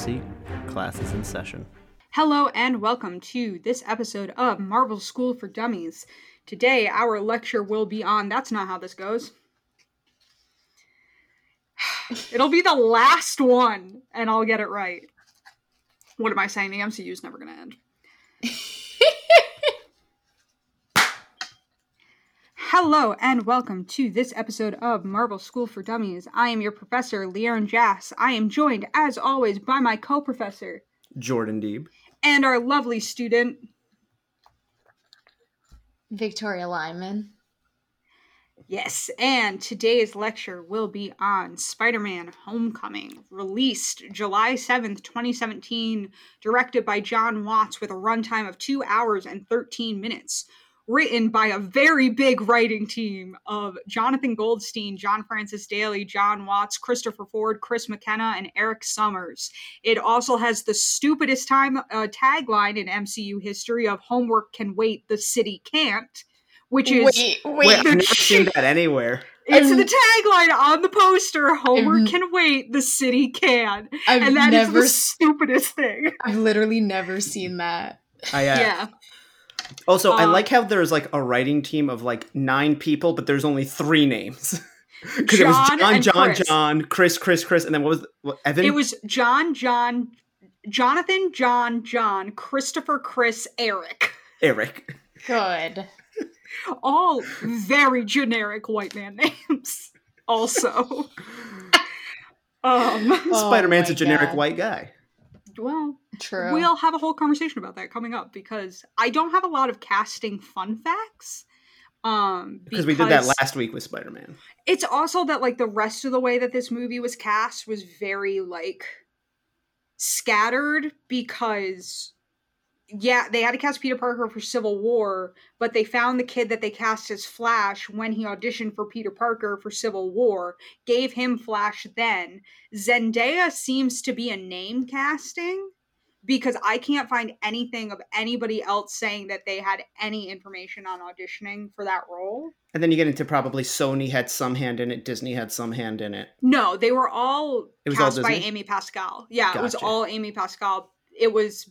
Prophecy. Classes in session. Hello and welcome to this episode of Marvel School for Dummies. Today, our lecture will be on That's Not How This Goes. It'll be the last one, and I'll get it right. What am I saying? The MCU is never going to end. Hello and welcome to this episode of Marvel School for Dummies. I am your professor, Leon Jass. I am joined, as always, by my co professor Jordan Deeb. and our lovely student. Victoria Lyman. Yes, and today's lecture will be on Spider Man Homecoming, released July 7th, 2017, directed by Jon Watts with a runtime of 2 hours and 13 minutes. Written by a very big writing team of Jonathan Goldstein, John Francis Daley, Jon Watts, Christopher Ford, Chris McKenna, and Erik Sommers. It also has the stupidest time uh, tagline in MCU history of "Homework can wait, the city can't," which is wait, Wait, wait. I've never seen that anywhere. It's the tagline on the poster. Homework I've- can wait, the city can. I've and that is never, the stupidest thing. I've literally never seen that. I, uh, Yeah. Also, I Um, like how there's like a writing team of like nine people, but there's only three names. Because it was John John, John, Chris. John, Chris, Chris, Chris, and then what was what, Evan? It was John, John, Jonathan, John, John, Christopher, Chris, Eric. Eric. Good. All very generic white man names. Also. um Oh Spider Man's my a generic God. white guy. Well, True. we'll have a whole conversation about that coming up because I don't have a lot of casting fun facts. Um Because we did that last week with Spider Man. it's also that like the rest of the way that this movie was cast was very like scattered because yeah they had to cast peter parker for civil war but they found the kid that they cast as flash when he auditioned for peter parker for civil war gave him flash then zendaya seems to be a name casting because i can't find anything of anybody else saying that they had any information on auditioning for that role And then you get into probably Sony had some hand in it, Disney had some hand in it. No, they were all It was all cast by Amy Pascal. Yeah, it was all Amy Pascal. It was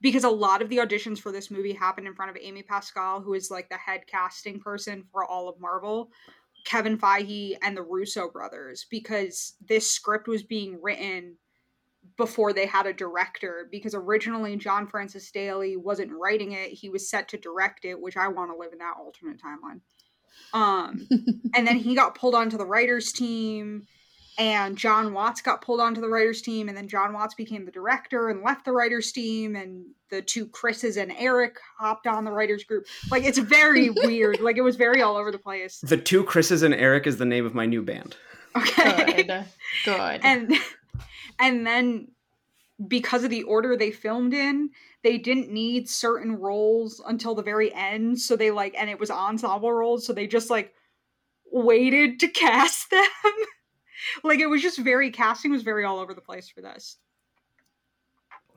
because a lot of the auditions for this movie happened in front of Amy Pascal, who is like the head casting person for all of Marvel, Kevin Feige, and the Russo brothers, because this script was being written before they had a director. Because originally John Francis Daley wasn't writing it; he was set to direct it, which I want to live in that alternate timeline. Um, and then he got pulled onto the writers team and Jon Watts got pulled onto the writers team and then Jon Watts became the director and left the writers team and the two Chris's and Eric hopped on the writers group. Like it's very weird. Like it was very all over the place. The two Chris's and Eric is the name of my new band. okay. Good. Good. and and then because of the order they filmed in they didn't need certain roles until the very end. So they like and it was ensemble roles. So they just like waited to cast them like it was just very casting was very all over the place for this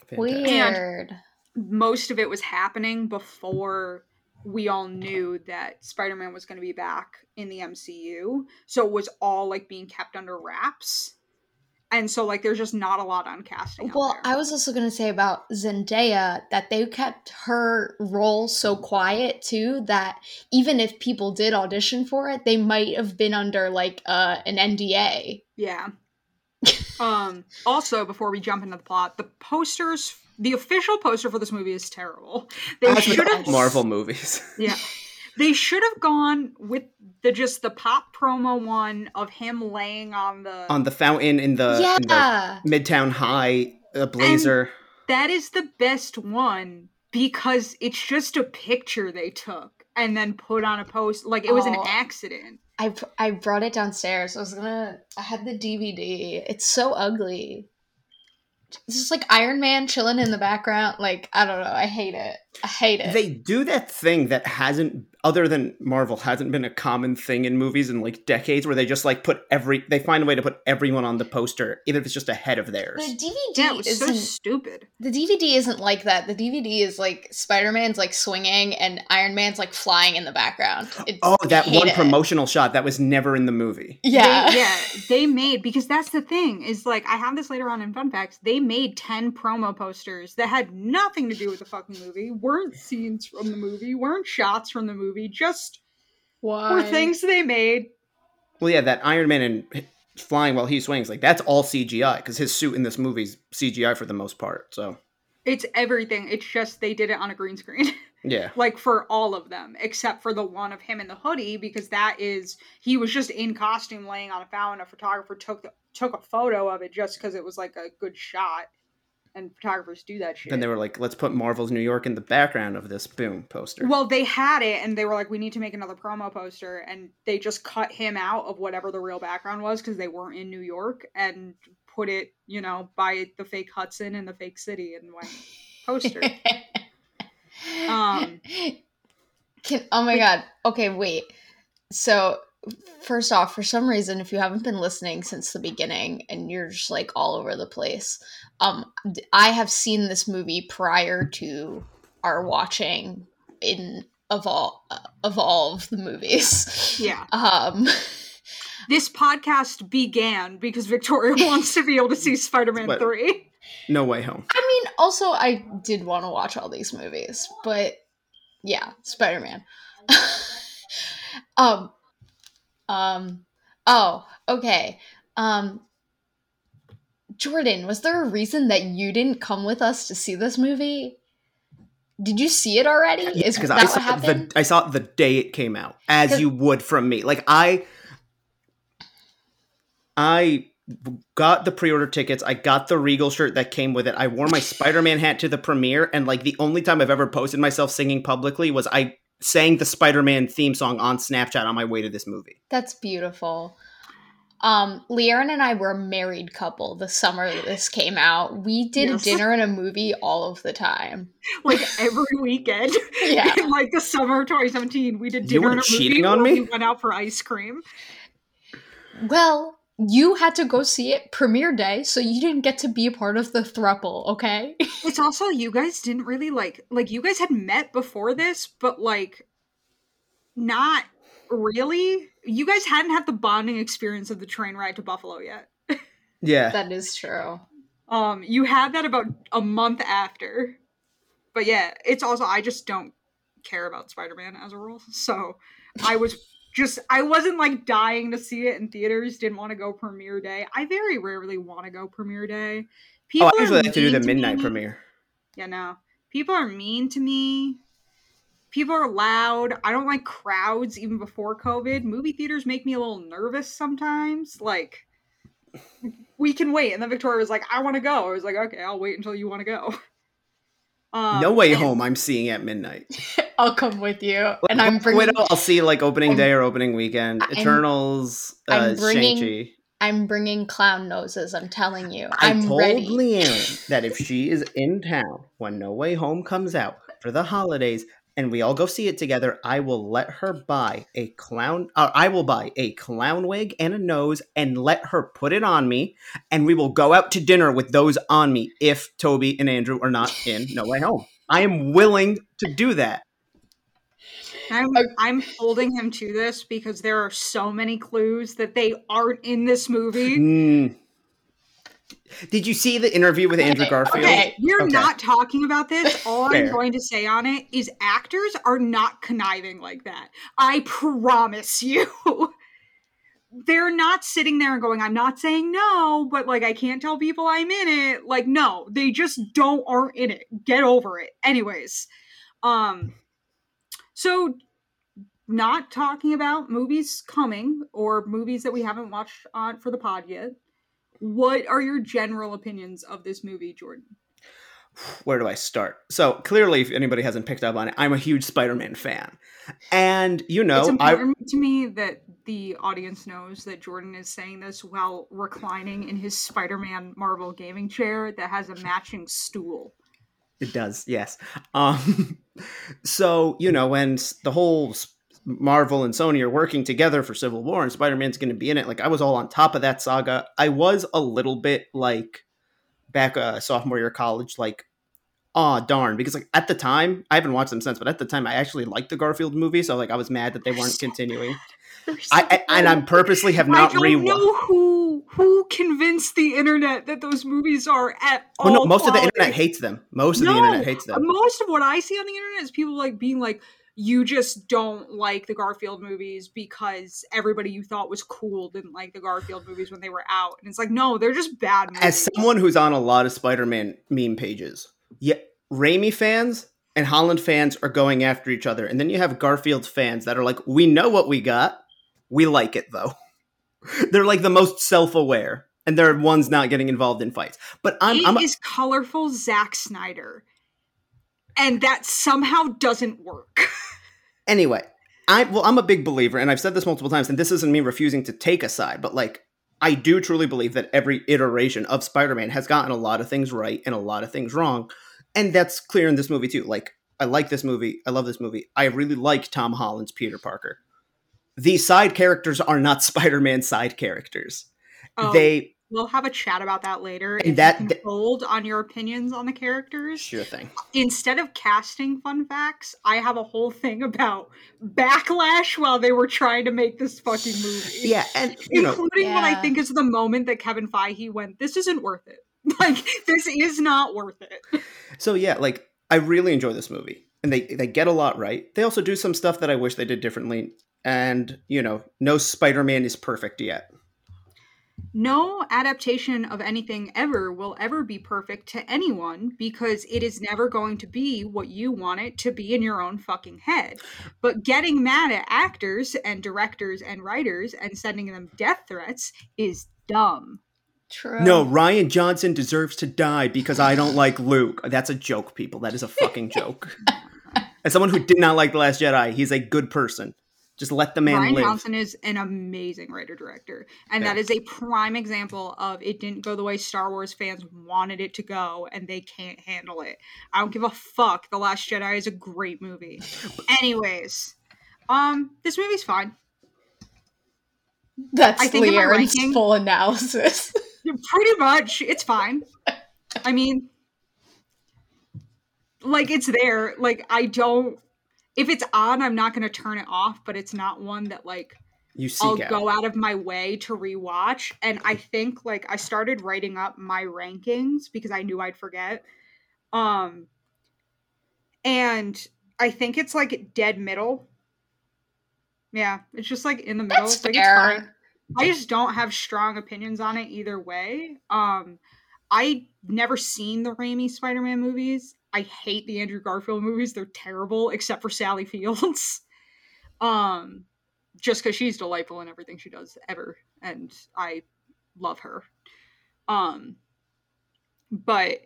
Fantastic. Weird. most of it was happening before we all knew that Spider-Man was going to be back in the MCU. So it was all like being kept under wraps. And so like there's just not a lot on casting. Well, there. I was also going to say about Zendaya that they kept her role so quiet too that even if people did audition for it, they might have been under like uh, an NDA. Yeah. um also before we jump into the plot, the posters the official poster for this movie is terrible. They As with should all have Marvel movies. Yeah. They should have gone with the just the pop promo one of him laying on the On the fountain in the, in the. Midtown High, a blazer. That is the best one because it's just a picture they took and then put on a post like it was an Oh. accident. I, I brought it downstairs. I was gonna. I had the DVD. It's so ugly. It's just like Iron Man chilling in the background. Like I don't know. I hate it. I hate it. They do that thing that hasn't other than Marvel, hasn't been a common thing in movies in like decades where they just like put every they find a way to put everyone on the poster, even if it's just ahead of theirs. The DVD Yeah, it so isn't stupid. the DVD isn't like that. The DVD is like Spider Man's like swinging and Iron Man's like flying in the background. It's, Oh, that one it. promotional shot that was never in the movie. Yeah, They, yeah, they made because that's the thing is like I have this later on in fun facts. They made ten promo posters that had nothing to do with the fucking movie, weren't scenes from the movie, weren't shots from the movie, just Why? were things they made. Well, yeah, that Iron Man and flying while he swings, like that's all CGI because his suit in this movie's CGI for the most part. So It's everything. It's just they did it on a green screen. yeah, like for all of them except for the one of him in the hoodie because that is he was just in costume laying on a fountain a photographer took the, took a photo of it just because it was like a good shot and photographers do that shit then they were like, let's put Marvel's New York in the background of this boom poster. well they had it and they were like we need to make another promo poster and they just cut him out of whatever the real background was because they weren't in new york and put it you know by the fake hudson and the fake city and went poster Um, Can, oh my god. Okay, wait. So, first off, for some reason, if you haven't been listening since the beginning and you're just like all over the place, um, I have seen this movie prior to our watching in of all uh, of all of the movies. yeah Um, this podcast began because Victoria wants to be able to see Spider-Man 3. no way home. I mean, also I did want to watch all these movies, but yeah, Spider Man. um, um, oh, okay. Um, Jordan, was there a reason that you didn't come with us to see this movie? Did you see it already? Is because that I what saw happened? the I saw it the day it came out, as you would from me. Like I, I got the pre-order tickets. I got the Regal shirt that came with it. I wore my Spider-Man hat to the premiere, and like the only time I've ever posted myself singing publicly was I sang the Spider-Man theme song on Snapchat on my way to this movie. That's beautiful. Um, Leanne and I were a married couple the summer this came out. We did Yes. dinner and a movie all of the time. Like every weekend. Yeah. In like the summer of 2017, we did dinner were and a cheating movie on me? We went out for ice cream. Well, you had to go see it premiere day, so you didn't get to be a part of the thruple, okay? It's also you guys didn't really like like you guys had met before this, but like not really. You guys hadn't had the bonding experience of the train ride to Buffalo yet. Yeah, that is true. Um, you had that about a month after. But yeah, it's also I just don't care about Spider-Man as a rule. So I was just I wasn't like dying to see it in theaters, didn't want to go premiere day. I very rarely want to go premiere day. People oh, I are usually like to do the midnight premiere. Yeah, no. People are mean to me. People are loud. I don't like crowds even before COVID. Movie theaters make me a little nervous sometimes. Like, we can wait. And then Victoria was like, I want to go. I was like, okay, I'll wait until you want to go. Um, no way home. I'm seeing at midnight. I'll come with you, and I'm bringing Widow, I'll see like opening I'm- day or opening weekend. Eternals, I'm uh, bringing- Shang-Chi. I'm bringing clown noses. I'm telling you, I I'm told ready. Leanne that if she is in town when No Way Home comes out for the holidays and we all go see it together, I will let her buy a clown. Uh, I will buy a clown wig and a nose and let her put it on me, and we will go out to dinner with those on me if Tobey and Andrew are not in No Way Home. I am willing to do that. I'm, I'm holding him to this because there are so many clues that they aren't in this movie. Mm. Did you see the interview with Andrew Garfield? okay. We're Okay. not talking about this. All I'm going to say on it is actors are not conniving like that. I promise you. They're not sitting there and going, I'm not saying no, but like I can't tell people I'm in it. Like, no, they just don't aren't in it. Get over it. Anyways. Um so not talking about movies coming or movies that we haven't watched on for the pod yet. What are your general opinions of this movie, Jordan? where do I start? So clearly, if anybody hasn't picked up on it, I'm a huge Spider-Man fan, and you it's know, I important to me that the audience knows that Jordan is saying this while reclining in his Spider-Man Marvel gaming chair that has a matching stool. it does, yes. Um, So, you know, when the whole Marvel and Sony are working together for Civil War and Spider Man's going to be in it, like I was all on top of that saga. I was a little bit like back uh, sophomore year of college, like, oh, darn. Because, like, at the time, I haven't watched them since, but at the time, I actually liked the Garfield movie. So, like, I was mad that they weren't continuing. I, I, and I'm purposely have not I don't rewatched. know who who convinced the internet that those movies are at Oh, no, all most of the internet hates them. Most of the internet hates them. Most of what I see on the internet is people like being like, "You just don't like the Garfield movies because everybody you thought was cool didn't like the Garfield movies when they were out." And it's like, no, they're just bad movies. As someone who's on a lot of Spider-Man meme pages, yeah, Raimi fans and Holland fans are going after each other, and then you have Garfield fans that are like, "We know what we got, we like it though." they're like the most self-aware, and they're ones not getting involved in fights. But I'm, It I'm is colorful Zack Snyder, and that somehow doesn't work. anyway. I well, I'm a big believer, and I've said this multiple times, and this isn't me refusing to take a side, but like I do truly believe that every iteration of Spider-Man has gotten a lot of things right and a lot of things wrong, and that's clear in this movie too. Like I like this movie, I love this movie. I really like Tom Holland's Peter Parker. The side characters are not Spider-Man side characters. Um, they we'll have a chat about that later. And If that- you can hold on your opinions on the characters. sure thing. Instead of casting fun facts, I have a whole thing about backlash while they were trying to make this fucking movie. Yeah, and you know, including what I think is the moment that Kevin Feige went, "This isn't worth it. Like this is not worth it." So yeah, like I really enjoy this movie, and they they get a lot right. They also do some stuff that I wish they did differently, and you know, no Spider-Man is perfect yet. No adaptation of anything ever will ever be perfect to anyone because it is never going to be what you want it to be in your own fucking head. But getting mad at actors and directors and writers and sending them death threats is dumb. True. No, Rian Johnson deserves to die because I don't like Luke. That's a joke, people. That is a fucking joke. As someone who did not like The Last Jedi, he's a good person. Just let the man Rian live. Johnson is an amazing writer director, and Yeah. that is a prime example of it didn't go the way Star Wars fans wanted it to go, and they can't handle it. I don't give a fuck. The Last Jedi is a great movie. Anyways, um, this movie's fine. That's I think in my ranking- full analysis. Pretty much, it's fine. I mean, like it's there. Like I don't. If it's on, I'm not going to turn it off. But it's not one that like You seek I'll out. go out of my way to rewatch. And I think like I started writing up my rankings because I knew I'd forget. Um and I think it's like dead middle. Yeah, it's just like in the middle. That's like it's fair. I just don't have strong opinions on it either way. Um I never seen the Raimi Spider-Man movies. I hate the Andrew Garfield movies. They're terrible except for Sally Fields. um just cuz she's delightful in everything she does ever and I love her. Um but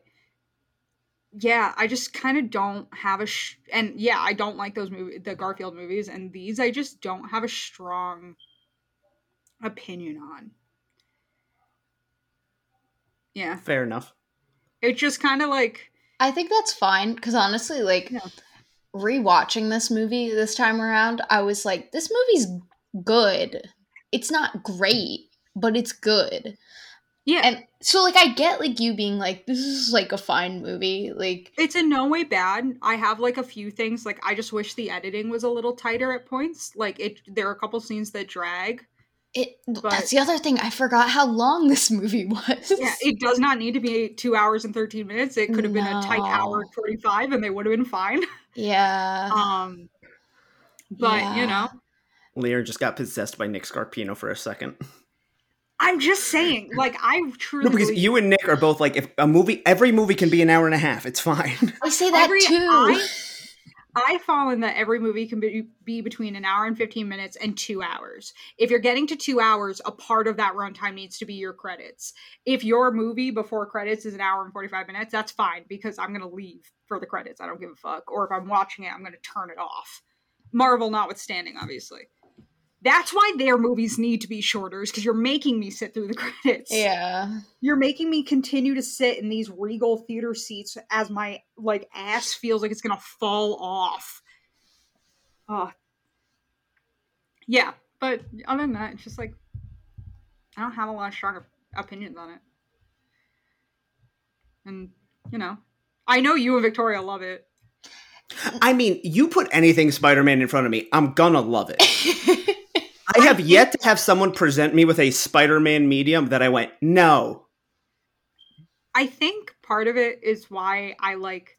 yeah, I just kind of don't have a sh- and yeah, I don't like those movies, the Garfield movies and these I just don't have a strong opinion on. Yeah, Fair enough. it's just kind of like I think that's fine because honestly, like Yeah. rewatching this movie this time around, I was like, this movie's good. It's not great, but it's good. yeah, And so, like, I get like you being like, this is like a fine movie. Like, it's in no way bad. I have like a few things like I just wish the editing was a little tighter at points. Like it, there are a couple scenes that drag. It. But- that's the other thing. I forgot how long this movie was. Yeah, it does not need to be two hours and thirteen minutes. It could have been a tight hour and forty five, and they would have been fine. yeah. Um, but you know, Lear just got possessed by Nick Scarpino for a second. I'm just saying, like I truly No, because you and Nick are both like, if a movie, every movie can be an hour and a half. It's fine. I say that every- too. I- I fall in that every movie can be, be between an hour and 15 minutes and two hours. If you're getting to two hours, a part of that runtime needs to be your credits. If your movie before credits is an hour and 45 minutes, that's fine because I'm going to leave for the credits. I don't give a fuck. Or if I'm watching it, I'm going to turn it off. Marvel notwithstanding, obviously. That's why their movies need to be shorter, because you're making me sit through the credits. Yeah. You're making me continue to sit in these regal theater seats as my like ass feels like it's gonna fall off. Oh. Yeah, but other than that, it's just like I don't have a lot of strong opinions on it. And you know, I know you and Victoria love it. I mean, you put anything Spider-Man in front of me, I'm gonna love it. I have yet to have someone present me with a Spider-Man medium that I went, no. I think part of it is why I like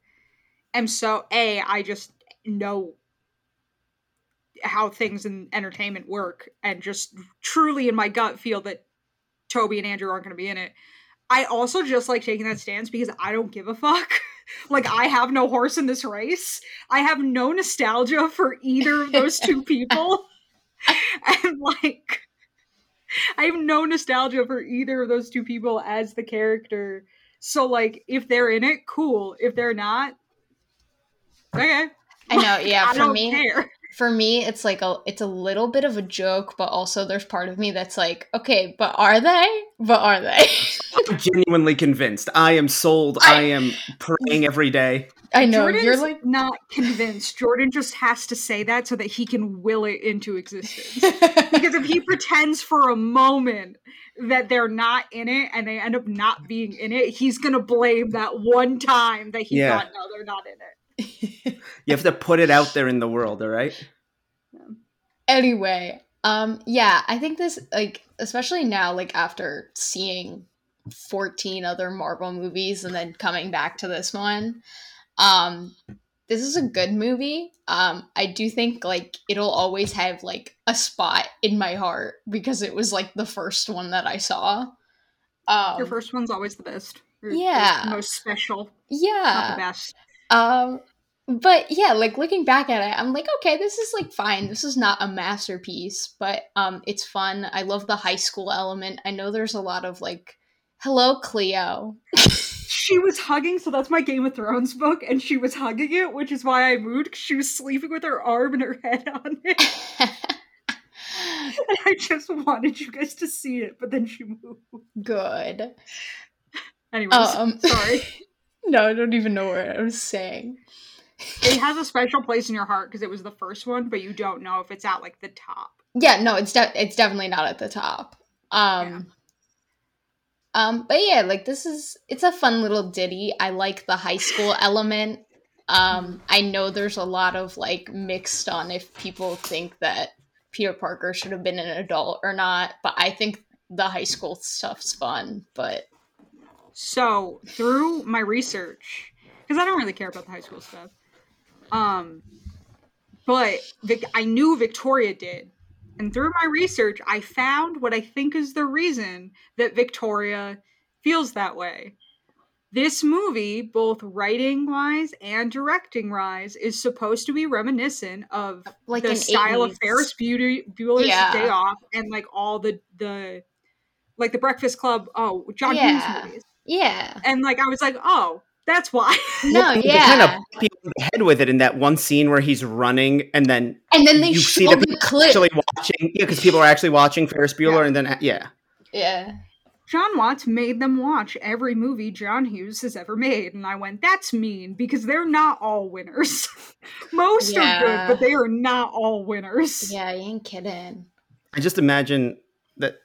am so a I just know how things in entertainment work and just truly in my gut feel that Tobey and Andrew aren't going to be in it. I also just like taking that stance because I don't give a fuck. like I have no horse in this race. I have no nostalgia for either of those two people. and like I have no nostalgia for either of those two people as the character. So like if they're in it, cool. If they're not, okay. I know, yeah, I for me care. For me it's like a it's a little bit of a joke, but also there's part of me that's like, okay, but are they? But are they? I'm genuinely convinced. I am sold. I am praying every day. I know Jordan's you're like not convinced. Jordan just has to say that so that he can will it into existence. because if he pretends for a moment that they're not in it and they end up not being in it, he's gonna blame that one time that he Yeah. thought no, they're not in it. You have to put it out there in the world, all right? anyway um yeah i think this like especially now like after seeing 14 other marvel movies and then coming back to this one um this is a good movie um i do think like it'll always have like a spot in my heart because it was like the first one that i saw um Your first one's always the best. Or- or Yeah. most special, Yeah. not yeah the best. Um, but yeah, like looking back at it, I'm like, okay, this is like fine. This is not a masterpiece, but um, it's fun. I love the high school element. I know there's a lot of like, hello, Cleo. She was hugging, so that's my Game of Thrones book, and she was hugging it, which is why I moved. She was sleeping with her arm and her head on it. And I just wanted you guys to see it, but then she moved. Good. Anyways, Um, sorry. no, I don't even know what I was saying. It has a special place in your heart because it was the first one, but you don't know if it's at like the top. Yeah, no, it's de- it's definitely not at the top. Um Um but yeah, like this is it's a fun little ditty. I like the high school element. Um I know there's a lot of like mixed on if people think that Peter Parker should have been an adult or not, but I think the high school stuff's fun, but So through my research, because I don't really care about the high school stuff, um, but Vic- I knew Victoria did, and through my research, I found what I think is the reason that Victoria feels that way. This movie, both writing wise and directing wise, is supposed to be reminiscent of like the style 80s of Ferris Beauty Bueller's Yeah. Day Off and like all the the like the Breakfast Club. Oh, John Yeah. Hughes movies, Yeah. and like I was like, oh, that's why. No, They yeah. kind of beat people in the head with it in that one scene where he's running and then and then they you see the the, people clip. actually watching. Yeah, because people are actually watching Ferris Bueller and then, uh, yeah. yeah. Jon Watts made them watch every movie John Hughes has ever made, and I went, that's mean because they're not all winners. Most are good, but they are not all winners. Yeah, you ain't kidding. I just imagine that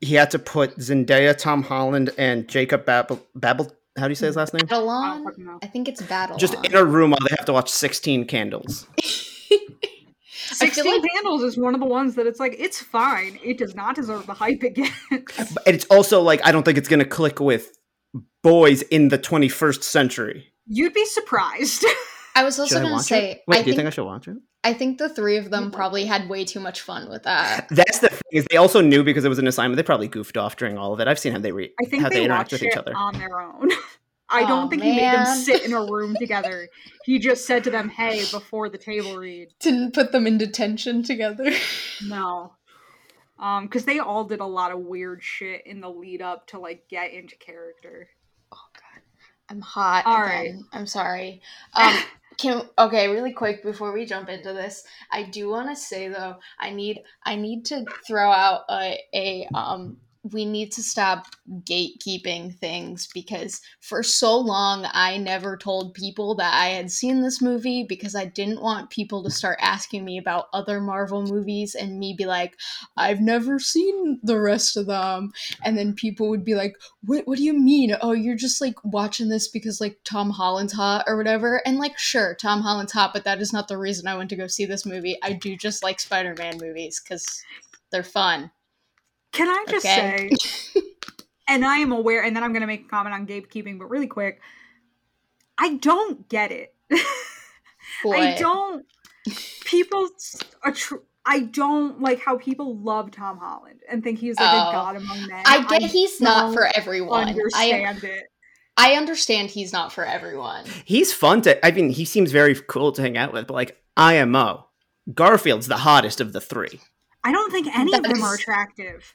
he had to put Zendaya, Tom Holland, and Jacob Babel. Babel how do you say his last name? I Babylon? I think it's Babylon. Just in a room while they have to watch 16 candles. 16 like- Candles is one of the ones that it's like, it's fine. It does not deserve the hype again. And it's also like, I don't think it's going to click with boys in the 21st century. You'd be surprised. I was also gonna say, it? Wait, I do you think, think I should watch it? I think the three of them probably had way too much fun with that. That's the thing is they also knew because it was an assignment. They probably goofed off during all of it. I've seen how they re- I think how they, they interact with each other. on their own. I Aw, don't think he made them sit in a room together. He just said to them, "Hey, before the table read." Didn't put them in detention together. No, um, because they all did a lot of weird shit in the lead up to like get into character. oh god, I'm hot All again. I'm sorry. Um, Can okay, really quick before we jump into this, I do want to say though, I need I need to throw out a, a um we need to stop gatekeeping things because for so long I never told people that I had seen this movie because I didn't want people to start asking me about other Marvel movies and me be like, I've never seen the rest of them. And then people would be like, What what do you mean? Oh, you're just like watching this because like Tom Holland's hot or whatever. And like sure, Tom Holland's hot, but that is not the reason I went to go see this movie. I do just like Spider-Man movies because they're fun. Can I just Okay. say, and I am aware, and then I'm going to make a comment on gatekeeping, but really quick, I don't get it. I don't. People are tr- I don't like how people love Tom Holland and think he's like Oh. a god among men. I get he's not for don't everyone. I Understand it. I understand he's not for everyone. He's fun to. I mean, he seems very cool to hang out with. But like IMO, Garfield's the hottest of the three. I don't think any of That them are attractive.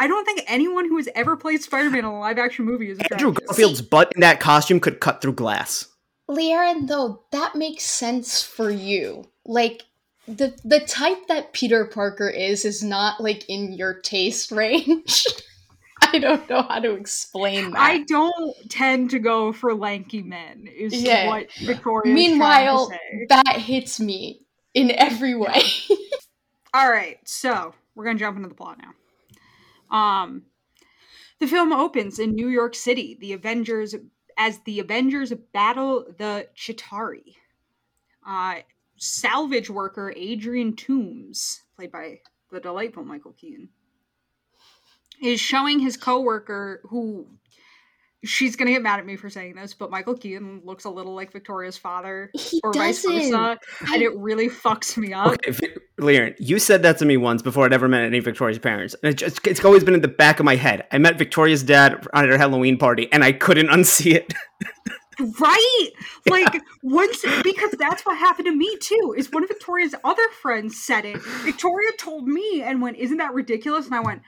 I don't think anyone who has ever played Spider-Man in a live-action movie is Andrew attractive. Garfield's butt in that costume could cut through glass. Liaren, though, that makes sense for you. Like the the type that Peter Parker is is not like in your taste range. I don't know how to explain that. I don't tend to go for lanky men. Is Yeah. what Victoria. Meanwhile, to say. that hits me in every way. All right, so we're gonna jump into the plot now. Um, the film opens in New York City. The Avengers, as the Avengers battle the Chitauri. Uh, salvage worker Adrian Toombs, played by the delightful Michael Keaton, is showing his coworker who. She's gonna get mad at me for saying this, but Michael Keaton looks a little like Victoria's father, he or vice doesn't. versa, and it really fucks me up. Okay, Vi- Liren, you said that to me once before I'd ever met any of Victoria's parents, and it just, it's always been in the back of my head. I met Victoria's dad at her Halloween party, and I couldn't unsee it. Right? Like once because that's what happened to me too. Is one of Victoria's other friends said it. Victoria told me and went, "Isn't that ridiculous?" And I went,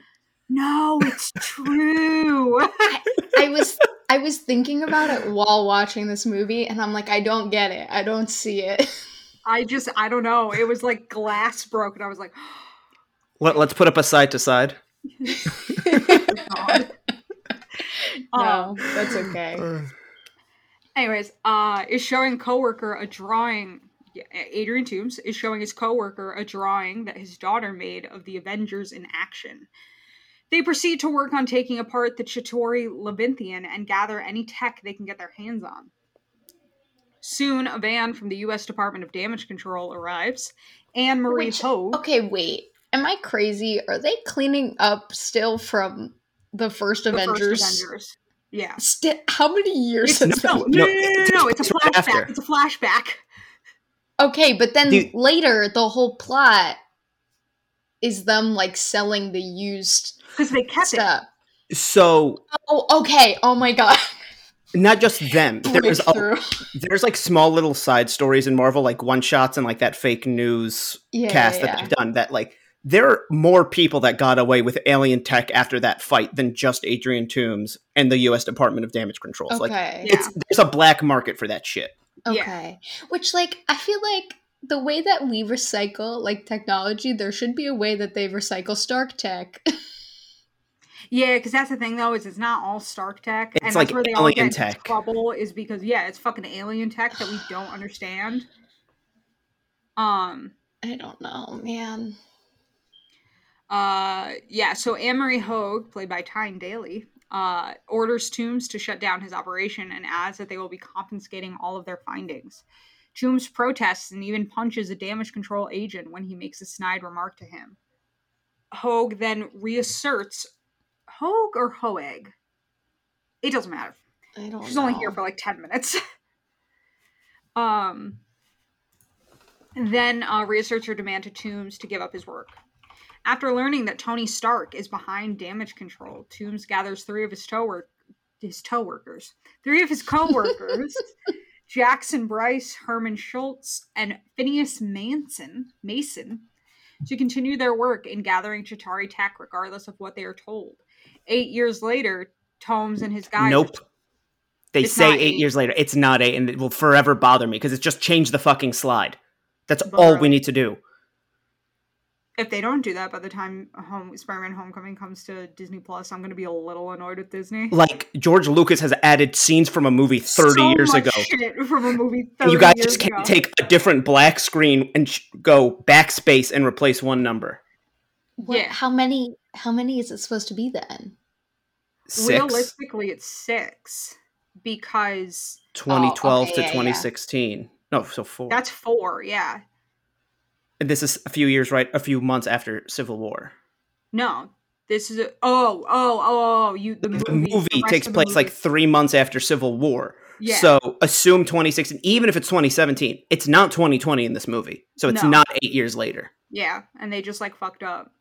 "No, it's true." I was I was thinking about it while watching this movie and I'm like I don't get it. I don't see it. I just I don't know. It was like glass broke and I was like, Let, let's put up a side to side. God. no, Um, that's okay. Anyways, uh, is showing coworker a drawing. Adrian Toombs is showing his coworker a drawing that his daughter made of the Avengers in action. They proceed to work on taking apart the Chitauri Labyrinthian and gather any tech they can get their hands on. Soon, a van from the U.S. Department of Damage Control arrives. Anne Marie Which- Hoag. Okay, wait. Am I crazy? Are they cleaning up still from the first the Avengers? First Avengers. Yeah. Sti- how many years It's, has no, that no, no, no, no, no, it's- no, It's a flashback. after. It's a flashback. Okay, but then Dude. later the whole plot is them like selling the used Because they kept it. stuff. So, Oh, okay. Oh my god. not just them. There's a, there's like small little side stories in Marvel, like one shots and like that fake news Yeah, cast yeah, that they've done. That like there are more people that got away with alien tech after that fight than just Adrian Toombs and the U.S. Department of Damage Controls. Like Okay. Yeah. it's there's a black market for that shit. Yeah. Okay. Which like I feel like the way that we recycle like technology, there should be a way that they recycle Stark tech. Yeah, because that's the thing though, is it's not all Stark tech, and It's that's like where they all alien get tech. trouble is because yeah, it's fucking alien tech that we don't understand. Um. I don't know, man. Uh. Yeah. So Anne Marie Hoag, played by Tyne Daly, uh, orders Toombs to shut down his operation and adds that they will be confiscating all of their findings. Toombs protests and even punches a damage control agent when he makes a snide remark to him. Hoag then reasserts Hogue or Hoeg? It doesn't matter. I don't She's know. only here for like 10 minutes. um then uh, reasserts her demand to Toombs to give up his work. After learning that Tony Stark is behind damage control, Toombs gathers three of his toe work his toe workers. Three of his co-workers, Jackson Bryce, Herman Schultz, and Phineas Manson, Mason, to continue their work in gathering Chitauri tech regardless of what they are told. Eight years later, Toombs and his guys Nope. They It's say eight eight. years later. It's not eight, and it will forever bother me because it's just changed the fucking slide. That's But all we need to do. If they don't do that by the time home Spider-Man Homecoming comes to Disney Plus, I'm gonna be a little annoyed with Disney. Like George Lucas has added scenes from a movie thirty So years ago. from a movie. 30 you guys just can't ago. take a different black screen and sh- go backspace and replace one number. What- Yeah. How many? How many is it supposed to be then? Six. Realistically, it's six because 2012 okay, to yeah, yeah. 2016. No, so four. that's four. Yeah, and this is a few years, right? A few months after Civil War. no, this is a oh oh oh oh, you the movie, The movie the takes of the place like three months after Civil War. yeah. So assume 2016. Even if it's 2017, it's not 2020 in this movie. So it's No. not eight years later. yeah, and they just like fucked up.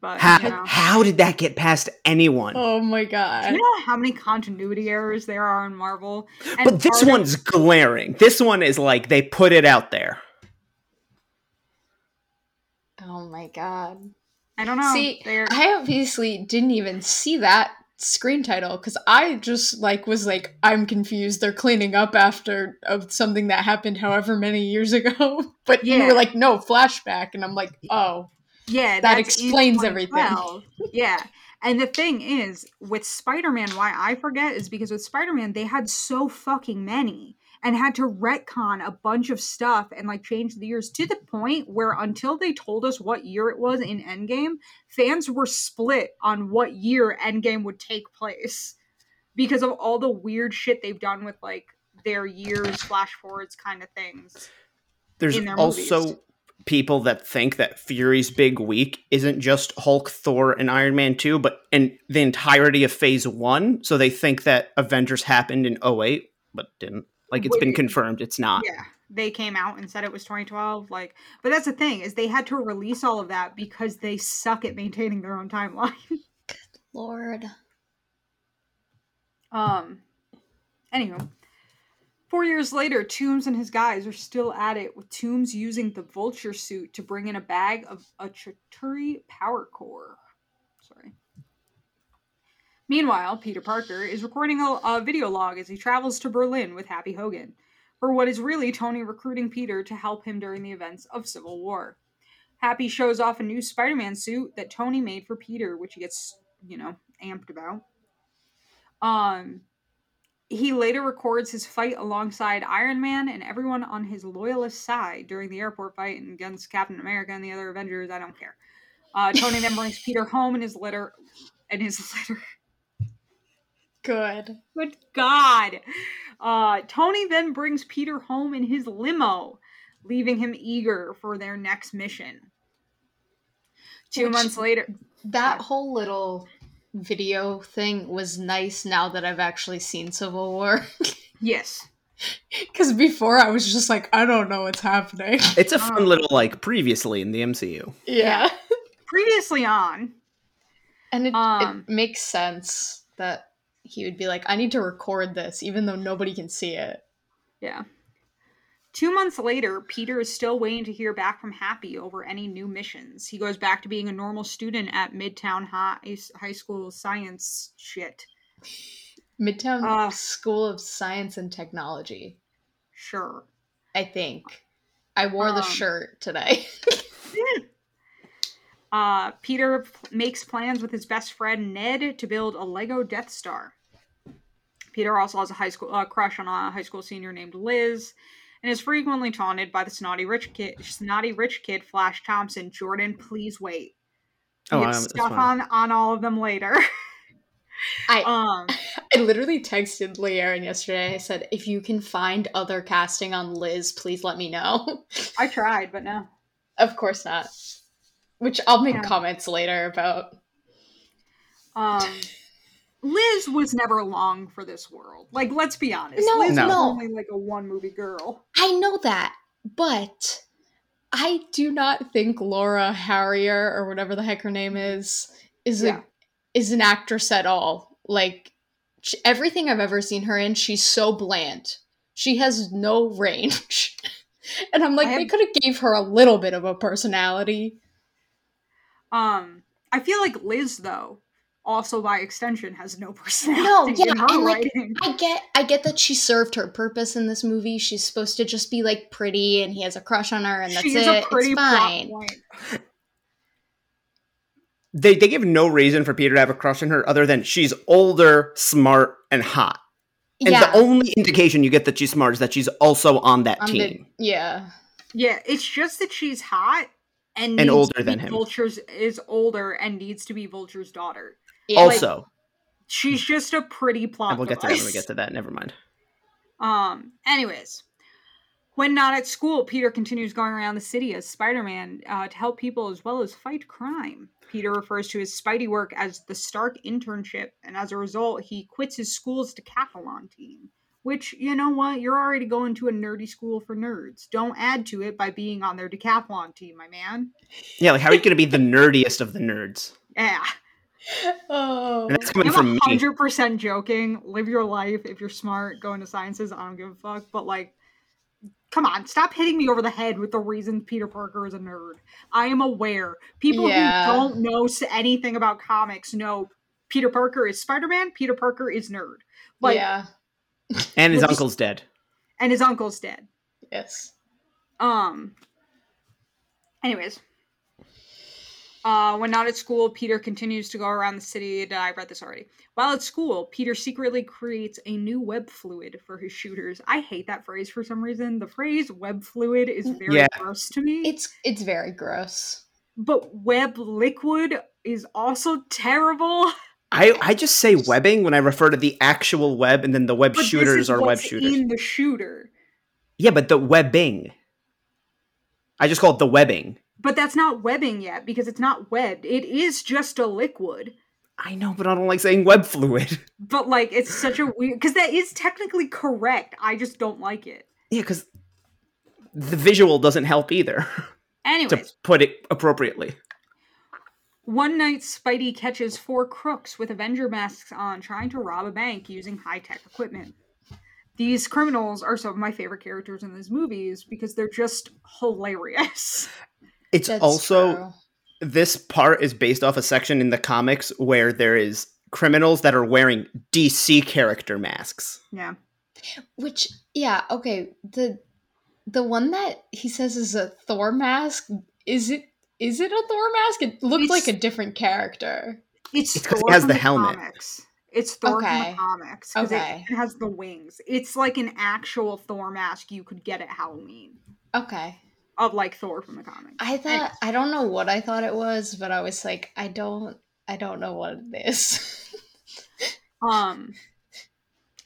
But How, you know. how did that get past anyone? Oh my Do god! you know how many continuity errors there are in Marvel? And but this part of- one's glaring. This one is like they put it out there. Oh my god! I don't know. See, they're, I obviously didn't even see that screen title because I just like was like, I'm confused. They're cleaning up after of something that happened however many years ago. but you were like, no flashback, and I'm like, oh, yeah, that that's explains everything. yeah. And the thing is, with Spider Man, why I forget is because with Spider Man, they had so fucking many and had to retcon a bunch of stuff and like change the years to the point where until they told us what year it was in Endgame, fans were split on what year Endgame would take place because of all the weird shit they've done with like their years, flash forwards kind of things. There's in their also movies. People that think that Fury's big week isn't just Hulk, Thor, and Iron Man 2, but in the entirety of Phase 1. So they think that Avengers happened in 08, but didn't. Like it's been confirmed it's not. yeah they came out and said it was 2012 like but that's the thing is they had to release all of that because they suck at maintaining their own timeline Good Lord. um anywho four years later toombs and his guys are still at it with toombs using the vulture suit to bring in a bag of a Chitauri power core sorry meanwhile peter parker is recording a, a video log as he travels to berlin with happy hogan for what is really Tony recruiting Peter to help him during the events of Civil War. Happy shows off a new Spider Man suit that Tony made for Peter, which he gets, you know, amped about. Um, he later records his fight alongside Iron Man and everyone on his loyalist side during the airport fight and against Captain America and the other Avengers. I don't care. Uh, Tony then brings Peter home in his litter. In his litter. Good. Good God. Uh, Tony then brings Peter home in his limo, leaving him eager for their next mission. Two Which- months later, That whole little video thing was nice now that I've actually seen Civil War. yes, Because before I was just like, I don't know what's happening. It's a fun Oh. little like previously in the MCU. Yeah. previously on, And it, Um, it makes sense that he would be like, I need to record this, even though nobody can see it. yeah. Two months later, Peter is still waiting to hear back from Happy over any new missions. He goes back to being a normal student at Midtown High, High School Science shit. Midtown Ah. School of Science and Technology, Sure. I think. I wore the Um, shirt today. Uh, Peter p- makes plans with his best friend Ned to build a Lego Death Star. Peter also has a high school uh, crush on a high school senior named Liz, and is frequently taunted by the snotty rich kid, snotty rich kid Flash Thompson. Jordan, please wait. We Oh, have um, that's stuff on on all of them later. I um, I literally texted Lee yesterday. I said, if you can find other casting on Liz, please let me know. I tried, but no. of course not. Which I'll make Yeah. comments later about. Um, Liz was never long for this world. Like, let's be honest. No, Liz was no. only like a one movie girl. I know that, but I do not think Laura Harrier or whatever the heck her name is is Yeah. a is an actress at all. Like sh everything I've ever seen her in, she's so bland. She has no range. and I'm like, I they could have gave her a little bit of a personality. Um, I feel like Liz though also by extension has no personality No, yeah, in her and, like, writing. I get I get that she served her purpose in this movie. She's supposed to just be like pretty and he has a crush on her and that's she it. a pretty it's fine. They they give no reason for Peter to have a crush on her other than she's older, smart, and hot. And yeah. the only indication you get that she's smart is that she's also on that on the- team. yeah. Yeah, it's just that she's hot and, And needs older to be than him. Vulture's is older and needs to be Vulture's daughter. Yeah. also, She's just a pretty plot. and we'll get to that when we get to that. Never mind. Um. Anyways, when not at school, Peter continues going around the city as Spider-Man uh, to help people as well as fight crime. Peter refers to his Spidey work as the Stark internship, and as a result, he quits his school's decathlon team. Which you know what, you're already going to a nerdy school for nerds. Don't add to it by being on their decathlon team, my man. Yeah, like how are you going to be the nerdiest of the nerds? Yeah, Oh. And that's coming I'm from me. hundred percent joking. Live your life. If you're smart, go into sciences. I don't give a fuck. But like, come on, stop hitting me over the head with the reason Peter Parker is a nerd. I am aware. People Yeah. who don't know anything about comics know Peter Parker is Spider Man. Peter Parker is nerd. Like, yeah. And his uncle's dead. and his uncle's dead. Yes. Um. Anyways. Uh, when not at school, Peter continues to go around the city. and I read this already. While at school, Peter secretly creates a new web fluid for his shooters. I hate that phrase for some reason. The phrase web fluid is very Yeah. gross to me. It's it's very gross. but web liquid is also terrible. I, I just say webbing when I refer to the actual web, and then the web But this shooters is are web what's shooters. in the shooter. Yeah, but the webbing. I just call it the webbing. But that's not webbing yet because it's not webbed. It is just a liquid. I know, but I don't like saying web fluid. But like, it's such a weird because that is technically correct. I just don't like it. Yeah, because the visual doesn't help either, Anyway. to put it appropriately. one night Spidey catches four crooks with Avenger masks on trying to rob a bank using high tech equipment. These criminals are some of my favorite characters in these movies because they're just hilarious. It's That's also true. this part is based off a section in the comics where there is criminals that are wearing DC character masks. Yeah. Which yeah, okay. The the one that he says is a Thor mask, is it is it a Thor mask? It looked It's- like a different character. It's, It's 'cause Thor it has from the helmet. Comics. It's Thor from Okay. the comics. 'cause Okay. It has the wings. It's like an actual Thor mask you could get at Halloween Okay. Of like Thor from the comics. I thought I don't know what I thought it was, but I was like, I don't I don't know what it is. Um,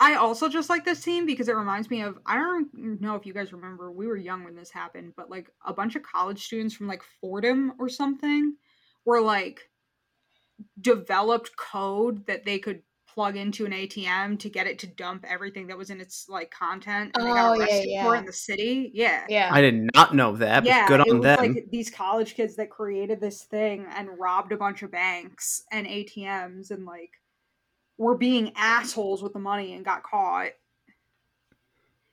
I also just like this scene because it reminds me of I don't know if you guys remember we were young when this happened, but like a bunch of college students from like Fordham or something were like developed code that they could plug into an ATM to get it to dump everything that was in its like content and they Oh, got yeah, arrested for yeah. in the city. Yeah. yeah. I did not know that, but good it on was them. like these college kids that created this thing and robbed a bunch of banks and ATMs and like were being assholes with the money and got caught.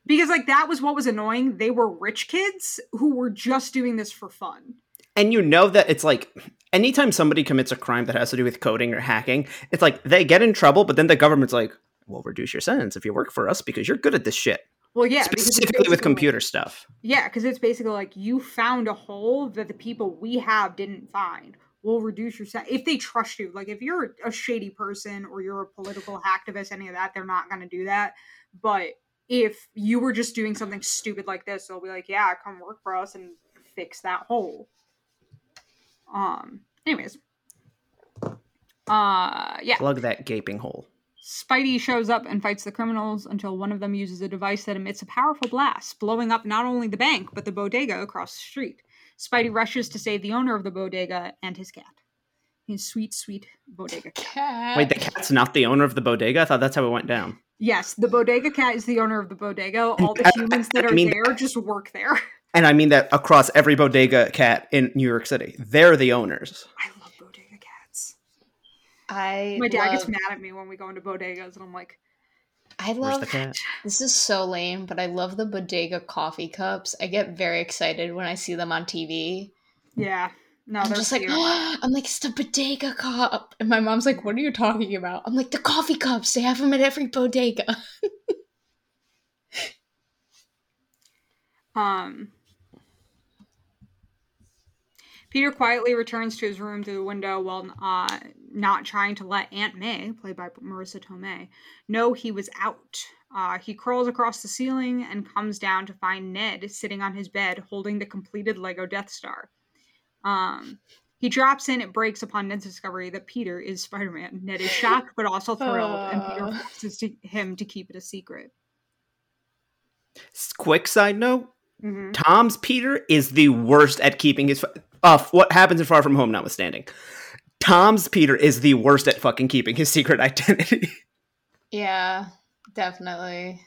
Because like that was what was annoying. They were rich kids who were just doing this for fun. and you know that it's like anytime somebody commits a crime that has to do with coding or hacking, it's like they get in trouble, but then the government's like, "We'll reduce your sentence if you work for us because you're good at this shit." Well, yeah, Specifically with computer stuff. Yeah, because it's basically like you found a hole that the people we have didn't find. We'll reduce your set if they trust you. Like if you're a shady person or you're a political hacktivist, any of that, they're not gonna do that. But if you were just doing something stupid like this, they'll be like, "Yeah, come work for us and fix that hole." Um. Anyways. Uh. Yeah. Plug that gaping hole. Spidey shows up and fights the criminals until one of them uses a device that emits a powerful blast, blowing up not only the bank, but the bodega across the street. Spidey rushes to save the owner of the bodega and his cat. His sweet, sweet bodega cat. Cat. Wait, the cat's not the owner of the bodega? I thought that's how it went down. Yes, the bodega cat is the owner of the bodega. All the humans that I are mean- there just work there. And I mean that across every bodega cat in New York City. They're the owners. I love bodega cats. I My dad gets mad at me when we go into bodegas, and I'm like, I Where's the love cat? this is so lame, but I love the bodega coffee cups. I get very excited when I see them on TV. yeah, No, I'm they're just like, cute. I'm like, it's the bodega cup. And my mom's like, what are you talking about? I'm like, the coffee cups. They have them at every bodega. Um, Peter quietly returns to his room through the window while uh, not trying to let Aunt May, played by Marisa Tomei, know he was out. Uh, he crawls across the ceiling and comes down to find Ned sitting on his bed holding the completed Lego Death Star. Um, he drops in, it breaks upon Ned's discovery that Peter is Spider Man. Ned is shocked but also thrilled, and Peter Uh. forces to- him to keep it a secret. Quick side note: Mhm. Tom's Peter is the worst at keeping his. Uh, what happens in Far From Home, notwithstanding. Tom's Peter is the worst at fucking keeping his secret identity. yeah, definitely.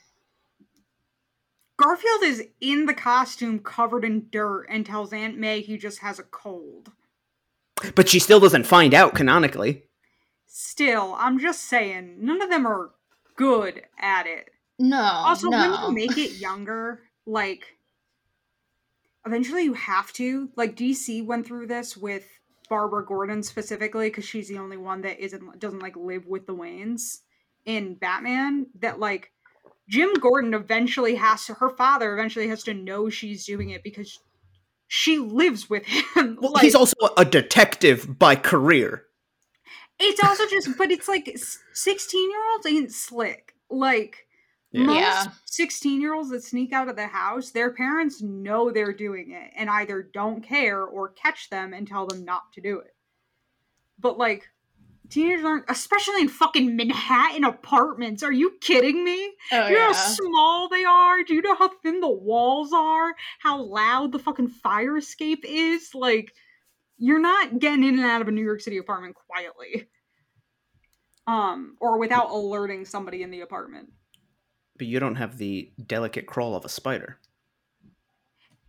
Garfield is in the costume covered in dirt and tells Aunt May he just has a cold. but she still doesn't find out canonically. Still, I'm just saying, none of them are good at it. No. Also, no. when you make it younger, like, eventually you have to. Like, DC went through this with Barbara Gordon specifically because she's the only one that isn't doesn't like live with the Waynes in Batman. That like Jim Gordon eventually has to. Her father eventually has to know she's doing it because she lives with him. Well, like, he's also a detective by career. It's also just, but it's like sixteen year olds ain't slick. Like Yeah. most sixteen year olds that sneak out of the house, their parents know they're doing it and either don't care or catch them and tell them not to do it. But like teenagers aren't, especially in fucking Manhattan apartments. Are you kidding me? Oh, Do you know yeah. how small they are? Do you know how thin the walls are? How loud the fucking fire escape is? Like, you're not getting in and out of a New York City apartment quietly. Um, or without alerting somebody in the apartment. But you don't have the delicate crawl of a spider.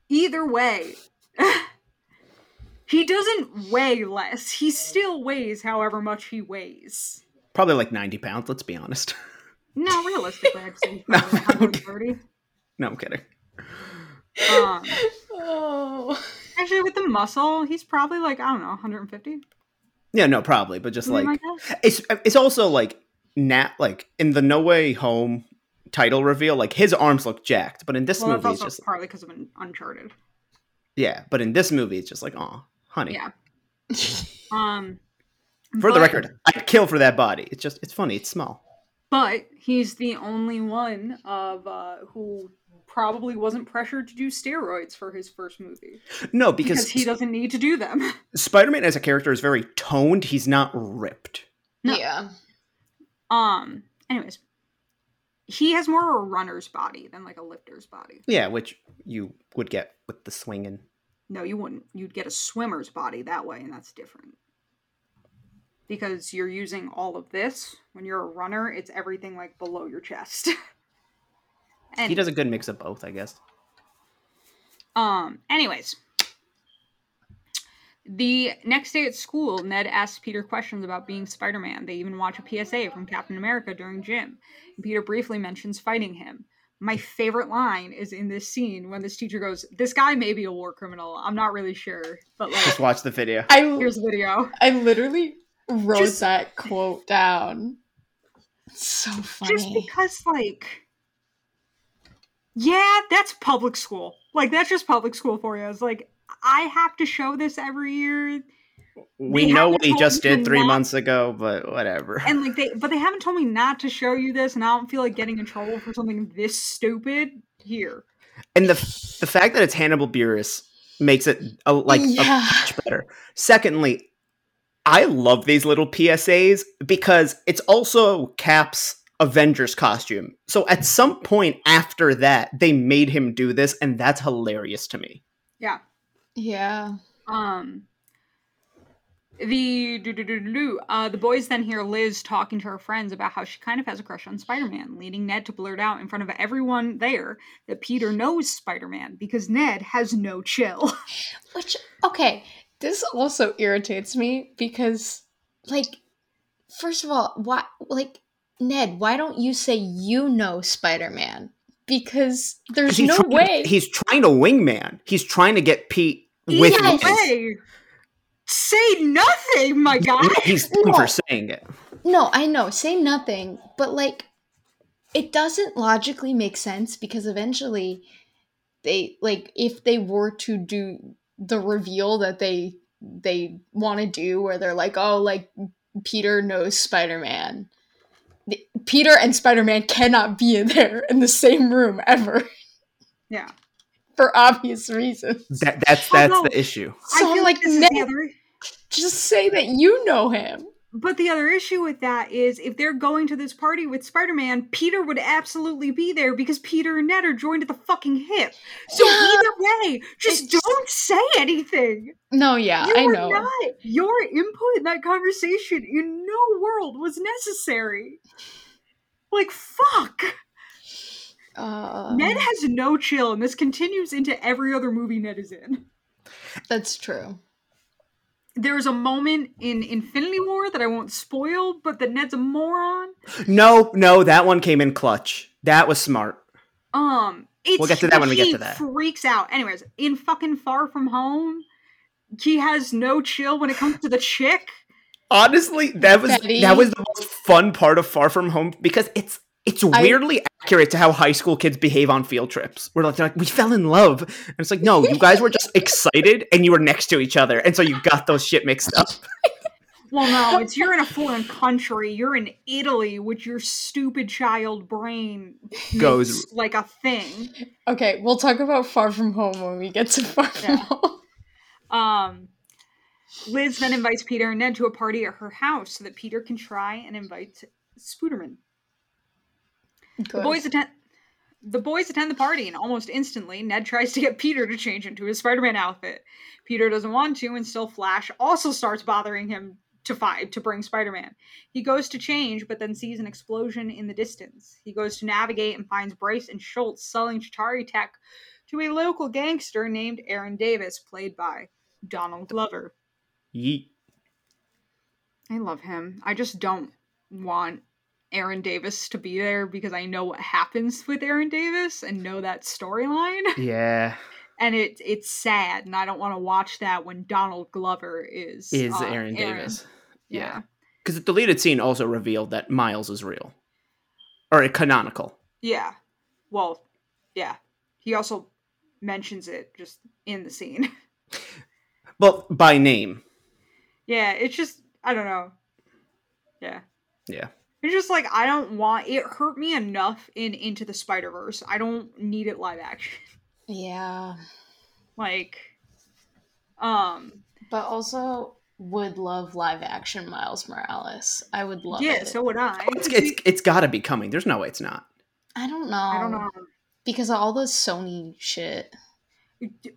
Either way, he doesn't weigh less. He still weighs however much he weighs. Probably like 90 pounds, let's be honest. No, realistically, I'd say he's No, probably okay. 130. no, I'm kidding. Um, Oh. actually, with the muscle, he's probably like, I don't know, 150. Yeah, no, probably, but just something like that. it's it's also like nat like in the No Way Home title reveal, like his arms look jacked, but in this Well, movie it's also just partly because of an Uncharted. yeah, but in this movie it's just like, oh, honey. Yeah. Um, For the record, I'd kill for that body. It's just it's funny, it's small. but he's the only one of uh, who probably wasn't pressured to do steroids for his first movie No, because, because, he doesn't need to do them. Spider-Man as a character is very toned. He's not ripped. No. Yeah. um. Anyways, he has more of a runner's body than like a lifter's body. Yeah, which you would get with the swinging. No, you wouldn't. You'd get a swimmer's body that way, and that's different. Because you're using all of this. When you're a runner, it's everything like below your chest. and He does a good mix of both, I guess. Um, anyways. The next day at school, Ned asks Peter questions about being Spider Man. They even watch a PSA from Captain America during gym. And Peter briefly mentions fighting him. My favorite line is in this scene when this teacher goes, This guy may be a war criminal. I'm not really sure. But like, Just watch the video. I here's the video. I literally wrote Just- that quote down. It's so funny. Just because, like, yeah, that's public school. Like, that's just public school for you. It's like, I have to show this every year. We They know haven't what he just did three not- months ago, but whatever. and like they but they haven't told me not to show you this and i don't feel like getting in trouble for something this stupid here And the the fact that it's Hannibal Buress makes it a, like a much better. Secondly, I love these little PSAs because it's also Cap's Avengers costume. So at some point after that, they made him do this, and that's hilarious to me. yeah yeah. um the uh, the boys then hear Liz talking to her friends about how she kind of has a crush on Spider-Man, leading Ned to blurt out in front of everyone there that Peter knows Spider-Man because Ned has no chill. Which okay, this also irritates me because like first of all, why like Ned, why don't you say you know Spider-Man? Because there's no trying, way. He's trying to wingman. He's trying to get Pete with Yes. Liz. Hey, say nothing, my guy. He's No. for saying it. No, I know, say nothing, but like it doesn't logically make sense because eventually they like if they were to do the reveal that they they want to do where they're like, "Oh, like Peter knows Spider-Man." The- Peter and Spider-Man cannot be in there in the same room ever Yeah. for obvious reasons. That that's that's Although- the issue. So I I'm feel like, like this is the other just say that you know him. But the other issue with that is if they're going to this party with Spider Man, Peter would absolutely be there because Peter and Ned are joined at the fucking hip. So Yeah. either way, just It's- don't say anything. No, yeah, you I know. not. Your input in that conversation in no world was necessary. Like, fuck. Uh, Ned has no chill, and this continues into every other movie Ned is in. that's true. There's a moment in Infinity War that I won't spoil, but that Ned's a moron. No, no, that one came in clutch. That was smart. Um, it's, We'll get to that when we get to that. Freaks out. Anyways, in fucking Far From Home, he has no chill when it comes to the chick. Honestly, that was Betty. that was the most fun part of Far From Home because it's it's I- weirdly accurate to how high school kids behave on field trips. We're like, like, we fell in love, and it's like, no, you guys were just excited and you were next to each other, and so you got those shit mixed up. Well, no, it's you're in a foreign country. You're in Italy, which your stupid child brain Goes- like a thing. Okay, we'll talk about Far From Home when we get to Far From Yeah. Home. Um, Liz then invites Peter and Ned to a party at her house so that Peter can try and invite Spooderman. The boys attend. The boys attend the party, and almost instantly, Ned tries to get Peter to change into his Spider-Man outfit. Peter doesn't want to, and still Flash also starts bothering him to find to bring Spider-Man. He goes to change, but then sees an explosion in the distance. He goes to navigate and finds Bryce and Schultz selling Chitauri tech to a local gangster named Aaron Davis, played by Donald Glover. Yeet. I love him. I just don't want Aaron Davis to be there because I know what happens with Aaron Davis and know that storyline. Yeah, And it it's sad and I don't want to watch that when Donald Glover is is uh, Aaron Davis? Yeah. Yeah, because the deleted scene also revealed that Miles is real, or a canonical. Yeah. Well, yeah. He also mentions it just in the scene. Well, by name. yeah, it's just I don't know. Yeah. Yeah. It's just like I don't want it hurt me enough in Into the Spider Verse. I don't need it live action. Yeah. Like, um, But also would love live action Miles Morales. I would love yeah. it. So would I. It's it's, it's got to be coming. There's no way it's not. I don't know. I don't know Because of all the Sony shit.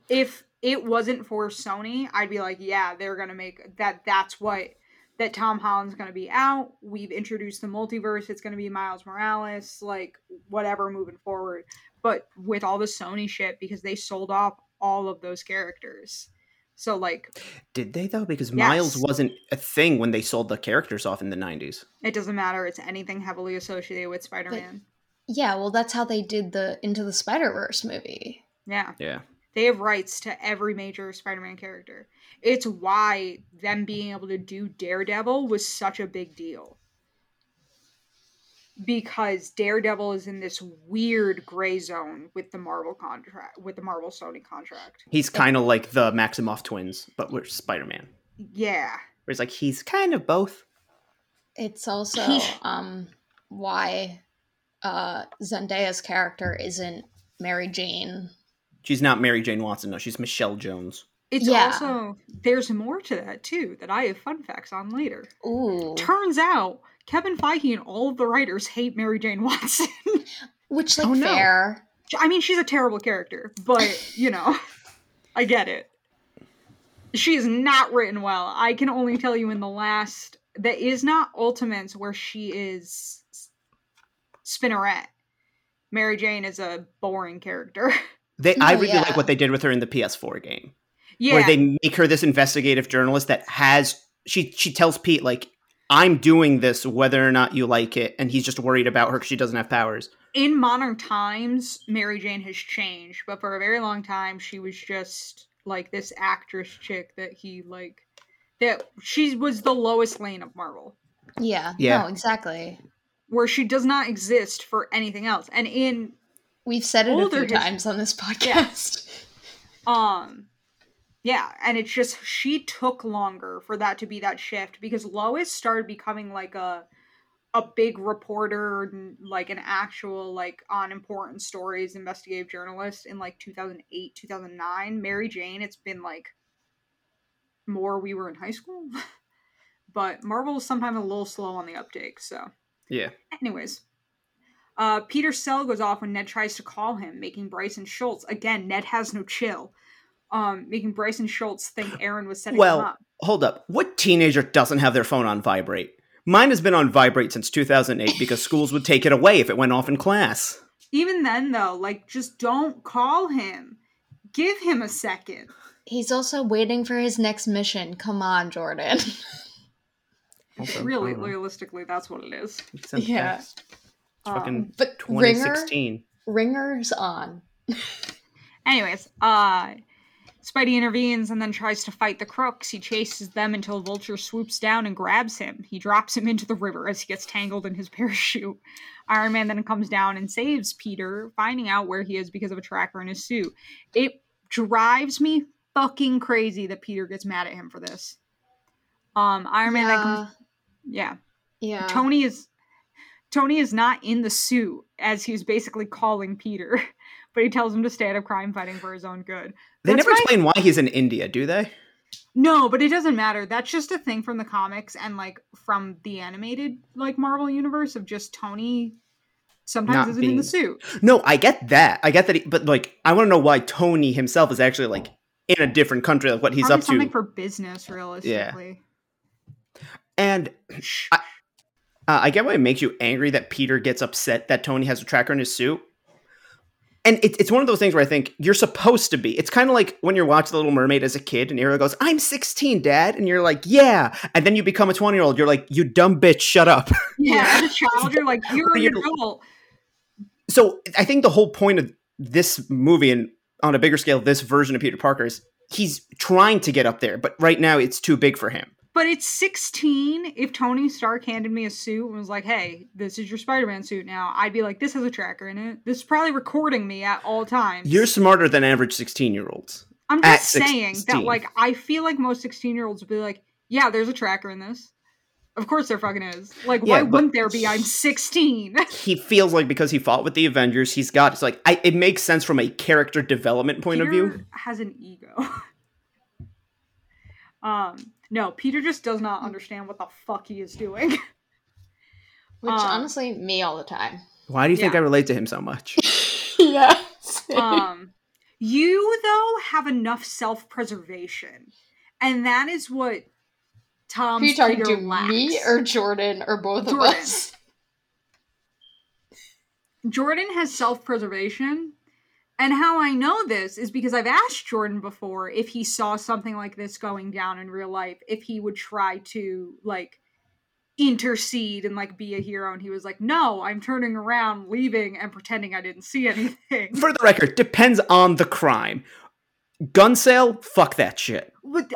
if it wasn't for Sony, I'd be like, yeah, they're gonna make that. That's what that Tom Holland's gonna be out. We've introduced the multiverse. It's gonna be Miles Morales, like whatever moving forward. But with all the Sony shit, because they sold off all of those characters. So like, Did they though? Because Miles wasn't a thing when they sold the characters off in the '90s. it doesn't matter. It's anything heavily associated with Spider-Man. Yeah, well that's how they did the Into the Spider Verse movie. Yeah. Yeah. They have rights to every major Spider Man character. It's why them being able to do Daredevil was such a big deal. Because Daredevil is in this weird gray zone with the Marvel contract, with the Marvel Sony contract. He's kind of like the Maximoff twins, but with Spider-Man. Yeah. Where it's like he's kind of both. It's also um why uh Zendaya's character isn't Mary Jane. She's not Mary Jane Watson. No, she's Michelle Jones. It's Yeah. also, there's more to that too that I have fun facts on later. Ooh. Turns out, Kevin Feige and all of the writers hate Mary Jane Watson. Which like Oh, no. fair. I mean, she's a terrible character, but you know, I get it. She is not written well. I can only tell you in the last that is not Ultimates where she is Spinneret. Mary Jane is a boring character. They, I oh, really yeah. like what they did with her in the PS4 game, yeah, where they make her this investigative journalist that has she she tells Pete like I'm doing this whether or not you like it, and he's just worried about her because she doesn't have powers. in modern times, Mary Jane has changed, but for a very long time, she was just like this actress chick that he like that she was the lowest lane of Marvel, Yeah. Yeah. No, exactly. where she does not exist for anything else. And in We've said it a Older few his- times on this podcast. Yeah. um yeah, and it's just she took longer for that to be that shift because Lois started becoming like a a big reporter like an actual like on important stories investigative journalist in like 2008 2009 mary jane it's been like more we were in high school but marvel is sometimes a little slow on the uptake so Yeah. Anyways, uh, Peter's cell goes off when Ned tries to call him, making Bryson Schultz again. Ned has no chill, um, making Bryson Schultz think Aaron was setting him Well, up. hold up. What teenager doesn't have their phone on vibrate? Mine has been on vibrate since 2008 because schools would take it away if it went off in class. Even then, though, like just don't call him. Give him a second. He's also waiting for his next mission. Come on, Jordan. Also, really, I don't know. realistically, that's what it is. Makes sense, Yeah. Um, Fucking but Ringer, 2016. Ringer's on. Anyways, uh Spidey intervenes and then tries to fight the crooks. He chases them until Vulture swoops down and grabs him. He drops him into the river as he gets tangled in his parachute. Iron Man then comes down and saves Peter, finding out where he is because of a tracker in his suit. It drives me fucking crazy that Peter gets mad at him for this. Um, Iron Man then comes yeah. yeah. Tony is Tony is not in the suit as he's basically calling Peter, but he tells him to stay out of crime fighting for his own good. They That's never fine. explain why he's in India, do they? No, but it doesn't matter. That's just a thing from the comics and like from the animated like Marvel universe of just Tony sometimes Not isn't in the suit. No, I get that. I get that, he, but like, I want to know why Tony himself is actually like in a different country, like what he's Probably up something to. for business, realistically. Yeah. and I, uh, I get why it makes you angry that Peter gets upset that Tony has a tracker in his suit. And it, it's one of those things where I think you're supposed to be. It's kind of like when you're watching The Little Mermaid as a kid, and Ariel goes, "I'm 16, Dad," and you're like, "Yeah," and then you become a 20 year old. You're like, "You dumb bitch, shut up." Yeah, as a child, you're like, you're an adult. so I think the whole point of this movie and on a bigger scale, this version of Peter Parker is he's trying to get up there, but right now it's too big for him. But it's 16. If Tony Stark handed me a suit and was like, hey, this is your Spider Man suit now, I'd be like, this has a tracker in it. This is probably recording me at all times. You're smarter than average 16 year olds. I'm just saying that, like, I feel like most 16 year olds would be like, yeah, there's a tracker in this. Of course there fucking is. Like, Yeah, why wouldn't there be? I'm 16. He feels like because he fought with the Avengers, he's got it's like I, it makes sense from a character development point of view. Has an ego. um, no, Peter just does not understand what the fuck he is doing. Which Uh, honestly, me all the time. Why do you think Yeah. I relate to him so much? yeah. um you though have enough self-preservation and that is what Tom's Are you talking Peter to lacks. me or Jordan or both Jordan. of us? jordan has self-preservation and how i know this is because i've asked jordan before if he saw something like this going down in real life if he would try to like intercede and like be a hero and he was like no i'm turning around leaving and pretending i didn't see anything For the record, depends on the crime. Gun sale, fuck that shit.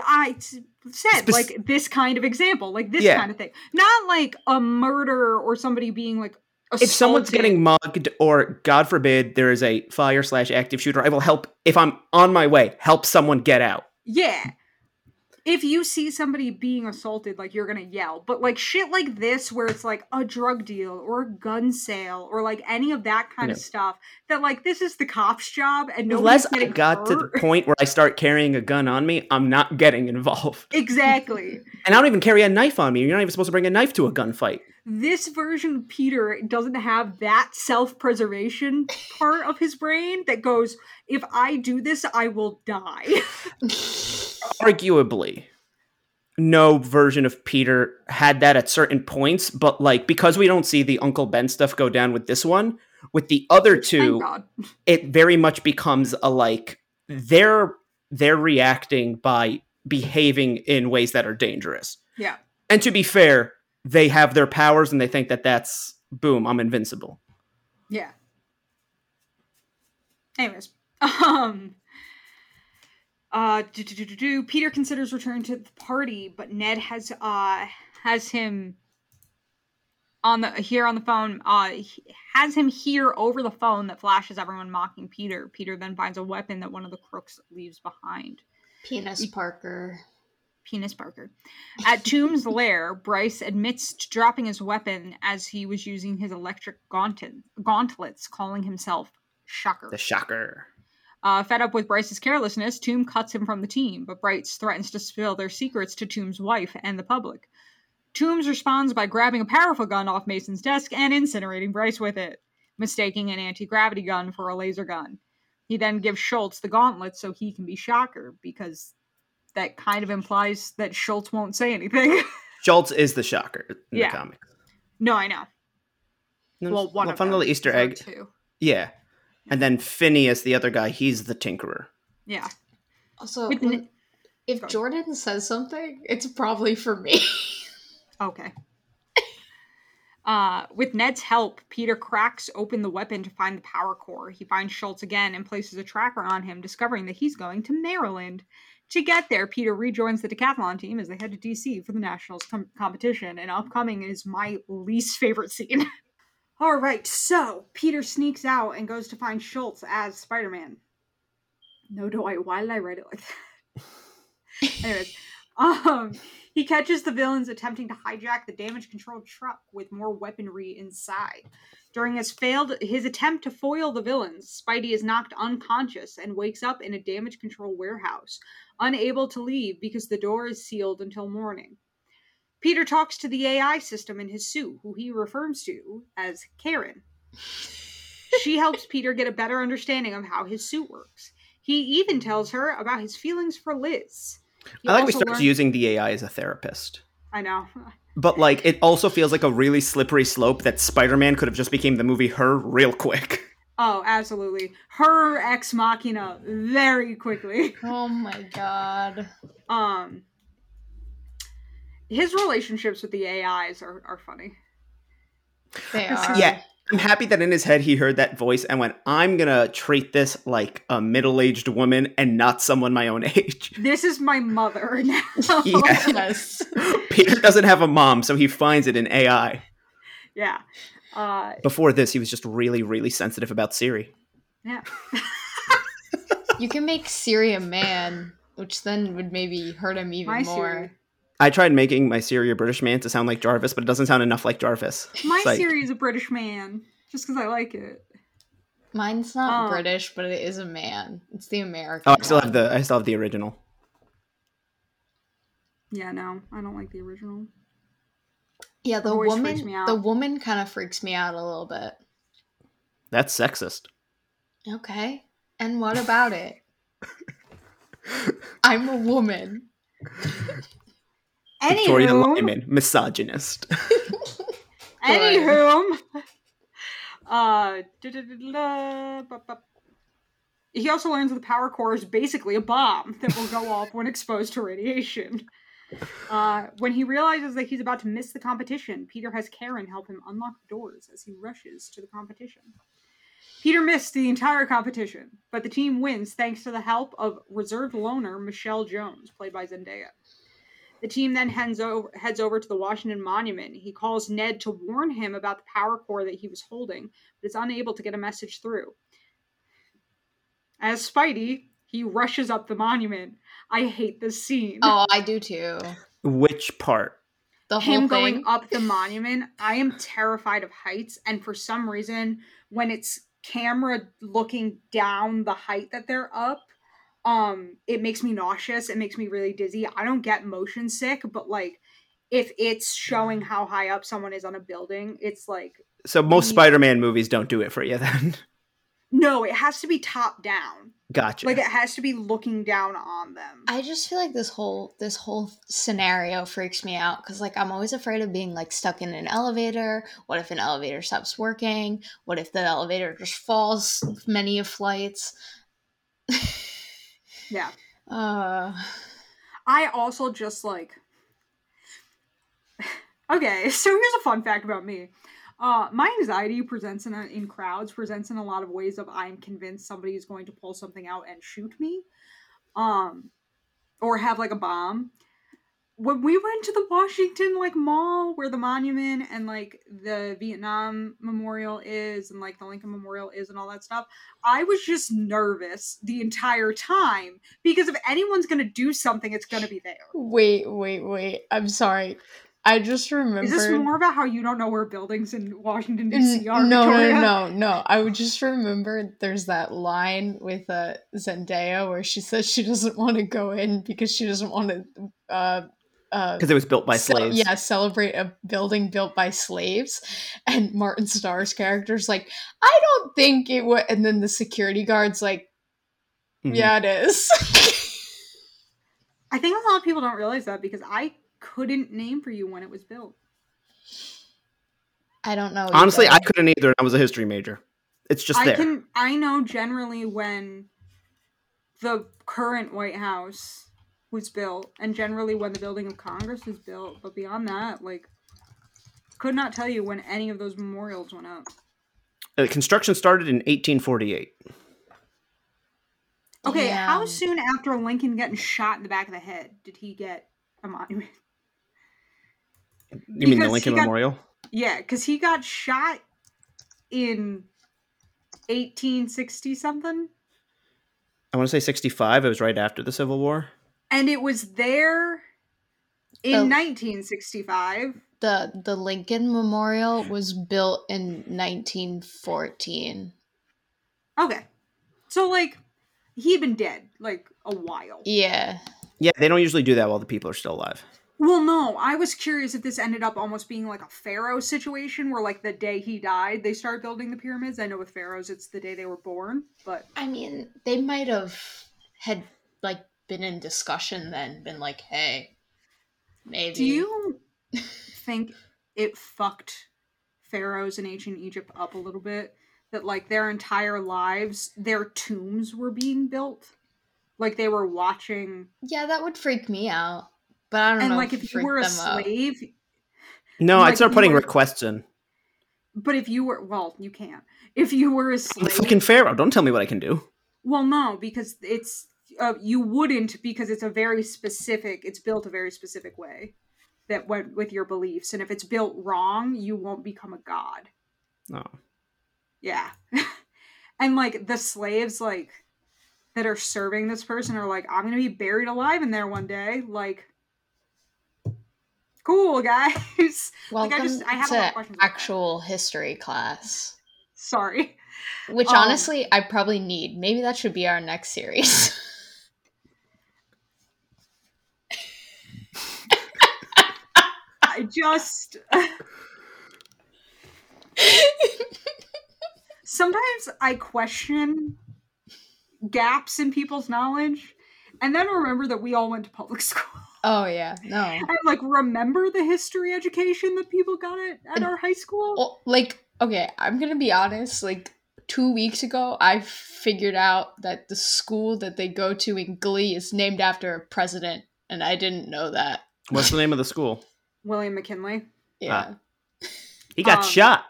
i said, Spec- like this kind of example, like this Yeah. kind of thing, not like a murder or somebody being like. If someone's getting mugged, or God forbid, there is a fire slash active shooter, I will help. If I'm on my way, help someone get out. yeah. If you see somebody being assaulted, like you're gonna yell, but like shit like this, where it's like a drug deal or a gun sale or like any of that kind of stuff, that like this is the cop's job and nobody's Unless I got to the point where I start carrying a gun on me, I'm not getting involved. exactly. And I don't even carry a knife on me. You're not even supposed to bring a knife to a gunfight. this version of Peter doesn't have that self preservation part of his brain that goes, if I do this, I will die. Arguably, no version of Peter had that at certain points, but like because we don't see the Uncle Ben stuff go down with this one, with the other two, it very much becomes a like they're they're reacting by behaving in ways that are dangerous. Yeah. And to be fair, they have their powers and they think that that's boom, I'm invincible. Yeah. Anyways, um, Uh. Peter considers returning to the party, but Ned has uh has him on the here on the phone. Uh, has him hear over the phone that flashes everyone mocking Peter. Peter then finds a weapon that one of the crooks leaves behind. Penis Parker. Penis Parker. At Toombs' lair, Bryce admits to dropping his weapon as he was using his electric gauntlet, gauntlets, calling himself Shocker. The shocker. Uh, fed up with Bryce's carelessness, Toombs cuts him from the team, but Bryce threatens to spill their secrets to Toombs' wife and the public. Toombs responds by grabbing a powerful gun off Mason's desk and incinerating Bryce with it, mistaking an anti gravity gun for a laser gun. He then gives Schultz the gauntlet so he can be Shocker, because that kind of implies that Schultz won't say anything. Schultz is the shocker in Yeah. the comics. no, I know. No, Well, one a of fun little Easter egg. Two. Yeah. And then Phineas, the other guy, he's the tinkerer. Yeah. Also, With when- if Go. Jordan says something, it's probably for me. Okay. Uh, with Ned's help, Peter cracks open the weapon to find the power core. He finds Schultz again and places a tracker on him, discovering that he's going to Maryland. To get there, Peter rejoins the decathlon team as they head to DC for the Nationals com- competition, and upcoming is my least favorite scene. All right, so Peter sneaks out and goes to find Schultz as Spider Man. No, do I? Why did I write it like that? Anyways, um, he catches the villains attempting to hijack the damage control truck with more weaponry inside. During his failed his attempt to foil the villains, Spidey is knocked unconscious and wakes up in a damage control warehouse, unable to leave because the door is sealed until morning. Peter talks to the AI system in his suit, who he refers to as Karen. She helps Peter get a better understanding of how his suit works. He even tells her about his feelings for Liz. He I like we start started learn- using the AI as a therapist. I know. But like it also feels like a really slippery slope that Spider-Man could have just became the movie Her real quick. Oh, absolutely. Her ex machina very quickly. oh my god. Um his relationships with the AIs are, are funny. They are. Yeah. I'm happy that in his head he heard that voice and went, I'm gonna treat this like a middle-aged woman and not someone my own age. This is my mother now. Yeah. Yes. Peter doesn't have a mom, so he finds it in AI. yeah. Uh Before this, he was just really, really sensitive about Siri. yeah. You can make Siri a man, which then would maybe hurt him even My more. Siri. I tried making my Siri a British man to sound like Jarvis, but it doesn't sound enough like Jarvis. My It's like- Siri is a British man. Just because I like it. Mine's not Oh. British, but it is a man. It's the American. Oh, I still have the I still have the original. Yeah, no, I don't like the original. Yeah, the voice me woman. out. The woman kind of freaks me out a little bit. That's sexist. Okay, and what about it? I'm a woman. Victoria Anywho, Lyman, misogynist. Anywho, uh, da-da-da-da, bu- bu- he also learns that the power core is basically a bomb that will go off when exposed to radiation. Uh, when he realizes that he's about to miss the competition, Peter has Karen help him unlock the doors as he rushes to the competition. Peter missed the entire competition, but the team wins thanks to the help of reserve loner Michelle Jones, played by Zendaya. The team then heads over, heads over to the Washington Monument. He calls Ned to warn him about the power core that he was holding, but is unable to get a message through. As Spidey, he rushes up the monument. I hate this scene. Oh, I do too. Which part? The whole him thing. going up the monument. I am terrified of heights, and for some reason, when it's camera looking down the height that they're up, um, it makes me nauseous. It makes me really dizzy. I don't get motion sick, but like if it's showing how high up someone is on a building, it's like So most Yeah. Spider-Man movies don't do it for you then. no, it has to be top down. gotcha. Like it has to be looking down on them. I just feel like this whole this whole scenario freaks me out because like I'm always afraid of being like stuck in an elevator. What if an elevator stops working? What if the elevator just falls many of flights? yeah. Uh, I also just like Okay, so here's a fun fact about me. Uh, my anxiety presents in, a, in crowds presents in a lot of ways of I'm convinced somebody is going to pull something out and shoot me. um, or have like a bomb. When we went to the Washington like mall where the monument and like the Vietnam Memorial is and like the Lincoln Memorial is and all that stuff, I was just nervous the entire time because if anyone's gonna do something, it's gonna be there. Wait, wait, wait. I'm sorry. I just remembered. Is this more about how you don't know where buildings in Washington D.C. are? no, Victoria? no, no, no. I would just remember there's that line with uh, Zendaya where she says she doesn't want to go in because she doesn't want to. Uh, uh, Because it was built by ce- slaves. yeah, celebrate a building built by slaves. And Martin Starr's character's like, I don't think it would. And then the security guard's like, Mhm. Yeah, it is. I think a lot of people don't realize that because I couldn't name for you when it was built. I don't know. Honestly, either. I couldn't either. and I was a history major. It's just I there. can I know generally when the current White House was built and generally when the building of Congress was built, but beyond that, like could not tell you when any of those memorials went up. Uh, construction started in 1848. Okay, Yeah. how soon after Lincoln getting shot in the back of the head did he get a monument? You mean the Lincoln he got- Memorial? Yeah, because he got shot in 1860 something. I want to say 65. It was right after the Civil War. And it was there in Oh. 1965. the the Lincoln Memorial was built in 1914. Okay. So, like, he had been dead, like, a while. Yeah. Yeah, they don't usually do that while the people are still alive. Well, no, I was curious if this ended up almost being like a pharaoh situation where, like, the day he died, they started building the pyramids. I know with pharaohs, it's the day they were born, but I mean, they might have had like been in discussion then, been like, "Hey, maybe." do you think it fucked pharaohs in ancient Egypt up a little bit? That, like, their entire lives, their tombs were being built? Like, they were watching. Yeah, that would freak me out. But I don't know. And, know. like, it if you were a them up. slave, No, I'd start putting were- requests in. but if you were, well, you can't. If you were a I'm slave. the fucking pharaoh. Don't tell me what I can do. Well, no, because it's uh, you wouldn't because it's a very specific. It's built a very specific way that went with your beliefs, and if it's built wrong, you won't become a god. No. Yeah, and like the slaves, like that are serving this person, are like, I'm gonna be buried alive in there one day. Like, cool guys. Like, I Welcome just- I have a lot of to questions about actual history class, Sorry. which Um, honestly I probably need. Maybe that should be our next series. just sometimes I question gaps in people's knowledge and then remember that we all went to public school. oh yeah, no. I like remember the history education that people got at, at our high school. Well, like, okay, I'm gonna be honest. Like two weeks ago, I figured out that the school that they go to in Glee is named after a president, and I didn't know that. What's the name of the school? William McKinley. Yeah. He got Um, shot.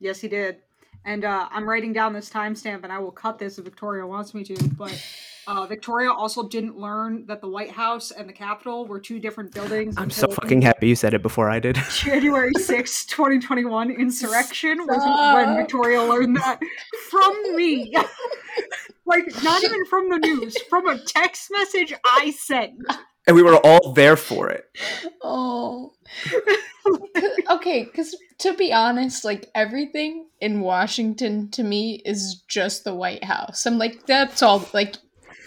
Yes, he did. And uh, I'm writing down this timestamp, and I will cut this if Victoria wants me to. But uh, Victoria also didn't learn that the White House and the Capitol were two different buildings. I'm so fucking happy you said it before I did. January sixth, 2021 insurrection was when Victoria learned that from me. like, not even from the news, from a text message I sent. And we were all there for it. Oh. okay, because to be honest, like everything in Washington to me is just the White House. I'm like, that's all. Like,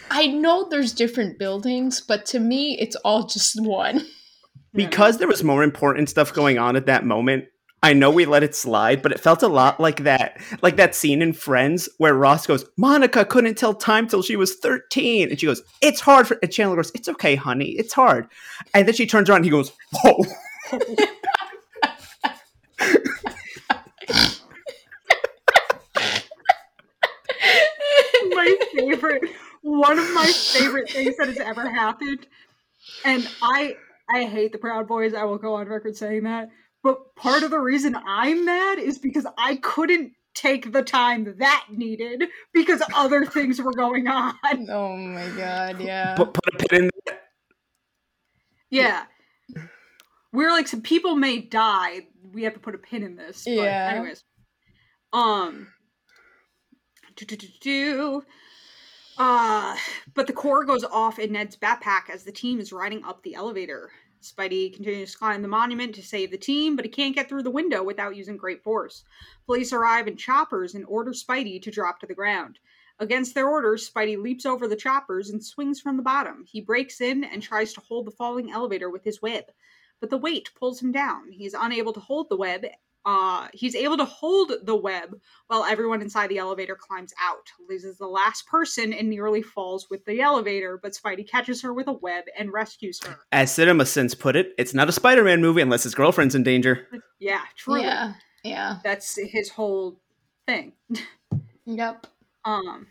I know there's different buildings, but to me, it's all just one. Because there was more important stuff going on at that moment, I know we let it slide, but it felt a lot like that, like that scene in Friends where Ross goes, "Monica couldn't tell time till she was 13," and she goes, "It's hard for." And Chandler goes, "It's okay, honey, it's hard," and then she turns around, and he goes, "Whoa." my favorite one of my favorite things that has ever happened and i i hate the proud boys i will go on record saying that but part of the reason i'm mad is because i couldn't take the time that needed because other things were going on. Oh my god, yeah. Put, put a pin in that. Yeah. We're like some people may die. We have to put a pin in this. But Yeah. anyways. Um do, do, do, do. Uh but the core goes off in Ned's backpack as the team is riding up the elevator. Spidey continues to climb the monument to save the team, but he can't get through the window without using great force. Police arrive in choppers and order Spidey to drop to the ground. Against their orders, Spidey leaps over the choppers and swings from the bottom. He breaks in and tries to hold the falling elevator with his web, but the weight pulls him down. He is unable to hold the web. Uh, he's able to hold the web while everyone inside the elevator climbs out. Liz is the last person and nearly falls with the elevator, but Spidey catches her with a web and rescues her. As Cinema Sins put it, it's not a Spider-Man movie unless his girlfriend's in danger. Yeah, true. Yeah. Yeah. That's his whole thing. Yep. Um,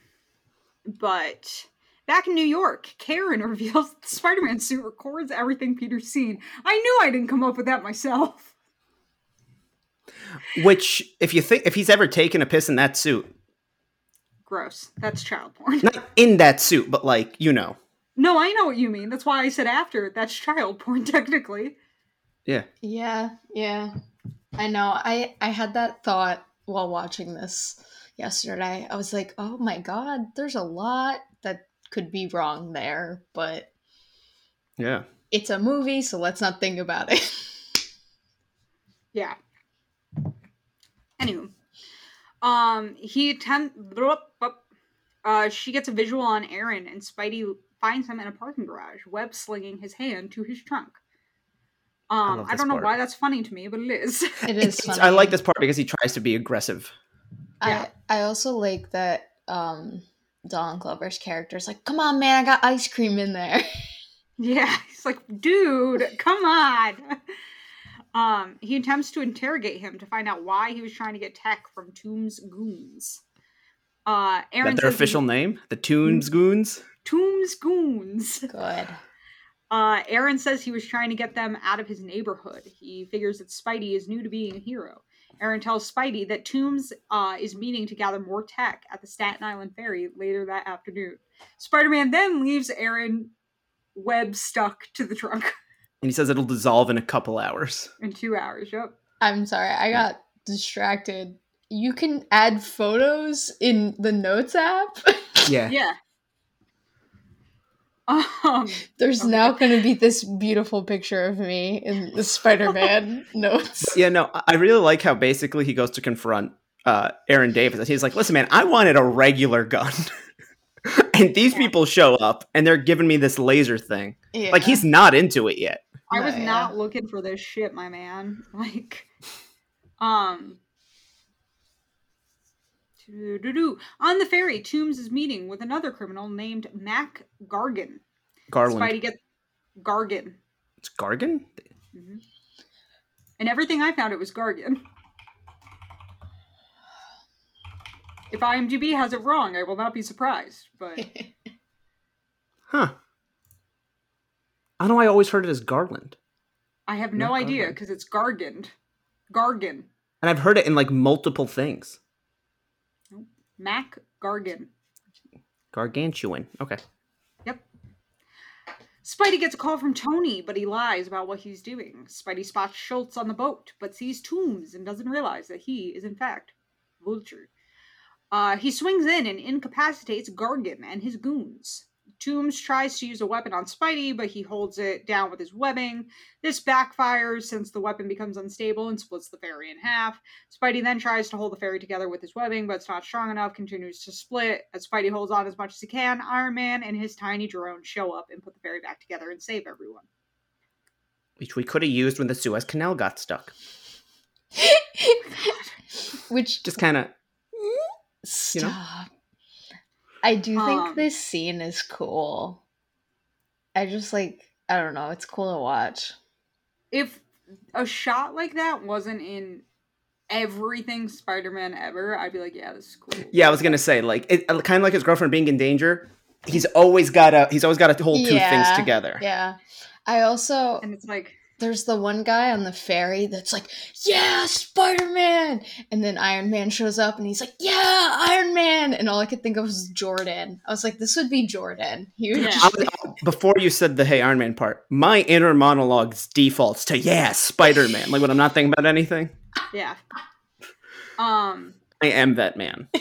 but back in New York, Karen reveals that the Spider-Man suit records everything Peter's seen. I knew I didn't come up with that myself. Which, if you think, if he's ever taken a piss in that suit, Gross. That's child porn. not in that suit, but like you know, No, I know what you mean. That's why I said after. That's child porn, technically. yeah. Yeah, yeah. I know. I I had that thought while watching this yesterday. I was like, "Oh my god, there's a lot that could be wrong there, but Yeah. it's a movie, so let's not think about it." Yeah. Anywho, um, he attempt. Uh, she gets a visual on Aaron, and Spidey finds him in a parking garage, web slinging his hand to his trunk. Um, love I, don't know part. why that's funny to me, but it is. It is funny. I like this part because he tries to be aggressive. Yeah. I I also like that um Donald Glover's character is like, "Come on, man, I got ice cream in there." yeah, he's like, dude, come on. Um, he attempts to interrogate him to find out why he was trying to get tech from Toombs' goons. Uh, Aaron That their says he- official name, the Toons Goons. Toombs' goons. Good. Uh, Aaron says he was trying to get them out of his neighborhood. He figures that Spidey is new to being a hero. Aaron tells Spidey that Toombs uh, is meeting to gather more tech at the Staten Island ferry later that afternoon. Spider Man then leaves Aaron web stuck to the trunk And he says it'll dissolve in a couple hours. in two hours. Yep. I'm sorry, I got distracted. You can add photos in the notes app. Yeah. Yeah. Um, There's Okay. now going to be this beautiful picture of me in the Spider-Man notes. Yeah, no, I I really like how basically he goes to confront uh, Aaron Davis. and He's like, listen, man, I wanted a regular gun. and these Yeah. people show up and they're giving me this laser thing. Yeah. Like, he's not into it yet. I was yeah. not looking for this shit, my man. Like, um. On the ferry, Toombs is meeting with another criminal named Mac Gargan. Garland. Spidey gets Gargan. It's Gargan? Mhm. And everything I found, it was Gargan. If IMDb has it wrong, I will not be surprised. But Huh. I know. I always heard it as Garland. I have no idea because it's Gargan. Gargan. And I've heard it in like multiple things. Mac Gargan. Gargantuan. Okay. Yep. Spidey gets a call from Tony, but he lies about what he's doing. Spidey spots Schultz on the boat, but sees Toombs and doesn't realize that he is, in fact, Vulture. Uh, he swings in and incapacitates Gargan and his goons. Toombs tries to use a weapon on Spidey, but he holds it down with his webbing. This backfires since the weapon becomes unstable and splits the ferry in half. Spidey then tries to hold the ferry together with his webbing, but it's not strong enough, continues to split. As Spidey holds on as much as he can, Iron Man and his tiny drone show up and put the ferry back together and save everyone. Which we could have used when the Suez Canal got stuck. Which Just kind of. stop. know? I do think Um, this scene is cool. I just like I don't know, it's cool to watch. If a shot like that wasn't in everything Spider-Man ever, I'd be like, yeah, this is cool. Yeah, I was gonna say like it, kind of like his girlfriend being in danger. He's always got to. He's always got to hold two things together. Yeah. I also And it's like, there's the one guy on the ferry that's like, "Yeah, Spider Man," and then Iron Man shows up and he's like, "Yeah, Iron Man," and all I could think of was Jordan. I was like, "This would be Jordan." He would Yeah. just Before you said the "Hey Iron Man" part, my inner monologue defaults to "Yeah, Spider Man." Like when I'm not thinking about anything, Yeah. Um, I am that man.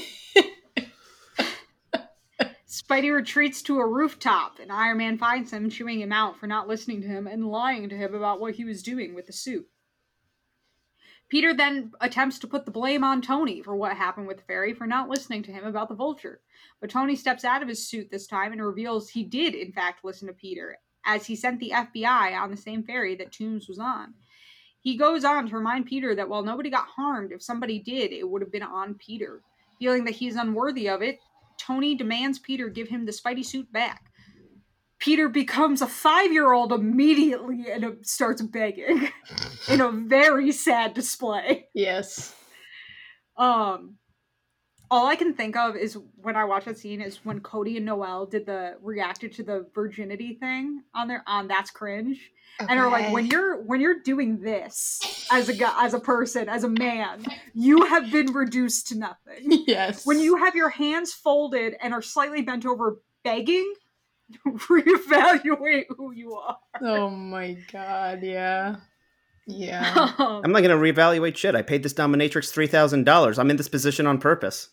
Spidey retreats to a rooftop, and Iron Man finds him, chewing him out for not listening to him and lying to him about what he was doing with the suit. Peter then attempts to put the blame on Tony for what happened with the ferry for not listening to him about the vulture. But Tony steps out of his suit this time and reveals he did, in fact, listen to Peter, as he sent the FBI on the same ferry that Toombs was on. He goes on to remind Peter that while nobody got harmed, if somebody did, it would have been on Peter. Feeling that he's unworthy of it, Tony demands Peter give him the Spidey suit back. Peter becomes a five year old immediately and uh, starts begging in a very sad display. yes. Um, all I can think of is when I watch that scene is when Cody and Noel did the reacted to the virginity thing on their on That's Cringe. and are like when you're when you're doing this as a guy as a person as a man you have been reduced to nothing yes when you have your hands folded and are slightly bent over begging reevaluate who you are oh my god yeah yeah Um, I'm not gonna reevaluate shit. I paid this dominatrix three thousand dollars. I'm in this position on purpose.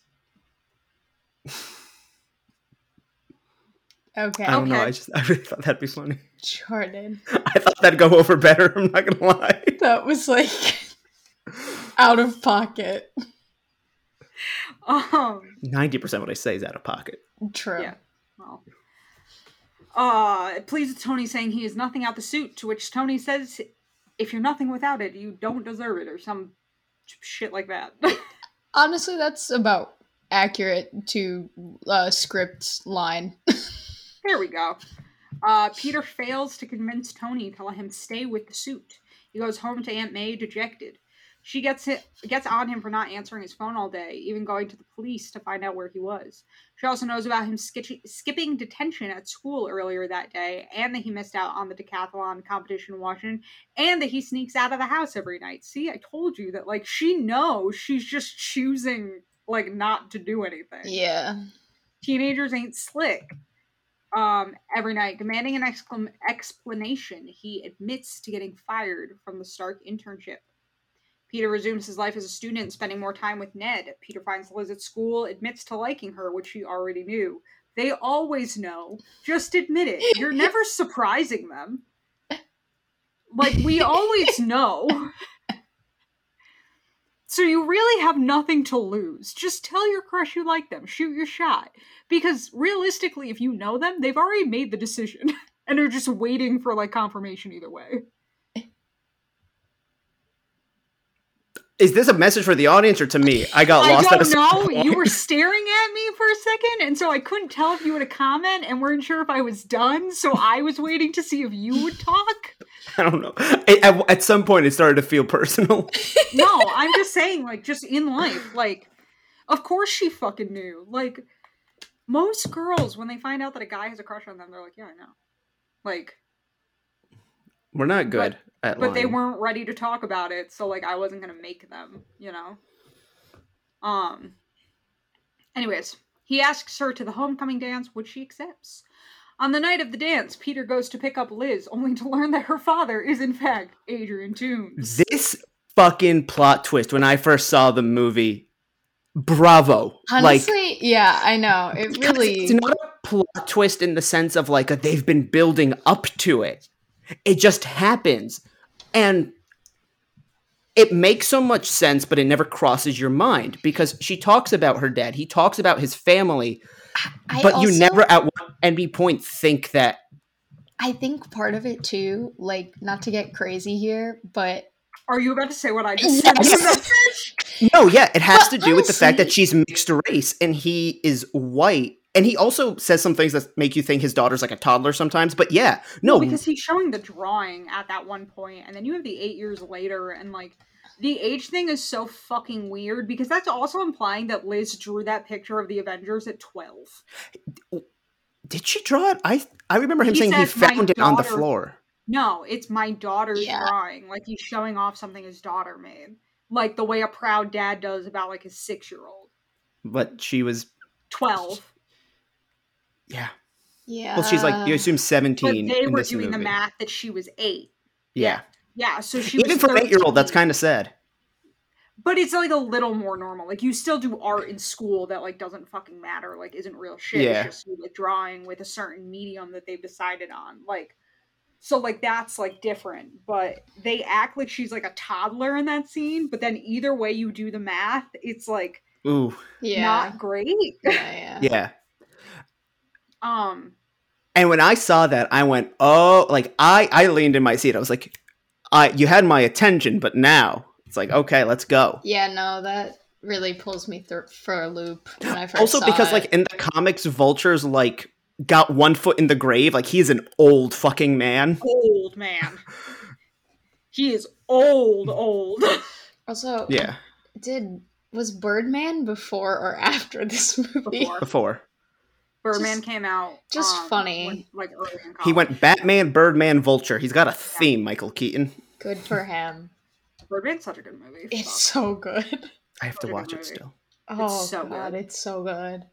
Okay I don't know. I just I really thought that'd be funny. jordan I thought that'd go over better. I'm not gonna lie. that was like out of pocket um Ninety percent of what I say is out of pocket. true Yeah. well uh it pleases tony saying he is nothing out the suit to which tony says if you're nothing without it you don't deserve it or some shit like that honestly that's about accurate to uh script line There we go. Uh, Peter fails to convince Tony to let him stay with the suit. He goes home to Aunt May dejected. She gets it, gets on him for not answering his phone all day, even going to the police to find out where he was. She also knows about him skipping detention at school earlier that day, and that he missed out on the decathlon competition in Washington, and that he sneaks out of the house every night. See, I told you that. Like she knows, she's just choosing like not to do anything yeah teenagers ain't slick. Um, every night, demanding an exclam- explanation, he admits to getting fired from the Stark internship. Peter resumes his life as a student, spending more time with Ned. Peter finds Liz at school, admits to liking her, which he already knew. They always know. Just admit it. You're never surprising them. Like, we always know. So you really have nothing to lose. Just tell your crush you like them. Shoot your shot. Because realistically, if you know them, they've already made the decision and are just waiting for like confirmation either way. Is this a message for the audience or to me? I got I lost a don't know. point. You were staring at me for a second, and so I couldn't tell if you had a comment and weren't sure if I was done. So I was waiting to see if you would talk. I don't know. At, at some point, it started to feel personal. No, I'm just saying, like, just in life, like, of course she fucking knew. Like, most girls, when they find out that a guy has a crush on them, they're like, yeah, I know. Like, We're not good at but they weren't ready to talk about it, so like I wasn't gonna make them, you know. Um. Anyways, he asks her to the homecoming dance, which she accepts. On the night of the dance, Peter goes to pick up Liz, only to learn that her father is in fact Adrian Toombs. This fucking plot twist when I first saw the movie, bravo. like, honestly yeah i know it really it's not a plot twist in the sense of like a, they've been building up to it. It just happens, and it makes so much sense, but it never crosses your mind because she talks about her dad. He talks about his family, I but you never at any point think that I think part of it too, like not to get crazy here, but Are you about to say what I just said? Yes. message? No, yeah, it has But to do with the oh, fact that she's mixed race and he is white. And he also says some things that make you think his daughter's like a toddler sometimes. But yeah, no, because he's showing the drawing at that one point, and then you have the eight years later, and like the age thing is so fucking weird because that's also implying that Liz drew that picture of the Avengers at twelve. did she draw it? I I remember him He saying he says, "My found it on the floor. No, it's my daughter's Yeah. drawing. Like he's showing off something his daughter made. Like the way a proud dad does about like his six year old. But she was, 12. Yeah. Yeah. Well, she's like you assume But seventeen. they in were this doing the math that she was eight. Yeah, Yeah, so she even was for an eight-year-old, that's kind of sad. But it's like a little more normal. Like you still do art in school that like doesn't fucking matter, like isn't real shit. Yeah. It's just like drawing with a certain medium that they've decided on. Like so like that's like different. But they act like she's like a toddler in that scene, but then either way you do the math, it's like Ooh, yeah. not great. yeah, yeah. yeah. Um And when I saw that, I went, "Oh!" Like I, I leaned in my seat. I was like, "I, you had my attention, but now it's like, okay, let's go." Yeah, no, that really pulls me through for a loop when I first Also, saw because it. like in the comics, Vulture's like got one foot in the grave. Like he's an old fucking man. old man. he is old, old. also, Yeah, did was Birdman before or after this movie? Before. before Birdman Just- came out. just um, funny. when- like early in he went Batman, Birdman, Vulture. He's got a theme, Michael Keaton. Good for him. Birdman's such a good movie. It's Fuck. so good. I have to Such a good watch it still. Oh so god, good. it's so good.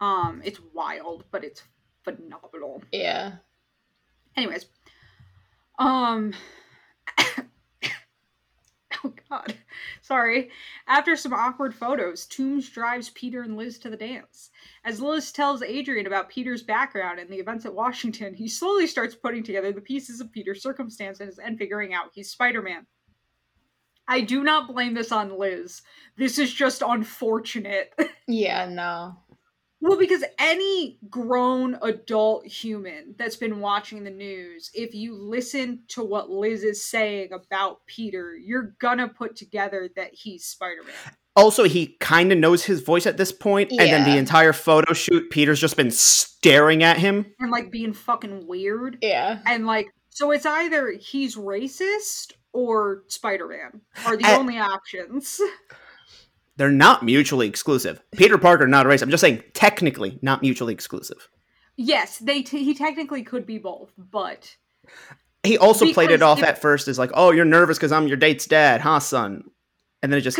Um, it's wild, but it's phenomenal. Yeah. Anyways, um, oh god, sorry. After some awkward photos, Toombs drives Peter and Liz to the dance. As Liz tells Adrian about Peter's background and the events at Washington, he slowly starts putting together the pieces of Peter's circumstances and figuring out he's Spider-Man. I do not blame this on Liz. This is just unfortunate. Yeah, no. Well, because any grown adult human that's been watching the news, if you listen to what Liz is saying about Peter, you're gonna put together that he's Spider Man. Also, he kind of knows his voice at this point, and then the entire photo shoot, Peter's just been staring at him. And like being fucking weird. Yeah. And like, so it's either he's racist or Spider Man are the only options. They're not mutually exclusive. Peter Parker, not a race. I'm just saying, technically, not mutually exclusive. yes, they t- he technically could be both, but He also played it off at first as like, "Oh, you're nervous because I'm your date's dad, huh, son?" And then it just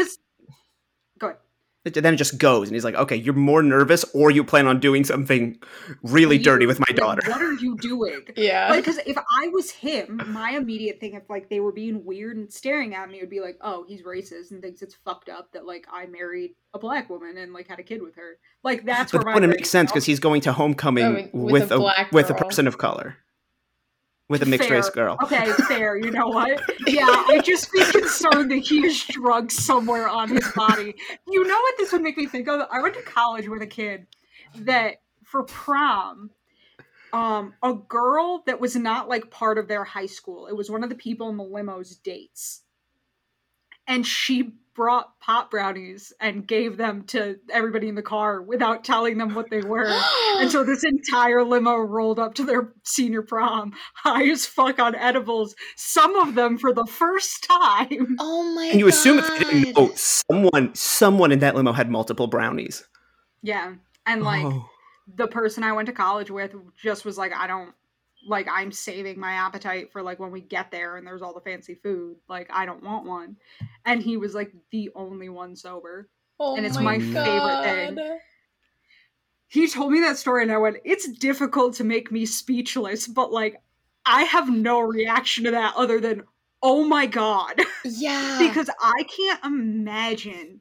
ahead. it- then it just goes, and he's like, "Okay, you're more nervous, or you plan on doing something really dirty with my Like, daughter." What are you doing? Yeah. Like, because if I was him, my immediate thing, if like they were being weird and staring at me, would be like, "Oh, he's racist and thinks it's fucked up that like I married a black woman and like had a kid with her." Like that's But where that my wouldn't brain make sense because he's going to homecoming Going with with, a a, black with a person of color, with a mixed race girl. Okay, fair. You know what? Yeah, I just be concerned that he has drugs somewhere on his body. You know what this would make me think of? I went to college with a kid that for prom, um, a girl that was not like part of their high school. It was one of the people in the limo's dates, and she brought pop brownies and gave them to everybody in the car without telling them what they were. And so this entire limo rolled up to their senior prom, high as fuck on edibles, some of them for the first time. oh my And you assume if they didn't know someone, someone in that limo had multiple brownies. Yeah. And like Oh. the person I went to college with just was like, I don't like I'm saving my appetite for like when we get there and there's all the fancy food. Like I don't want one. And he was like the only one sober. Oh and it's my favorite thing. He told me that story and I went, it's difficult to make me speechless, but like I have no reaction to that other than, oh my god. Yeah. because I can't imagine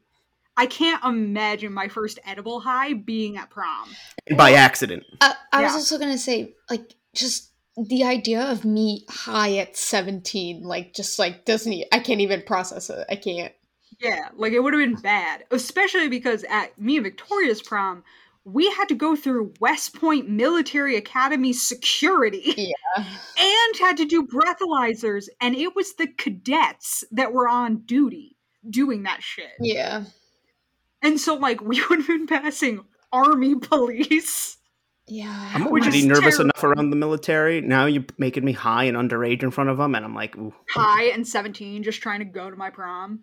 I can't imagine my first edible high being at prom. And by accident. I, I was also gonna say, like, just the idea of me high at seventeen, like, just like doesn't. I can't even process it. I can't. Yeah, like it would have been bad, especially because at me and Victoria's prom, we had to go through West Point Military Academy security Yeah. and had to do breathalyzers, and it was the cadets that were on duty doing that shit. Yeah. And so, like, we would have been passing army police. Yeah. I'm already nervous terrible. enough around the military. Now you're making me high and underage in front of them, and I'm like, ooh. High and 17, just trying to go to my prom.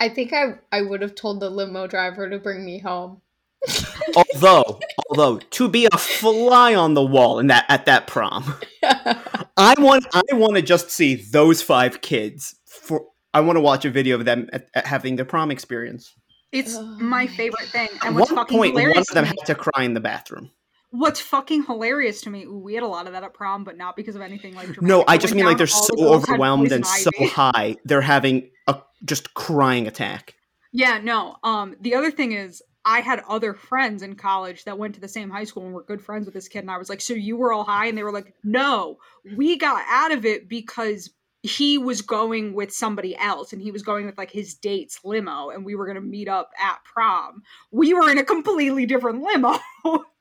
I think I I would have told the limo driver to bring me home. although, although to be a fly on the wall in that at that prom, I want I want to just see those five kids. For I want to watch a video of them at, at having their prom experience. It's Oh my my favorite thing. At And what's one fucking point, one hilarious of them to had to cry in the bathroom. What's fucking hilarious to me, ooh, we had a lot of that at prom, but not because of anything like dramatic. No, I just mean like they're so the overwhelmed and so high, they're having a just crying attack. Yeah, no. Um, the other thing is, I had other friends in college that went to the same high school and were good friends with this kid, and I was like, "So you were all high?" And they were like, "No, we got out of it because he was going with somebody else, and he was going with like his date's limo, and we were gonna meet up at prom. We were in a completely different limo.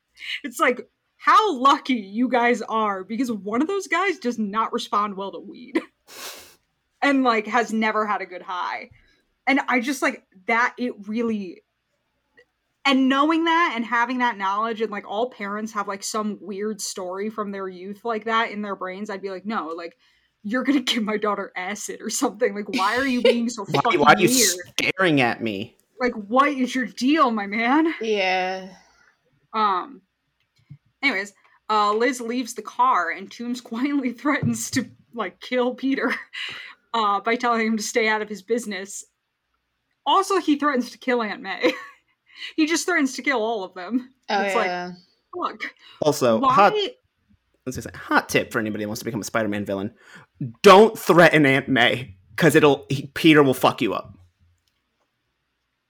it's like." How lucky you guys are because one of those guys does not respond well to weed and like has never had a good high and i just like that it really and knowing that and having that knowledge and like all parents have like some weird story from their youth like that in their brains i'd be like no like you're gonna give my daughter acid or something like why are you being so Why, fucking why are you weird staring at me? like what is your deal my man yeah. Um anyways uh liz leaves the car and toombs quietly threatens to like kill peter uh by telling him to stay out of his business also he threatens to kill aunt may he just threatens to kill all of them Oh It's like- yeah. look Also, why hot let's just say, hot tip for anybody who wants to become a Spider-Man villain: don't threaten Aunt May because it'll he, Peter will fuck you up.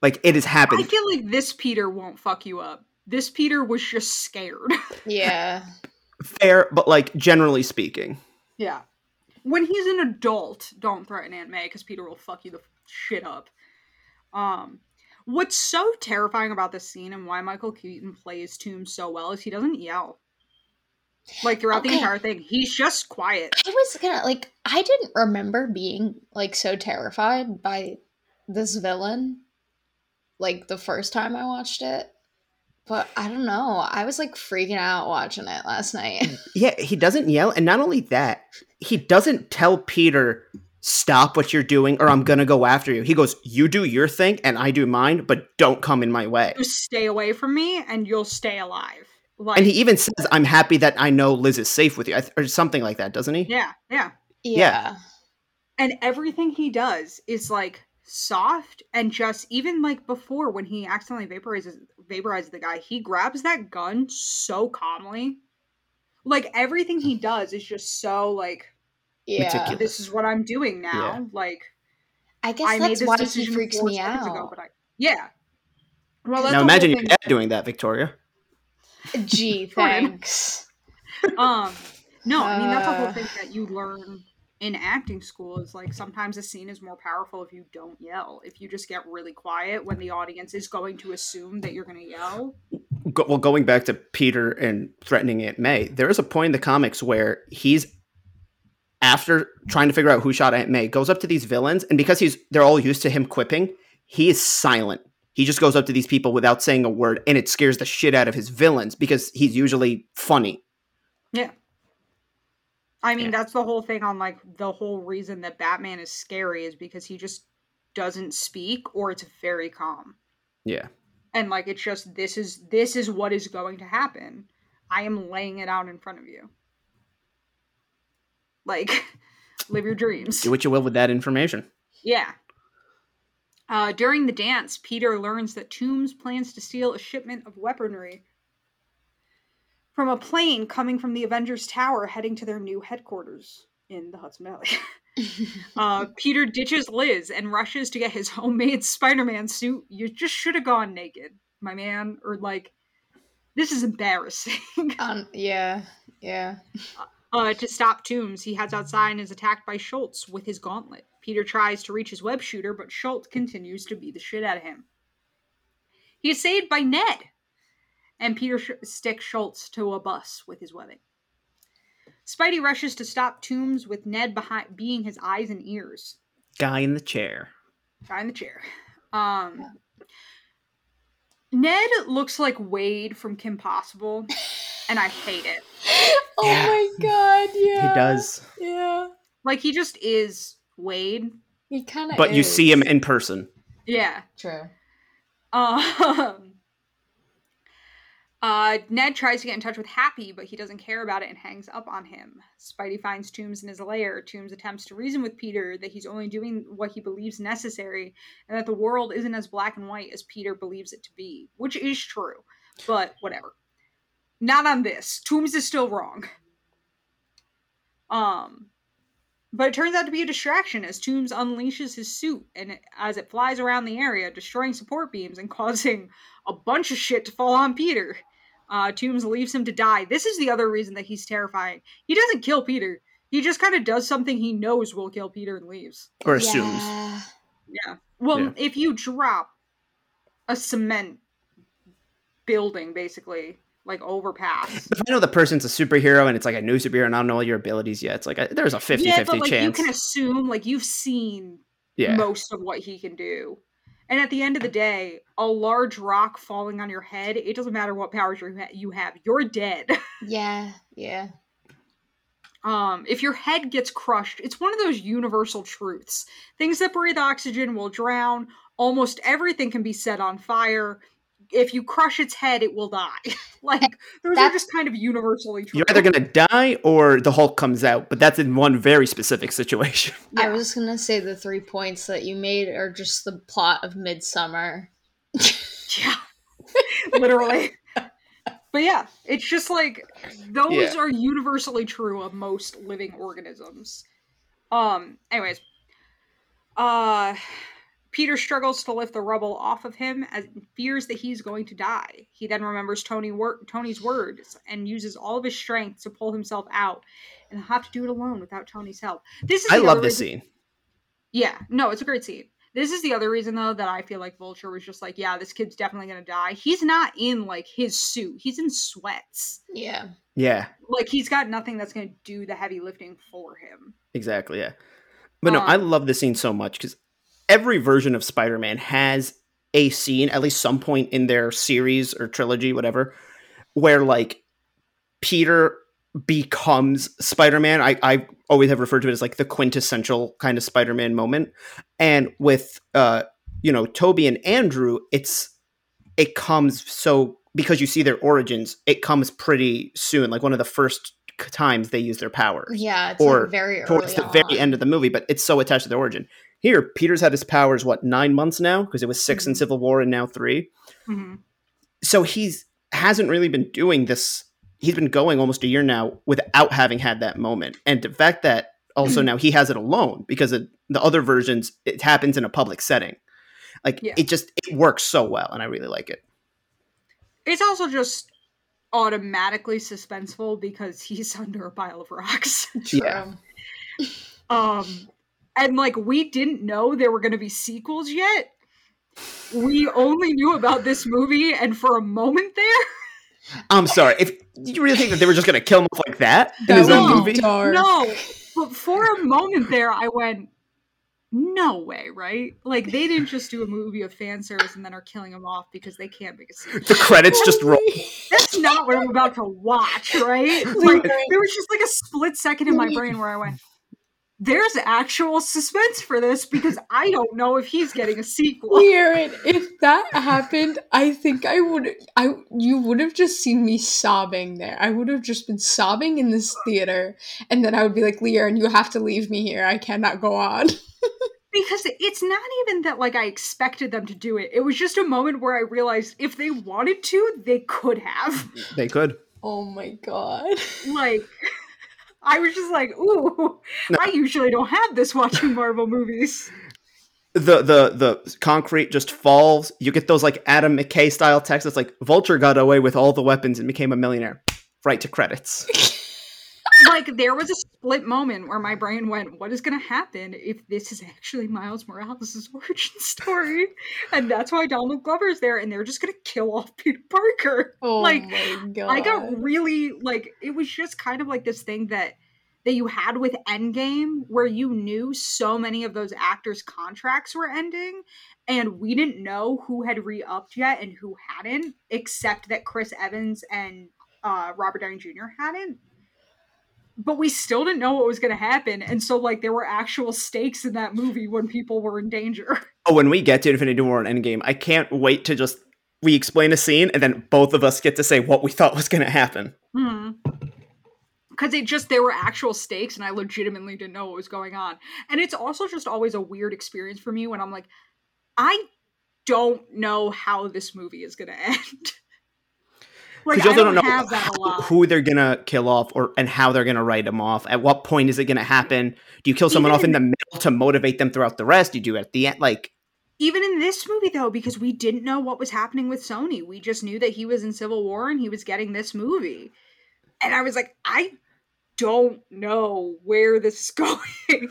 Like it has happened. i feel like this peter won't fuck you up this peter was just scared. Yeah. Fair, but like generally speaking, yeah. When he's an adult don't threaten aunt may because peter will fuck you the shit up. Um what's so terrifying about this scene and why michael keaton plays Toombs so well is he doesn't yell. Like throughout the entire thing he's just quiet. I was gonna like I didn't remember being like so terrified by this villain like the first time I watched it. But I don't know. I was like freaking out watching it last night. yeah, he doesn't yell, and not only that, he doesn't tell Peter stop what you're doing or I'm gonna go after you. He goes, "You do your thing, and I do mine, but don't come in my way." just stay away from me and you'll stay alive like And he even says, "I'm happy that I know Liz is safe with you," or something like that, doesn't he? yeah yeah Yeah. and everything he does is like soft and just even like before when he accidentally vaporizes vaporizes the guy he grabs that gun so calmly like everything he does is just so like Yeah. Meticulous. this is what i'm doing now Yeah. like I guess i made that's this why he decision freaks four me out. ago but i yeah well now imagine whole your dad doing that, Victoria. Gee, thanks. um no i mean that's the whole Uh. thing that you learn in acting school is like sometimes a scene is more powerful if you don't yell if you just get really quiet when the audience is going to assume that you're going to yell Go, well, going back to Peter and threatening Aunt May, there is a point in the comics where he's after trying to figure out who shot Aunt May, goes up to these villains, and because he's they're all used to him quipping, he is silent. He just goes up to these people without saying a word, and it scares the shit out of his villains because he's usually funny. I mean, Yeah. that's the whole thing on like the whole reason that Batman is scary is because he just doesn't speak or it's very calm. Yeah. And like it's just this is this is what is going to happen. I am laying it out in front of you. Like live your dreams. Do what you will with that information. Yeah. Uh, during the dance, Peter learns that Toombs plans to steal a shipment of weaponry from a plane coming from the Avengers Tower heading to their new headquarters in the Hudson Valley. uh, Peter ditches Liz and rushes to get his homemade Spider Man suit. You just should have gone naked, my man. Or, like, this is embarrassing. um, yeah. Yeah. Uh, to stop Toombs, he heads outside and is attacked by Schultz with his gauntlet. Peter tries to reach his web shooter, but Schultz continues to beat the shit out of him. He is saved by Ned, and Peter sh- sticks Schultz to a bus with his webbing. Spidey rushes to stop Toombs with Ned behind, being his eyes and ears. Guy in the chair. Guy in the chair. Um, Ned looks like Wade from Kim Possible, and I hate it. oh Yeah. my god, yeah. He does. Yeah. Like he just is Wade. He kind of But you see him in person. Yeah. True. Um, Uh, Ned tries to get in touch with Happy, but he doesn't care about it and hangs up on him. Spidey finds Toombs in his lair. Toombs attempts to reason with Peter that he's only doing what he believes necessary and that the world isn't as black and white as Peter believes it to be, which is true, but whatever. Not on this. Toombs is still wrong. Um, but it turns out to be a distraction as Toombs unleashes his suit and as it flies around the area, destroying support beams and causing a bunch of shit to fall on Peter. Uh, Toombs leaves him to die. This is the other reason that he's terrifying. He doesn't kill Peter. He just kind of does something he knows will kill Peter and leaves. Or assumes. Yeah. Yeah. Well, Yeah. if you drop a cement building, basically, like overpass. If I know the person's a superhero and it's like a new superhero and I don't know all your abilities yet, it's like a, there's a 50 yeah, 50 but like you can assume, like you've seen yeah. most of what he can do. And at the end of the day, a large rock falling on your head, it doesn't matter what powers you ha- you have, you're dead. Yeah, yeah. Um, if your head gets crushed, it's one of those universal truths. Things that breathe oxygen will drown. Almost everything can be set on fire. If you crush its head, it will die. like those are just kind of universally true. You're either going to die or the Hulk comes out, but that's in one very specific situation. I Yeah. was gonna say the three points that you made are just the plot of Midsummer. Yeah. Literally. But yeah, it's just like those Yeah. are universally true of most living organisms. Um anyways, uh Peter struggles to lift the rubble off of him as fears that he's going to die. He then remembers Tony wor- Tony's words and uses all of his strength to pull himself out and have to do it alone without Tony's help. This is I the love other this reason- scene. yeah, no, it's a great scene. This is the other reason though that I feel like Vulture was just like, yeah, this kid's definitely gonna die. He's not in like his suit. He's in sweats. Yeah. Yeah, Like he's got nothing that's gonna do the heavy lifting for him. exactly. Yeah. But no, Um, I love this scene so much because every version of Spider Man has a scene, at least some point in their series or trilogy, whatever, where like Peter becomes Spider Man. I, I always have referred to it as like the quintessential kind of Spider Man moment. And with, uh, you know, Tobey and Andrew, it's, it comes so because you see their origins, it comes pretty soon. Like one of the first times they use their powers Yeah, it's Or like very early towards the on. very end of the movie, but it's so attached to their origin. Here, Peter's had his powers what nine months now because it was 6 in Mhm. Civil War and now three. Mm-hmm. So he's hasn't really been doing this. He's been going almost a year now without having had that moment, and the fact that also Mm-hmm. now he has it alone because of the other versions it happens in a public setting. Like Yeah. it just it works so well, and I really like it. It's also just automatically suspenseful because he's under a pile of rocks. Yeah. Um, and like we didn't know there were going to be sequels yet. We only knew about this movie, and for a moment there, I'm sorry if you really think that they were just gonna kill him off like that in his own movie. dark. no. But for a moment there, I went, "No way!" Right? Like they didn't just do a movie of fan service and then are killing him off because they can't make a sequel. The credits just roll. That's not what I'm about to watch, right? Like there was just like a split second in my brain where I went, "There's actual suspense for this because I don't know if he's getting a sequel." Weird. If that happened, I think I would. I you would have just seen me sobbing there. I would have just been sobbing in this theater, and then I would be like, "Leon, you have to leave me here. I cannot go on." because it's not even that like I expected them to do it. It was just a moment where I realized if they wanted to, they could have. They could. Oh my god. Like I was just like, "Ooh, No. I usually don't have this watching Marvel movies." the the the concrete just falls. You get those like Adam McKay style texts. It's like Vulture got away with all the weapons and became a millionaire. Right to credits. like there was a split moment where my brain went, "What is going to happen if this is actually Miles Morales' origin story?" And that's why Donald Glover's there, and they're just going to kill off Peter Parker. Oh Like, my god. I got really like it was just kind of like this thing that that you had with Endgame where you knew so many of those actors' contracts were ending and we didn't know who had re-upped yet and who hadn't, except that Chris Evans and uh, Robert Downey Jr. hadn't. But we still didn't know what was gonna happen, and so like there were actual stakes in that movie when people were in danger. Oh, when we get to Infinity War and Endgame, I can't wait to just we explain a scene and then both of us get to say what we thought was going to happen. Hmm. Because it just there were actual stakes, and I legitimately didn't know what was going on. And it's also just always a weird experience for me when I'm like, I don't know how this movie is going to end. Like Because you I don't, don't know have that a lot. who they're going to kill off or and how they're going to write them off. At what point is it going to happen? Do you kill someone Even off in in- the middle to motivate them throughout the rest? Do you do it at the end? Like, Even in this movie, though, because we didn't know what was happening with Sony, we just knew that he was in Civil War and he was getting this movie, and I was like, I don't know where this is going.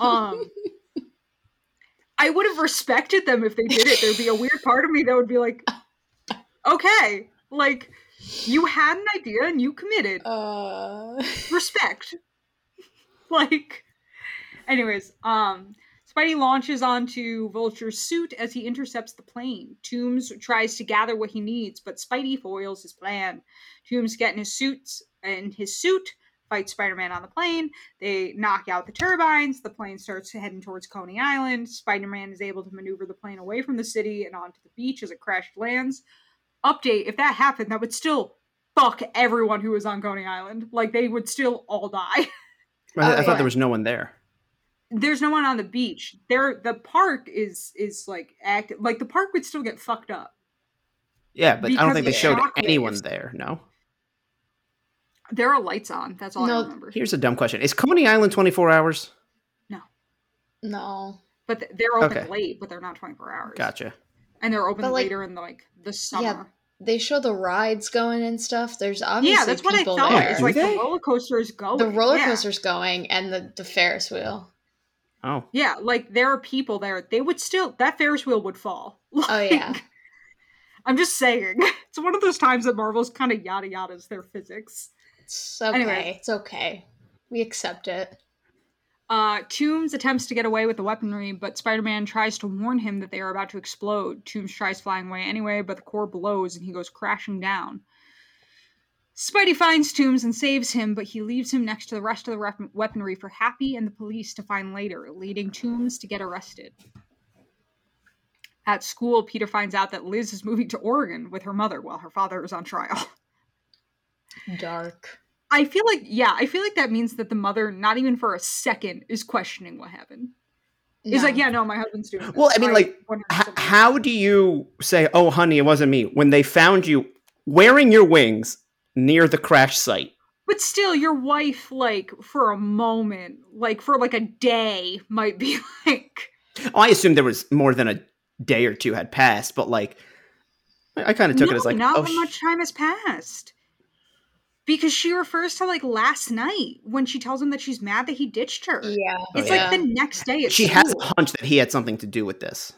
um I would have respected them if they did it. There'd be a weird part of me that would be like, okay, like you had an idea and you committed. Uh, Respect. like anyways, um Spidey launches onto Vulture's suit as he intercepts the plane. Toombs tries to gather what he needs, but Spidey foils his plan. Toombs get in his suits in his suit, fights Spider-Man on the plane. They knock out the turbines. The plane starts heading towards Coney Island. Spider-Man is able to maneuver the plane away from the city and onto the beach as it crash lands. Update: If that happened, that would still fuck everyone who was on Coney Island. Like they would still all die. I, I thought there was no one there. There's no one on the beach. There, the park is is like active. Like the park would still get fucked up. Yeah, but I don't think they showed shockwaves. anyone there. No. There are lights on. That's all No, I remember. Here's a dumb question: Is Coney Island 24 hours? No. No. But th- they're open Okay. late, but they're not 24 hours. Gotcha. And they're open But, like- later in the, like the summer. Yeah, They show the rides going and stuff. There's Yeah, obviously that's what I people thought. there. It's Do like they? the roller coaster is going. the roller yeah. coaster's going and the, the Ferris wheel. Oh, Yeah, like there are people there. They would still that Ferris wheel would fall. Oh yeah. Like, I'm just saying. It's one of those times that Marvel's kind of yada yadas their physics. It's okay. Anyway. It's okay. We accept it. Uh, Toombs attempts to get away with the weaponry, but Spider Man tries to warn him that they are about to explode. Toombs tries flying away anyway, but the core blows and he goes crashing down. Spidey finds Toombs and saves him, but he leaves him next to the rest of the weaponry for Happy and the police to find later, leading Toombs to get arrested. At school, Peter finds out that Liz is moving to Oregon with her mother while her father is on trial. Dark. I feel like, yeah, I feel like that means that the mother, not even for a second, is questioning what happened. It's like, yeah, no, my husband's doing. This. Well, I mean, like, H- how do you say, "Oh, honey, it wasn't me," when they found you wearing your wings near the crash site? But still, your wife, like, for a moment, like, for like a day, might be like, Oh, I assumed there was more than a day or two had passed, but like, I, I kind of took no, it as like, not oh, when sh- much time has passed. Because she refers to like last night when she tells him that she's mad that he ditched her. Yeah. It's Oh, like yeah. the next day. At she has a hunch that he had something to do with this.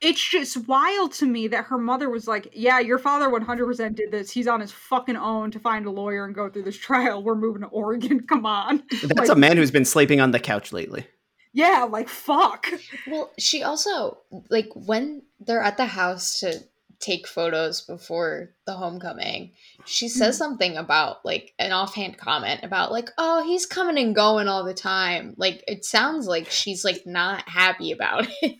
It's just wild to me that her mother was like, "Yeah, your father 100% did this. He's on his fucking own to find a lawyer and go through this trial. We're moving to Oregon. Come on." That's Like- a man who's been sleeping on the couch lately. Yeah, like fuck. Well, she also like when they're at the house to take photos before the homecoming, she says Mhm. something about like an offhand comment about like, "Oh, he's coming and going all the time." Like it sounds like she's like not happy about it.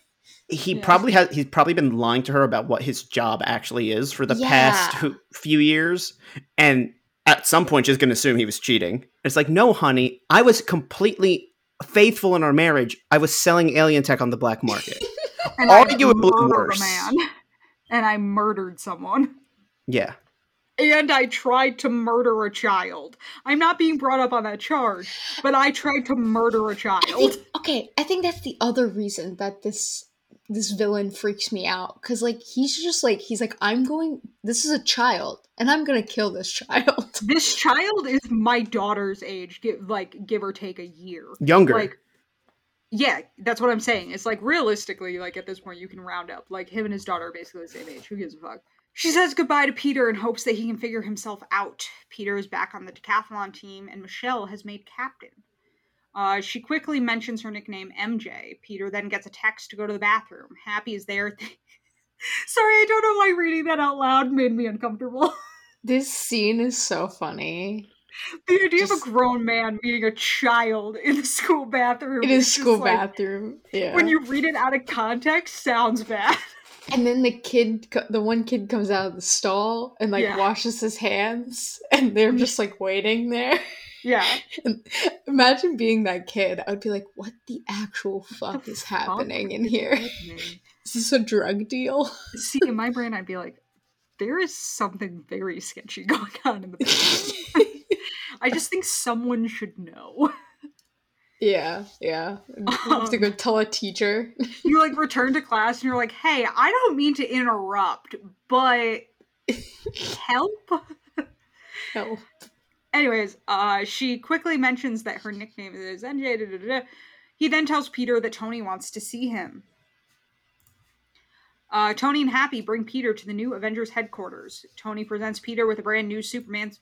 He Yeah. probably has. He's probably been lying to her about what his job actually is for the past Yeah. hu- few years, and at some point she's going to assume he was cheating. It's like, no, honey, I was completely faithful in our marriage. I was selling alien tech on the black market. And Arguably murdered worse. A man. And I murdered someone. yeah, And I tried to murder a child. I'm not being brought up on that charge, but I tried to murder a child. think okay, I think that's the other reason that this this villain freaks me out cuz like he's just like he's like I'm going this is a child and I'm going to kill this child. This child is my daughter's age, give, like give or take a year. younger. Like, yeah, that's what I'm saying. It's like realistically, like at this point, you can round up. Like him and his daughter are basically the same age. Who gives a fuck? She says goodbye to Peter and hopes that he can figure himself out. Peter is back on the decathlon team, and Michelle has made captain. Uh, she quickly mentions her nickname MJ. Peter then gets a text to go to the bathroom. Happy is there. Sorry, I don't know why reading that out loud made me uncomfortable. This scene is so funny. The idea of a grown man meeting a child in the school bathroom. In just school like- bathroom. Yeah. when you read it out of context sounds bad And then the kid, the one kid comes out of the stall and like Yeah. washes his hands, and they're just like waiting there. Yeah. And imagine being that kid. I would be like, "What the actual fuck The is fuck happening in here? happening? Is this a drug deal?" See, in my brain, I'd be like, there is something very sketchy going on in the building. I just think someone should know. yeah, yeah. You have to go tell a teacher. You like return to class and you're like, hey, I don't mean to interrupt, but help? Help. Anyways, uh, she quickly mentions that her nickname is MJ. da, da, da, da. He then tells Peter that Tony wants to see him. Uh, Tony and Happy bring Peter to the new Avengers headquarters. Tony presents Peter with a brand new Superman,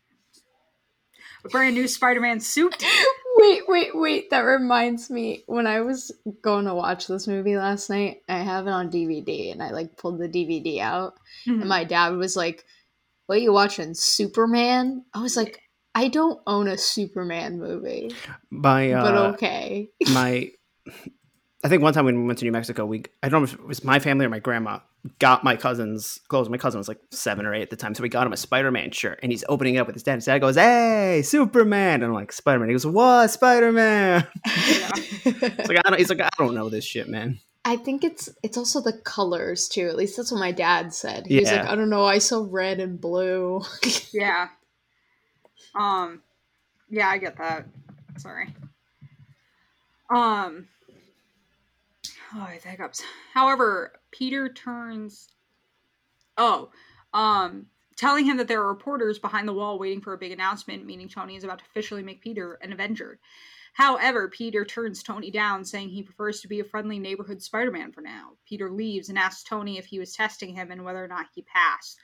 a brand new Spider-Man suit. Wait, wait, wait. That reminds me. When I was going to watch this movie last night, I have it on DVD, and I like pulled the DVD out, Mm-hmm. and my dad was like, "What are you watching? Superman?" I was like, "I don't own a Superman movie, My uh, but okay." my I think one time when we went to New Mexico, we I don't know if it was my family or my grandma got my cousin's clothes. My cousin was like seven or eight at the time, so we got him a Spider Man shirt, and he's opening it up with his dad. His dad goes, "Hey, Superman!" And I'm like, "Spider Man." He goes, "What, Spider Man?" Yeah. It's like I don't. He's like, "I don't know this shit, man." I think it's it's also the colors too. At least that's what my dad said. He was like, "I don't know. I saw red and blue." Yeah. Um yeah, I get that. Sorry. Um Oh, hiccups. However, Peter turns Oh, um telling him that there are reporters behind the wall waiting for a big announcement, meaning Tony is about to officially make Peter an Avenger. However, Peter turns Tony down, saying he prefers to be a friendly neighborhood Spider Man for now. Peter leaves and asks Tony if he was testing him and whether or not he passed.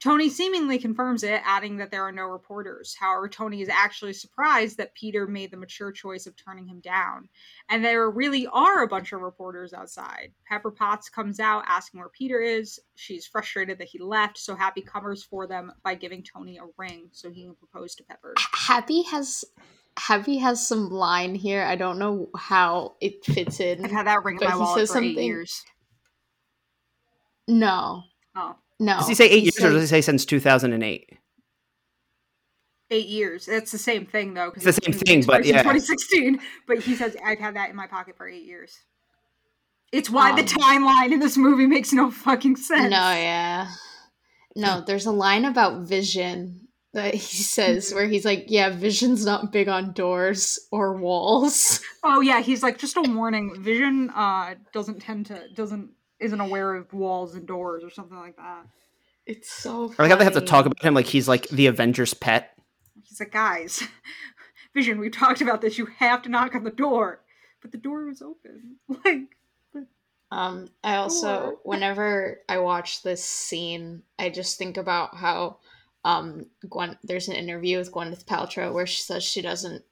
Tony seemingly confirms it, adding that there are no reporters. However, Tony is actually surprised that Peter made the mature choice of turning him down. And there really are a bunch of reporters outside. Pepper Potts comes out asking where Peter is. She's frustrated that he left, so Happy covers for them by giving Tony a ring so he can propose to Pepper. Happy has Happy has some line here. I don't know how it fits in. I've had that ring in my wallet for eight years. No, Oh, no. Does he say eight years or does he say since 2008? eight years. That's the same thing, though. 'cause It's the same thing, but in yeah. 2016. But he says, I've had that in my pocket for eight years. It's why the Um, timeline in this movie makes no fucking sense. No, yeah. No, there's a line about Vision that he says where he's like, "Yeah, Vision's not big on doors or walls." Oh yeah, he's like just a warning. Vision uh doesn't tend to doesn't isn't aware of walls and doors or something like that. It's so. I like how they have to talk about him like he's like the Avengers pet. He's like, guys, Vision, we've talked about this. You have to knock on the door, but the door was open. Like, Um, I also, Door. whenever I watch this scene, I just think about how, um, Gwen. There's an interview with Gwyneth Paltrow where she says she doesn't,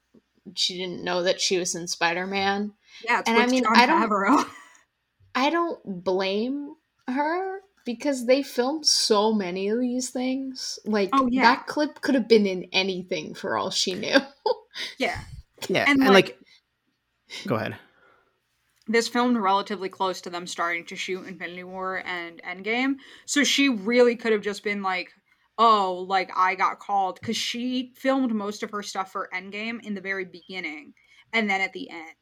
she didn't know that she was in Spider Man. yeah, it's And I mean, Jon I don't- Favreau. I don't blame her because they filmed so many of these things. Like Oh, yeah. that clip could have been in anything for all she knew. yeah, Yeah, And, and, like- like, go ahead. this filmed relatively close to them starting to shoot Infinity War and Endgame, so she really could have just been like, "Oh, like I got called," because she filmed most of her stuff for Endgame in the very beginning, and then at the end,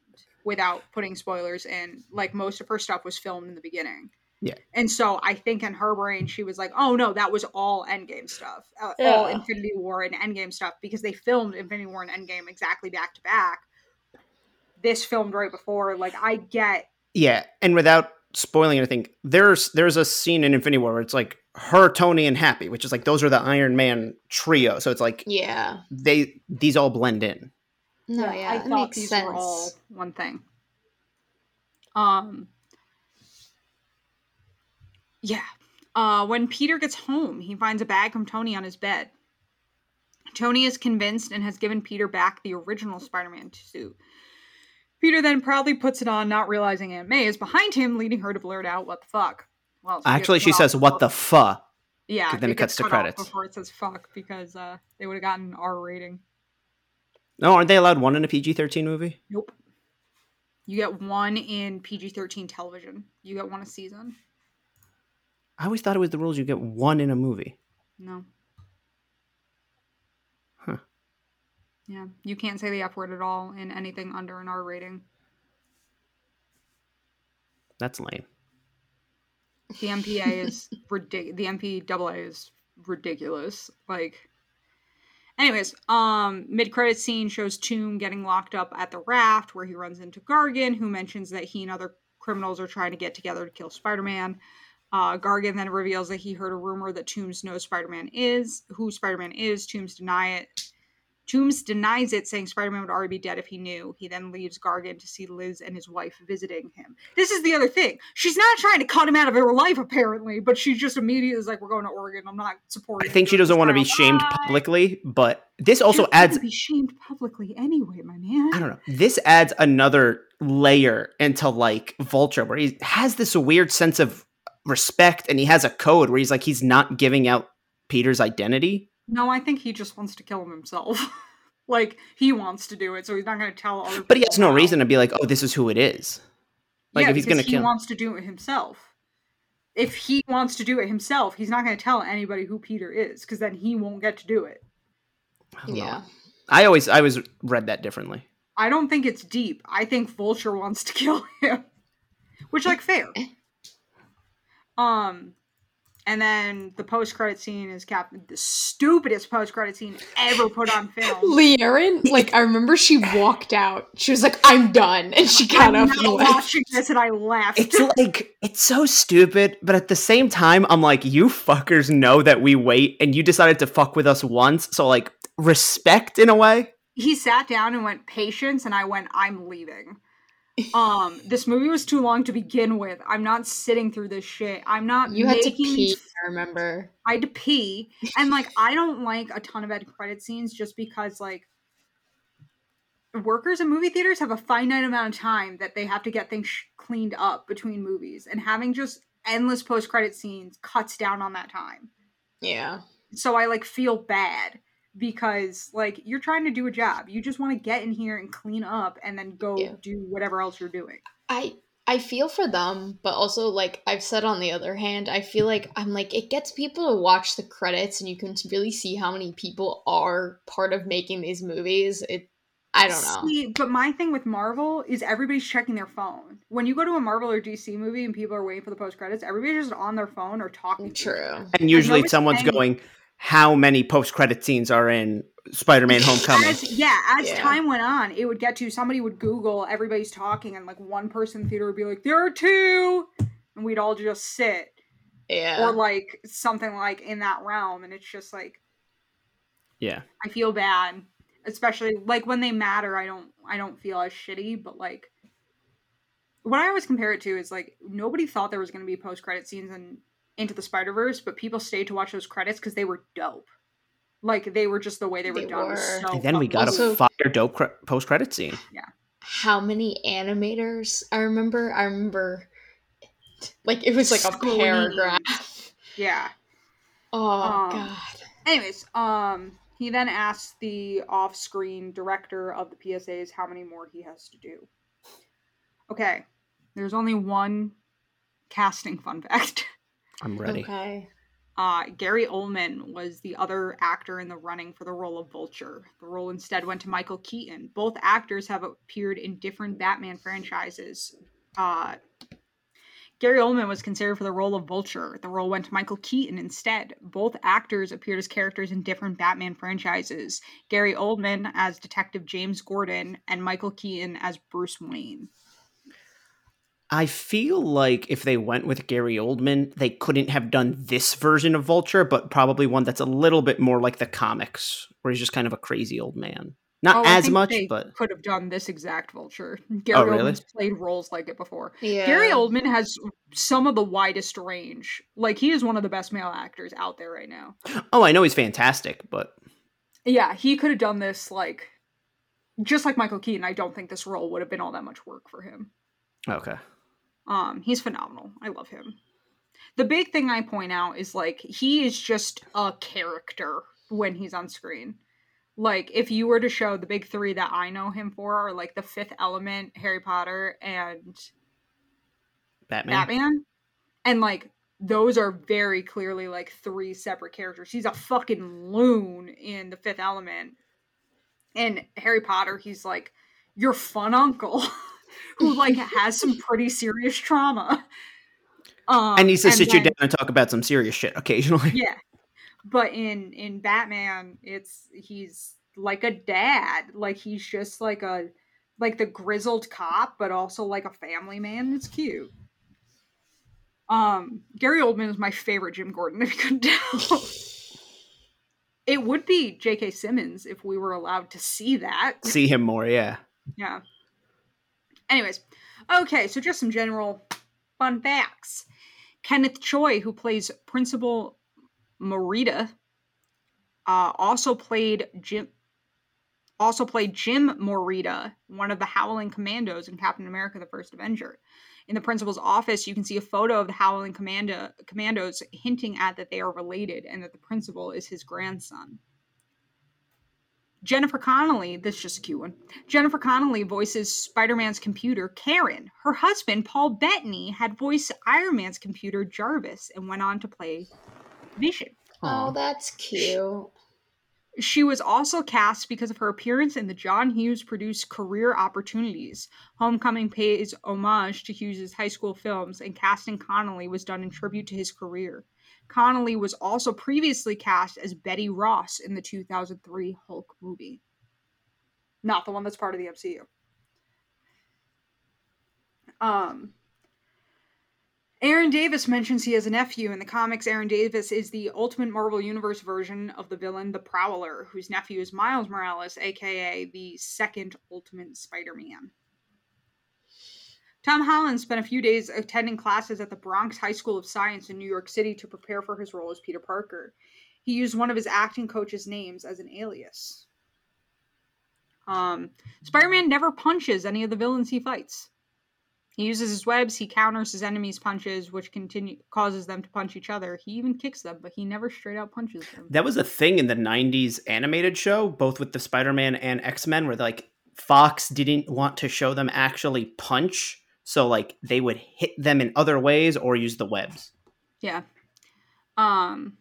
without putting spoilers in. Like most of her stuff was filmed in the beginning. Yeah. And so I think in her brain she was like, "Oh no, that was all Endgame stuff, uh, all Infinity War and Endgame stuff," because they filmed Infinity War and Endgame exactly back to back. This filmed right before. Like I get Yeah, and without spoiling anything, there's there's a scene in Infinity War where it's like her, Tony, and Happy, which is like those are the Iron Man trio. So it's like yeah. they these all blend in. No, yeah, I it thought makes these sense. were all one thing. Um. Yeah. Uh, when Peter gets home, he finds a bag from Tony on his bed. Tony is convinced and has given Peter back the original Spider-Man suit. Peter then proudly puts it on, not realizing Aunt May is behind him, leading her to blurt out, "What the fuck?" Well, gets Actually, she says, "What the fuck? Yeah, then it gets cuts to credits. before it says "fuck" because uh, they would have gotten an R rating. No, aren't they allowed one in a PG thirteen movie? Nope. You get one in PG thirteen television. You get one a season. I always thought it was the rules you get one in a movie. No. Huh. Yeah, you can't say the F word at all in anything under an R rating. That's lame. The MPA is ridiculous. The MPAA is ridiculous. Like, anyways, um, mid credit scene shows Tomb getting locked up at the raft where he runs into Gargan, who mentions that he and other criminals are trying to get together to kill Spider Man. Uh, Gargan then reveals that he heard a rumor that Toombs knows Spider Man is who Spider Man is. Toombs deny it. Toombs denies it, saying Spider Man would already be dead if he knew. He then leaves Gargan to see Liz and his wife visiting him. This is the other thing. She's not trying to cut him out of her life, apparently, but she just immediately is like, "We're going to Oregon. I'm not supporting. I think she doesn't want to be Bye. shamed publicly, but this also She doesn't adds be shamed publicly anyway, my man. I don't know. This adds another layer into like Vulture, where he has this weird sense of respect, and he has a code where he's like he's not giving out Peter's identity. No, I think he just wants to kill him himself. like he wants to do it, so he's not going to tell other. But he has no how. reason to be like, "Oh, this is who it is." Like yeah, if he's because gonna he kill, wants to do it himself. If he wants to do it himself, he's not going to tell anybody who Peter is, because then he won't get to do it. I don't know. Yeah. I always, I always read that differently. I don't think it's deep. I think Vulture wants to kill him, which like fair. Um, and then the post credit scene is cap the stupidest post credit scene ever put on film. Leerin, like I remember she walked out. She was like, "I'm done," and she got I'm up and now left. watching this and I laughed. It's like it's so stupid, but at the same time, I'm like, you fuckers know that we wait, and you decided to fuck with us once, so like respect in a way. he sat down and went patience and i went i'm leaving um this movie was too long to begin with i'm not sitting through this shit i'm not You had to pee. I remember. i had to pee and like i don't like a ton of end credit scenes just because like workers in movie theaters have a finite amount of time that they have to get things sh- cleaned up between movies and having just endless post credit scenes cuts down on that time Yeah. so I like feel bad because like you're trying to do a job. You just want to get in here and clean up and then go Yeah. do whatever else you're doing. I I feel for them, but also like I've said on the other hand, I feel like I'm like it gets people to watch the credits and you can really see how many people are part of making these movies. It I don't know. See, but my thing with Marvel is everybody's checking their phone. When you go to a Marvel or DC movie and people are waiting for the post credits, everybody's just on their phone or talking. to. True. And usually nobody's someone's saying- going, "How many post-credit scenes are in Spider-Man: Homecoming?" As, yeah, as Yeah. time went on, it would get to somebody would Google everybody's talking, and like one person in the theater would be like, "There are two. and we'd all just sit, Yeah. or like something like in that realm, and it's just like yeah, I feel bad, especially like when they matter. I don't I don't feel as shitty, but like what I always compare it to is like nobody thought there was going to be post credit scenes in Into the Spider Verse, but people stayed to watch those credits because they were dope. Like they were just the way they were They done. were. So and then we got Also- a fire dope cre- post-credit scene. Yeah. How many animators I remember I remember like it was like a paragraph. yeah. Oh Um, god. Anyways, um, he then asked the off-screen director of the PSAs how many more he has to do. Okay, there's only one casting fun fact. I'm ready. Okay. Uh, Gary Oldman was the other actor in the running for the role of Vulture. The role instead went to Michael Keaton. Both actors have appeared in different Batman franchises. Uh, Gary Oldman was considered for the role of Vulture. The role went to Michael Keaton instead. Both actors appeared as characters in different Batman franchises. Gary Oldman as Detective James Gordon and Michael Keaton as Bruce Wayne. I feel like if they went with Gary Oldman, they couldn't have done this version of Vulture, but probably one that's a little bit more like the comics, where he's just kind of a crazy old man. Not Oh, as much, they but could have done this exact Vulture. Oh, Gary Oh, really? Oldman's played roles like it before. Yeah. Gary Oldman has some of the widest range. Like he is one of the best male actors out there right now. oh, I know he's fantastic, but Yeah, he could have done this like just like Michael Keaton. I don't think this role would have been all that much work for him. okay. Um, he's phenomenal. I love him. The big thing I point out is like he is just a character when he's on screen. Like if you were to show the big three that I know him for are like the Fifth Element, Harry Potter, and Batman. Batman. And like those are very clearly like three separate characters. He's a fucking loon in the Fifth Element, and Harry Potter, he's like your fun uncle who like has some pretty serious trauma. Um, and needs to sit you down and talk about some serious shit occasionally. yeah but in in batman it's he's like a dad like he's just like a like the grizzled cop but also like a family man it's cute um gary oldman is my favorite jim gordon if you couldn't tell it would be j.k simmons if we were allowed to see that See him more, yeah. yeah. Anyways, okay, so just some general fun facts. Kenneth Choi, who plays Principal Morita, uh, also played Jim. Also played Jim Morita, one of the Howling Commandos in Captain America: The First Avenger. In the principal's office, you can see a photo of the Howling Commando commandos, hinting at that they are related and that the principal is his grandson. Jennifer Connelly, this is just a cute one. Jennifer Connelly voices Spider Man's computer, Karen. Her husband, Paul Bettany, had voiced Iron Man's computer, Jarvis, and went on to play Vision. Oh, that's cute. She was also cast because of her appearance in the John Hughes produced Career Opportunities. Homecoming pays homage to Hughes' high school films, and casting Connelly was done in tribute to his career. Connelly was also previously cast as Betty Ross in the 2003 Hulk movie. Not the one that's part of the MCU. Um, Aaron Davis mentions he has a nephew. In the comics, Aaron Davis is the Ultimate Marvel Universe version of the villain, the Prowler, whose nephew is Miles Morales, aka the second Ultimate Spider Man. Tom Holland spent a few days attending classes at the Bronx High School of Science in New York City to prepare for his role as Peter Parker. He used one of his acting coach's names as an alias. Um, Spider Man never punches any of the villains he fights. He uses his webs, he counters his enemies' punches, which continue causes them to punch each other. He even kicks them, but he never straight out punches them. That was a thing in the 90s animated show, both with the Spider Man and X Men, where like Fox didn't want to show them actually punch. So like they would hit them in other ways or use the webs. Yeah. Um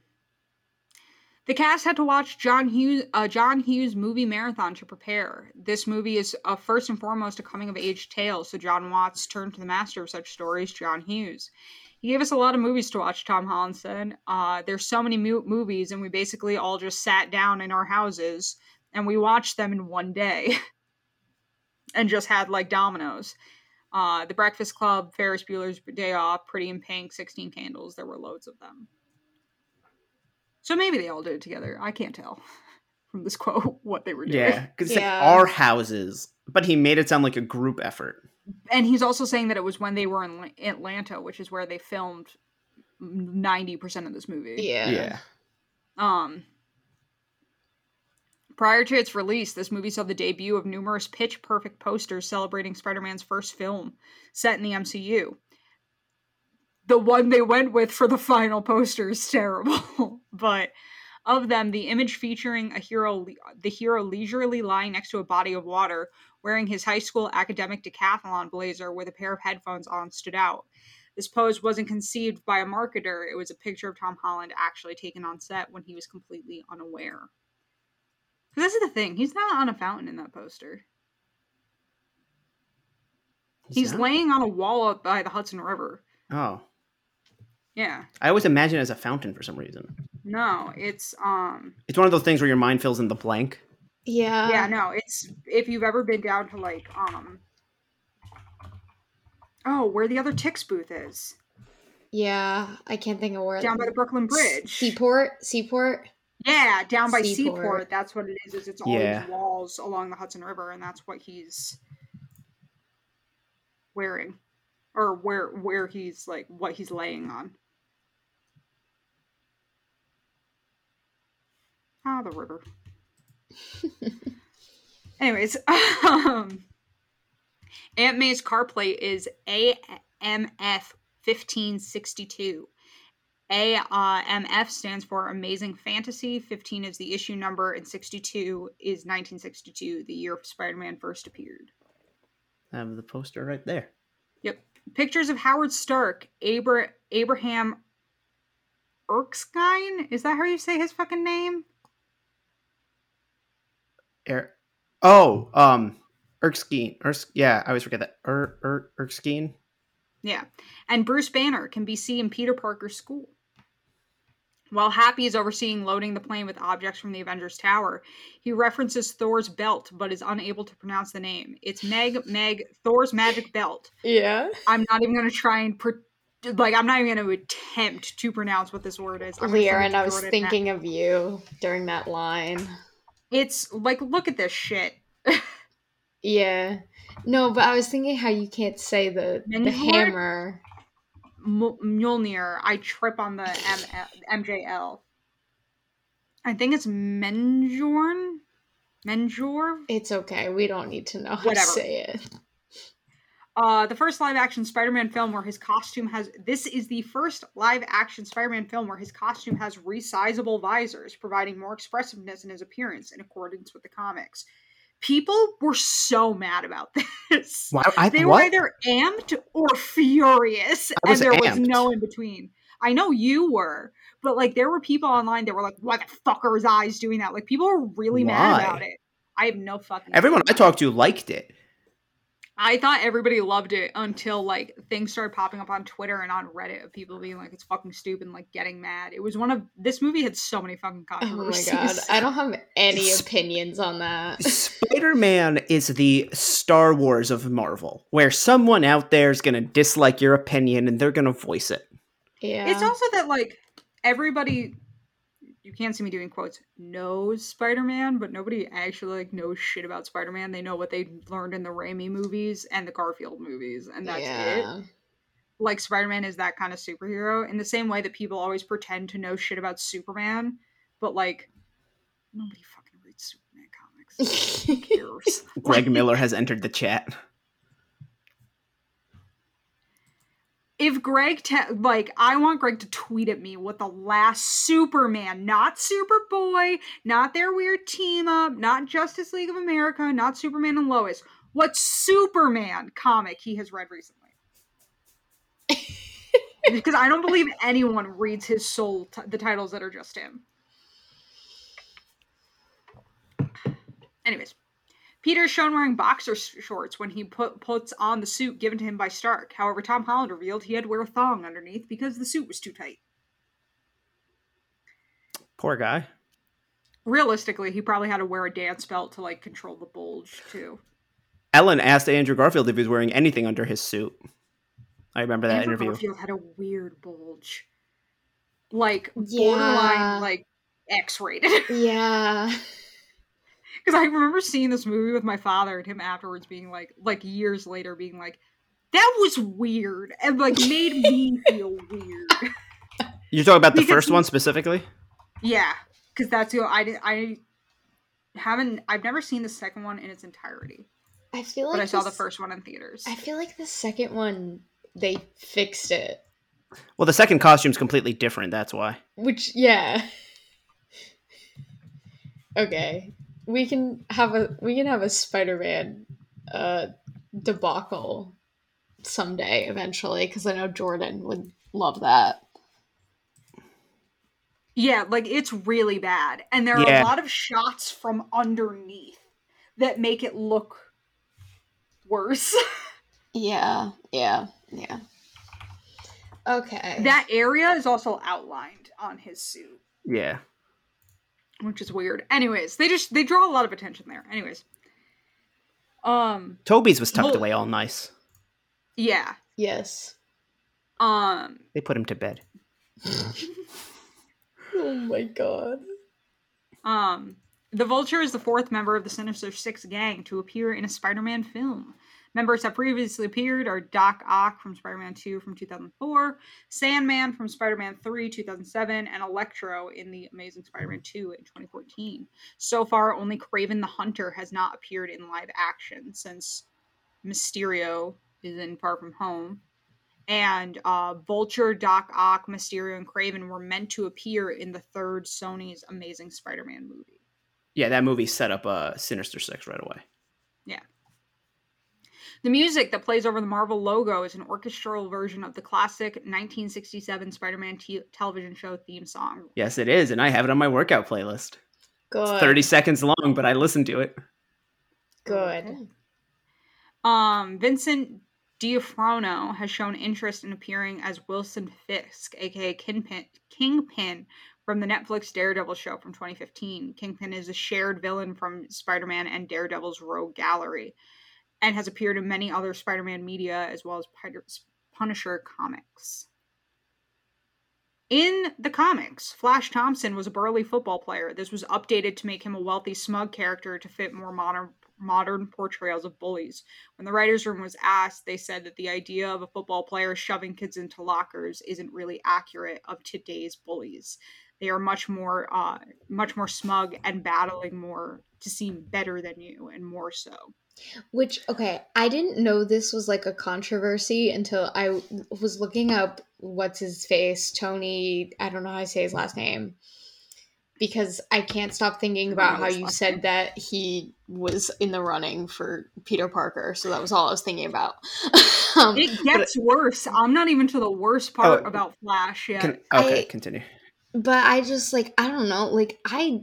the cast had to watch John Hughes uh, John Hughes movie marathon to prepare. This movie is uh, first and foremost a coming of age tale, so Jon Watts turned to the master of such stories, John Hughes. He gave us a lot of movies to watch, Tom Holland said. Uh, there's so many mo- movies, and we basically all just sat down in our houses and we watched them in one day and just had like Domino's. Uh, the Breakfast Club, Ferris Bueller's Day Off, Pretty in Pink, 16 Candles. There were loads of them. So maybe they all did it together. I can't tell from this quote what they were doing. Yeah, because Yeah. our houses, but he made it sound like a group effort. And he's also saying that it was when they were in Atlanta, which is where they filmed 90% of this movie. Yeah. Yeah. Um, prior to its release, this movie saw the debut of numerous pitch perfect posters celebrating Spider Man's first film set in the MCU. The one they went with for the final poster is terrible, but of them, the image featuring a hero, the hero leisurely lying next to a body of water, wearing his high school academic decathlon blazer with a pair of headphones on, stood out. This pose wasn't conceived by a marketer, it was a picture of Tom Holland actually taken on set when he was completely unaware. 'Cause this is the thing, he's not on a fountain in that poster. He's not? laying on a wall up by the Hudson River. Oh, Yeah. I always imagine it as a fountain for some reason. No, it's um It's one of those things where your mind fills in the blank. Yeah. yeah, no, it's if you've ever been down to like um Oh, where the other Tix booth is. Yeah. I can't think of where. It's down by the Brooklyn Bridge. Seaport. Seaport. Yeah, down by Seaport. Seaport. That's what it is. Is it's all Yeah. these walls along the Hudson River, and that's what he's wearing, or where where he's like what he's laying on. Ah, the river. Anyways, um, Aunt May's car plate is AMF fifteen sixty two. AMF stands for Amazing Fantasy. 15 is the issue number, and 62 is 1962, the year Spider Man first appeared. I have the poster right there. Yep. Pictures of Howard Stark, Abra- Abraham Erskine. Is that how you say his fucking name? Er- oh, um, Erskine. Ers- yeah, I always forget that. Er, er, Erskine. Yeah. And Bruce Banner can be seen in Peter Parker's school. While Happy is overseeing loading the plane with objects from the Avengers Tower, he references Thor's belt but is unable to pronounce the name. It's Meg, Meg, Thor's magic belt. Yeah. I'm not even going to try and, pro- like, I'm not even going to attempt to pronounce what this word is. I'm gonna Lear, and I was thinking of you during that line. It's like, look at this shit. Yeah. No, but I was thinking how you can't say the the hammer. M- Mjolnir. I trip on the M- MJL. I think it's Menjorn? Menjor? It's okay. We don't need to know how Whatever. to say it. Uh, the first live action Spider Man film where his costume has. This is the first live action Spider Man film where his costume has resizable visors, providing more expressiveness in his appearance in accordance with the comics. People were so mad about this. Why? I, They were what? either amped or furious, and there was no in between. I know you were, but like there were people online that were like, "Why the fuck are his eyes doing that?" Like people were really mad about it. I have no fucking. Everyone I talked to liked it. I thought everybody loved it until like things started popping up on Twitter and on Reddit of people being like, "It's fucking stupid," and like getting mad. It was one of this movie had so many fucking controversies. Oh my god. I don't have any It's- opinions on that. Spider Man is the Star Wars of Marvel, where someone out there is going to dislike your opinion and they're going to voice it. Yeah. It's also that like everybody you can't see me doing quotes knows Spider-Man, but nobody actually like knows shit about Spider-Man. They know what they learned in the Raimi movies and the Garfield movies, and that's it. Like Spider-Man is that kind of superhero in the same way that people always pretend to know shit about Superman, but like nobody fucking reads Superman comics. Who cares? Greg Miller has entered the chat. If Greg like I want Greg to tweet at me what the last Superman, not Superboy, not their weird team up, not Justice League of America, not Superman and Lois, what Superman comic he has read recently. because I don't believe anyone reads his soul t- the titles that are just him. Anyways, Peter is shown wearing boxer shorts when he put, puts on the suit given to him by Stark. However, Tom Holland revealed he had to wear a thong underneath because the suit was too tight. Poor guy. Realistically, he probably had to wear a dance belt to like control the bulge too. Ellen asked Andrew Garfield if he was wearing anything under his suit. I remember that Andrew interview. Garfield had a weird bulge, like Yeah. borderline like X-rated. Yeah. Because I remember seeing this movie with my father and him afterwards being like, like years later, being like, "That was weird," and like made me feel weird. You're talking about the Because first he- one specifically? Yeah, because that's who I did. I haven't. I've never seen the second one in its entirety, I feel like but I saw the first one in theaters. I feel like the second one they fixed it. Well, the second costume's completely different. That's why. Which yeah. Okay. We can have a we can have a Spider-Man uh debacle someday eventually cuz I know Jordan would love that. Yeah, like it's really bad, and there are Yeah. a lot of shots from underneath that make it look worse. Yeah. Yeah. Yeah. Okay. that area is also outlined on his suit. Yeah. Which is weird. Anyways, they just they draw a lot of attention there. Anyways, um, Tobey's was tucked Well- away all nice. yeah, yes. um, They put him to bed. Oh my god. um, the Vulture is the fourth member of the Sinister Six gang to appear in a Spider-Man film. Members have previously appeared are Doc Ock from Spider-Man 2 from 2004, Sandman from Spider-Man 3 2007, and Electro in the Amazing Spider-Man 2 in 2014. So far, only Kraven the Hunter has not appeared in live action since Mysterio is in Far From Home. And uh, Vulture, Doc Ock, Mysterio, and Kraven were meant to appear in the third Sony's Amazing Spider-Man movie. Yeah, that movie set up uh, Sinister Six right away. The music that plays over the Marvel logo is an orchestral version of the classic 1967 Spider-Man t- television show theme song. Yes, it is, and I have it on my workout playlist. Good. It's 30 seconds long, but I listen to it. Good. Okay. Um, Vincent D'Onofrio has shown interest in appearing as Wilson Fisk, aka Kingpin, Kingpin from the Netflix Daredevil show from 2015. Kingpin is a shared villain from Spider-Man and Daredevil's Rogue Gallery, and has appeared in many other Spider-Man media as well as Punisher comics. In the comics, Flash Thompson was a burly football player. This was updated to make him a wealthy, smug character to fit more modern modern portrayals of bullies. When the writers' room was asked, they said that the idea of a football player shoving kids into lockers isn't really accurate of today's bullies. They are much more, uh, much more smug and battling more to seem better than you, and more so. Which okay, I didn't know this was like a controversy until I w- was looking up what's his face Tony. I don't know how I say his last name because I can't stop thinking about how you said name. that he was in the running for Peter Parker. So that was all I was thinking about. um, It gets worse. I'm not even to the worst part Oh, about Flash yet. Can, okay, I- continue. but I just like I don't know, like I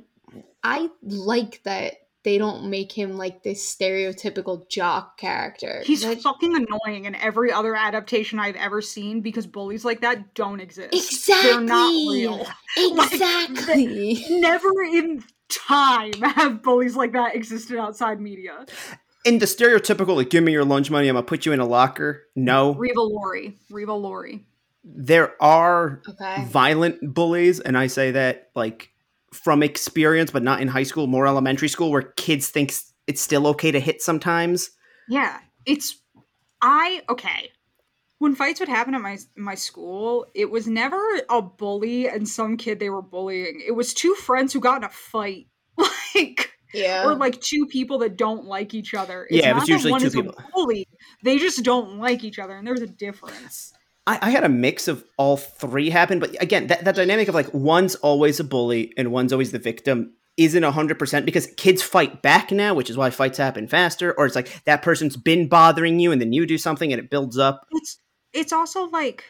I like that they don't make him like this stereotypical jock character. He's Like, fucking annoying in every other adaptation I've ever seen because bullies like that don't exist. Exactly. They're not Exactly. real. Like, exactly. Never in time have bullies like that existed outside media. In the stereotypical, like, give me your lunch money, I'm gonna put you in a locker. No, Revolori. Reva Lori. there are okay. violent bullies, and I say that like from experience, but not in high school, more elementary school, where kids think it's still okay to hit sometimes. Yeah. It's I okay. When fights would happen at my my school, it was never a bully and some kid they were bullying. It was two friends who got in a fight. Like Yeah. or like two people that don't like each other. It's Yeah, it not was that usually one two is people. A bully. They just don't like each other, and there's a difference. I, I had a mix of all three happen, but again, that, that dynamic of like one's always a bully and one's always the victim isn't 100% because kids fight back now, which is why fights happen faster, or it's like that person's been bothering you and then you do something and it builds up. It's it's also like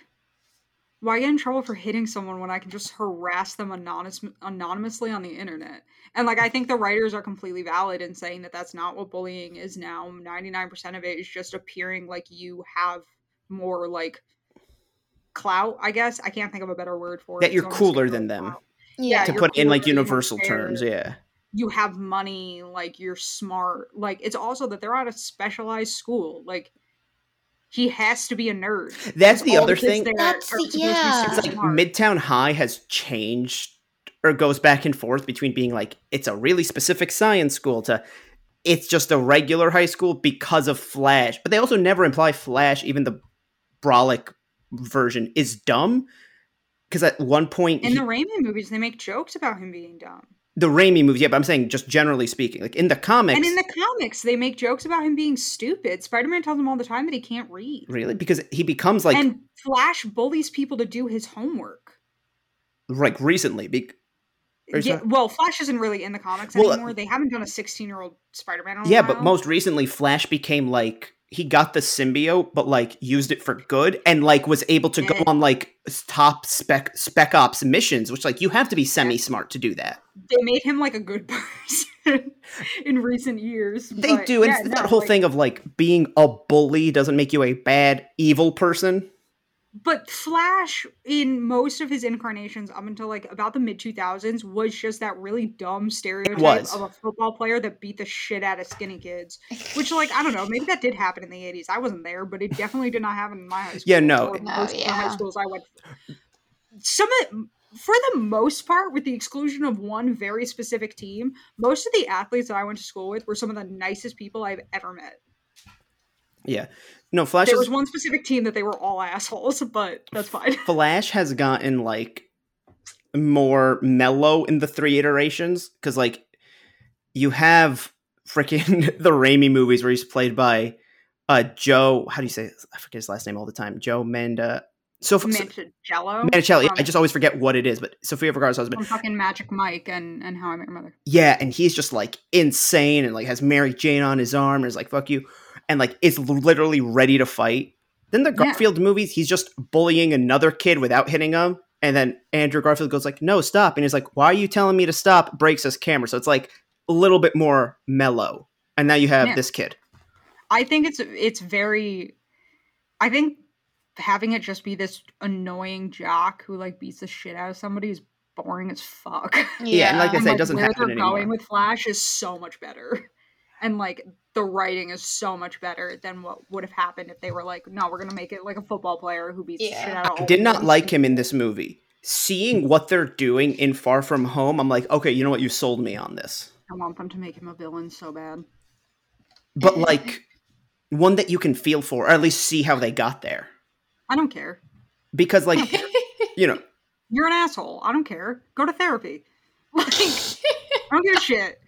why get in trouble for hitting someone when I can just harass them anonymous, anonymously on the internet? And like I think the writers are completely valid in saying that that's not what bullying is now. 99% of it is just appearing like you have more like clout, I guess. I can't think of a better word for it. That you're so cooler than them. clout. yeah. To put in like cooler, you don't universal terms, yeah. You have money, like you're smart. Like it's also that they're at a specialized school. Like he has to be a nerd. That's the other thing. That's the- supposed to yeah. It's like smart. Midtown High has changed or goes back and forth between being like it's a really specific science school to it's just a regular high school because of Flash. But they also never imply Flash, even the Brolic version, is dumb. Because at one point, In he- the Raimi movies, they make jokes about him being dumb. the Raimi movies, yeah, but I'm saying just generally speaking, like in the comics, And in the comics, they make jokes about him being stupid. Spider Man tells him all the time that he can't read. really, because he becomes like and Flash bullies people to do his homework. like recently. Be- Yeah, well, Flash isn't really in the comics Well, uh, anymore. They haven't done a 16 year old Spider Man. On, yeah, but most recently, Flash became like he got the symbiote, but like used it for good, and like was able to go mm. on like top spec spec ops missions, which like you have to be semi smart to do that. they made him like a good person in recent years. They do, and yeah, it's no, that whole like- thing of like being a bully doesn't make you a bad evil person. But Flash, in most of his incarnations up until like about the mid 2000s, was just that really dumb stereotype was. of a football player that beat the shit out of skinny kids. Which, like, I don't know, maybe that did happen in the 80s. I wasn't there, but it definitely did not happen in my high school. Yeah, no. or No, most of high schools I went. Some of for the most part, with the exclusion of one very specific team, most of the athletes that I went to school with were some of the nicest people I've ever met. Yeah, no, Flash There is was one specific team that they were all assholes, but that's fine. Flash has gotten like more mellow in the three iterations because like you have freaking the Raimi movies where he's played by uh Joe. How do you say? I forget his last name all the time. Joe Manda. So, Manganiello. Manicelli. from- I just always forget what it is, but Sofia Vergara's husband. fucking Magic Mike and and How I Met Your Mother. Yeah, and he's just like insane and like has Mary Jane on his arm and is like fuck you. And like is literally ready to fight. Then the Yeah. Garfield movies, he's just bullying another kid without hitting him. And then Andrew Garfield goes like, "No, stop!" And he's like, "Why are you telling me to stop?" Breaks his camera, so it's like a little bit more mellow. And now you have Yeah. this kid. I think it's it's very I think having it just be this annoying jock who like beats the shit out of somebody is boring as fuck. Yeah, and like I And, said, it doesn't where happen they're anymore. going with Flash is so much better. And like the writing is so much better than what would have happened if they were like, no, we're gonna make it like a football player who beats Yeah. shit out of I did not like him in this movie. Seeing what they're doing in Far From Home, I'm like, okay, you know what? You sold me on this. I want them to make him a villain so bad. But like one that you can feel for, or at least see how they got there. I don't care. Because like, you know, You're an asshole. I don't care. Go to therapy. Like I don't give a shit.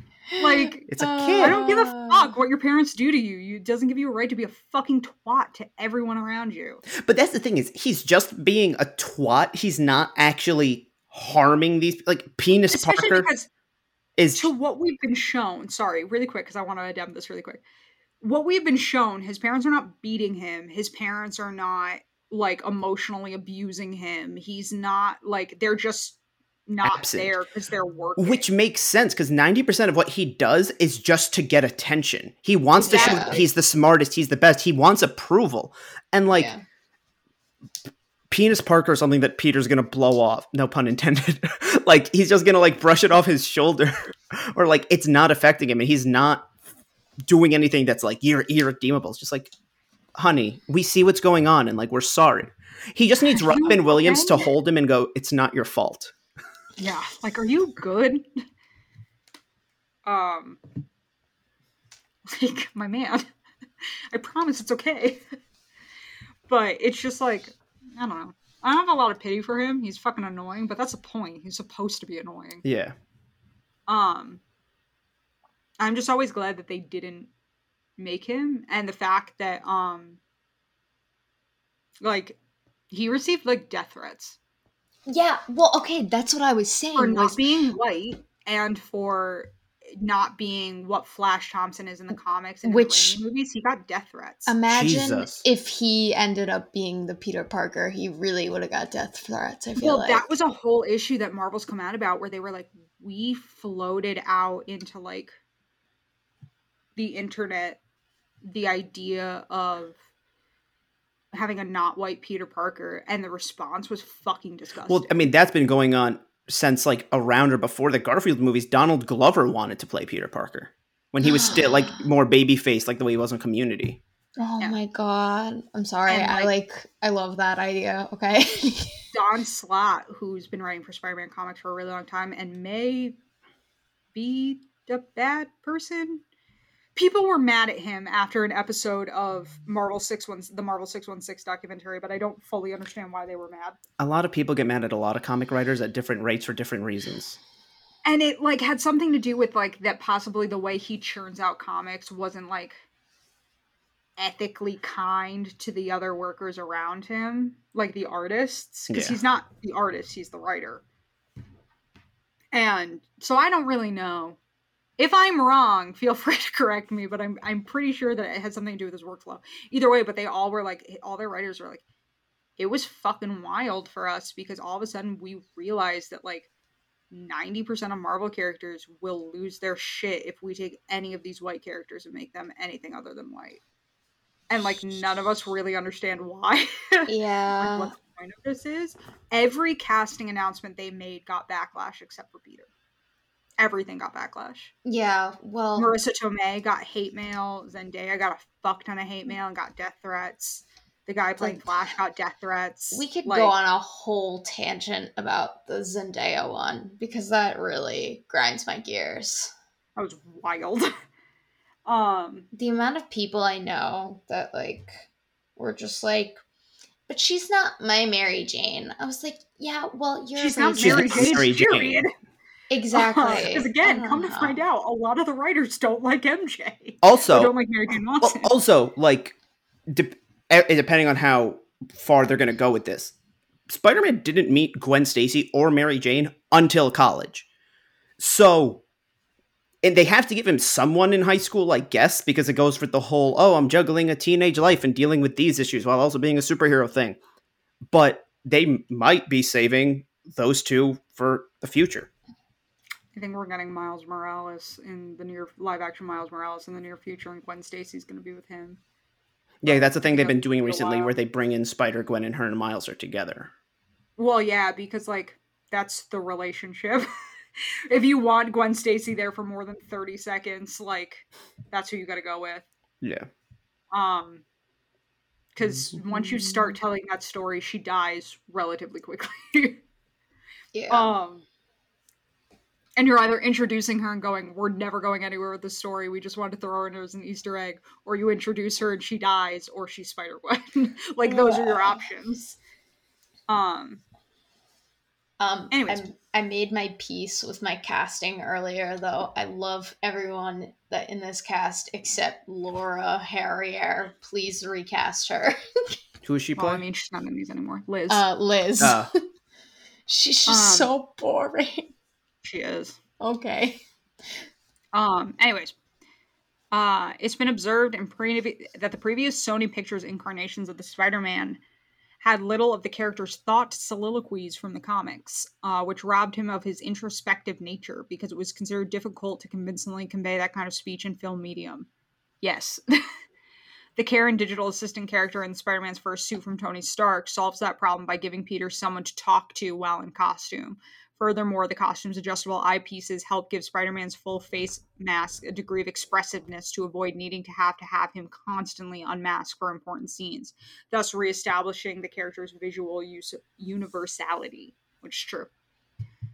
Like it's a Uh, kid. I don't give a Uh. fuck what your parents do to you. You it doesn't give you a right to be a fucking twat to everyone around you. But that's the thing is he's just being a twat. He's not actually harming these like penis Especially Parker because is to what we've been shown. Sorry, really quick because I want to addend this really quick. What we've been shown, his parents are not beating him. His parents are not like emotionally abusing him. He's not like they're just not Absent. there because they're working. which makes sense because 90% of what he does is just to get attention. He wants to show he's the smartest, he's the best. He wants approval. And like Yeah. penis Parker is something that Peter's gonna blow off. No pun intended. like he's just gonna like brush it off his shoulder, or like it's not affecting him, and he's not doing anything that's like you're irredeemable. It's just like, honey, we see what's going on, and like we're sorry. He just needs Robin Williams to hold him and go, "It's not your fault." Yeah, like, are you good? Um, like, my man, I promise it's okay. But it's just like, I don't know. I don't have a lot of pity for him. He's fucking annoying, but that's the point. He's supposed to be annoying. Yeah, Um, I'm just always glad that they didn't make him, and the fact that um, like, he received like death threats. Yeah, well, okay, that's what I was saying. for not was- being white and for not being what Flash Thompson is in the comics and Which- movies, he got death threats. Imagine Jesus. if he ended up being the Peter Parker, he really would have got death threats. I feel well, like that was a whole issue that Marvel's come out about where they were like, we floated out into like the internet the idea of having a not white Peter Parker, and the response was fucking disgusting. well, I mean that's been going on since like around or before the Garfield movies. Donald Glover wanted to play Peter Parker when he was still like more baby faced, like the way he was in Community. Oh Yeah. my god. I'm sorry. And, I like- like I love that idea. Okay. Dan Slott, who's been writing for Spider-Man comics for a really long time and may be a bad person. People were mad at him after an episode of Marvel 616 the Marvel 616 documentary, but I don't fully understand why they were mad. A lot of people get mad at a lot of comic writers at different rates for different reasons. And it like had something to do with like that possibly the way he churns out comics wasn't like ethically kind to the other workers around him, like the artists, because Yeah. he's not the artist, he's the writer. And so I don't really know. If I'm wrong, feel free to correct me, but I'm I'm pretty sure that it had something to do with his workflow. Either way, but they all were like all their writers were like it was fucking wild for us because all of a sudden we realized that like 90% of Marvel characters will lose their shit if we take any of these white characters and make them anything other than white. And like none of us really understand why. like yeah. what the point of this is. Every casting announcement they made got backlash except for Peter. Everything got backlash. Yeah. Well, Marisa Tomei got hate mail. Zendaya got a fuck ton of hate mail and got death threats. The guy playing Like, Flash got death threats. we could Like, go on a whole tangent about the Zendaya one because that really grinds my gears. That was wild. um, The amount of people I know that like were just like, but she's not my Mary Jane. I was like, yeah, well, you're she's not. Mary She's Jane. Mary Jane. Period. Exactly. Because I again, don't come to find out, a lot of the writers don't like MJ. Also, don't like Mary Jane Well, Watson. also, like, de- eh, depending on how far they're going to go with this, Spider Man didn't meet Gwen Stacy or Mary Jane until college. So, and they have to give him someone in high school, I guess, because it goes for the whole "oh, I'm juggling a teenage life and dealing with these issues while also being a superhero" thing. But they might be saving those two for the future. I think we're getting Miles Morales in the near live action Miles Morales in the near future, and Gwen Stacy's going to be with him. Yeah, that's the thing they've been doing recently, where they bring in Spider Gwen and her and Miles are together. Well, yeah, because like that's the relationship. if you want Gwen Stacy there for more than thirty seconds, like that's who you got to go with. Yeah, Um, because once you start telling that story, she dies relatively quickly. Yeah. um, and you're either introducing her and going, "We're never going anywhere with this story. We just wanted to throw her in as an Easter egg," or you introduce her and she dies, or she's Spider Gwen. like those are your options. Um, Um, Anyways. I'm- I made my peace with my casting earlier, though. I love everyone that in this cast except Laura Harrier. Please recast her. who is she well, I mean, she's not in these anymore. Liz, Uh, Liz. Uh, She's just um, so boring. She is. Okay. Um. Anyways, uh, it's been observed in pre- that the previous Sony Pictures incarnations of the Spider-Man had little of the character's thought soliloquies from the comics, uh, which robbed him of his introspective nature because it was considered difficult to convincingly convey that kind of speech in film medium. Yes. the Karen digital assistant character in Spider Man's first suit from Tony Stark solves that problem by giving Peter someone to talk to while in costume. Furthermore, the costume's adjustable eyepieces help give Spider-Man's full face mask a degree of expressiveness to avoid needing to have to have him constantly unmask for important scenes, thus reestablishing the character's visual use universality, which is true.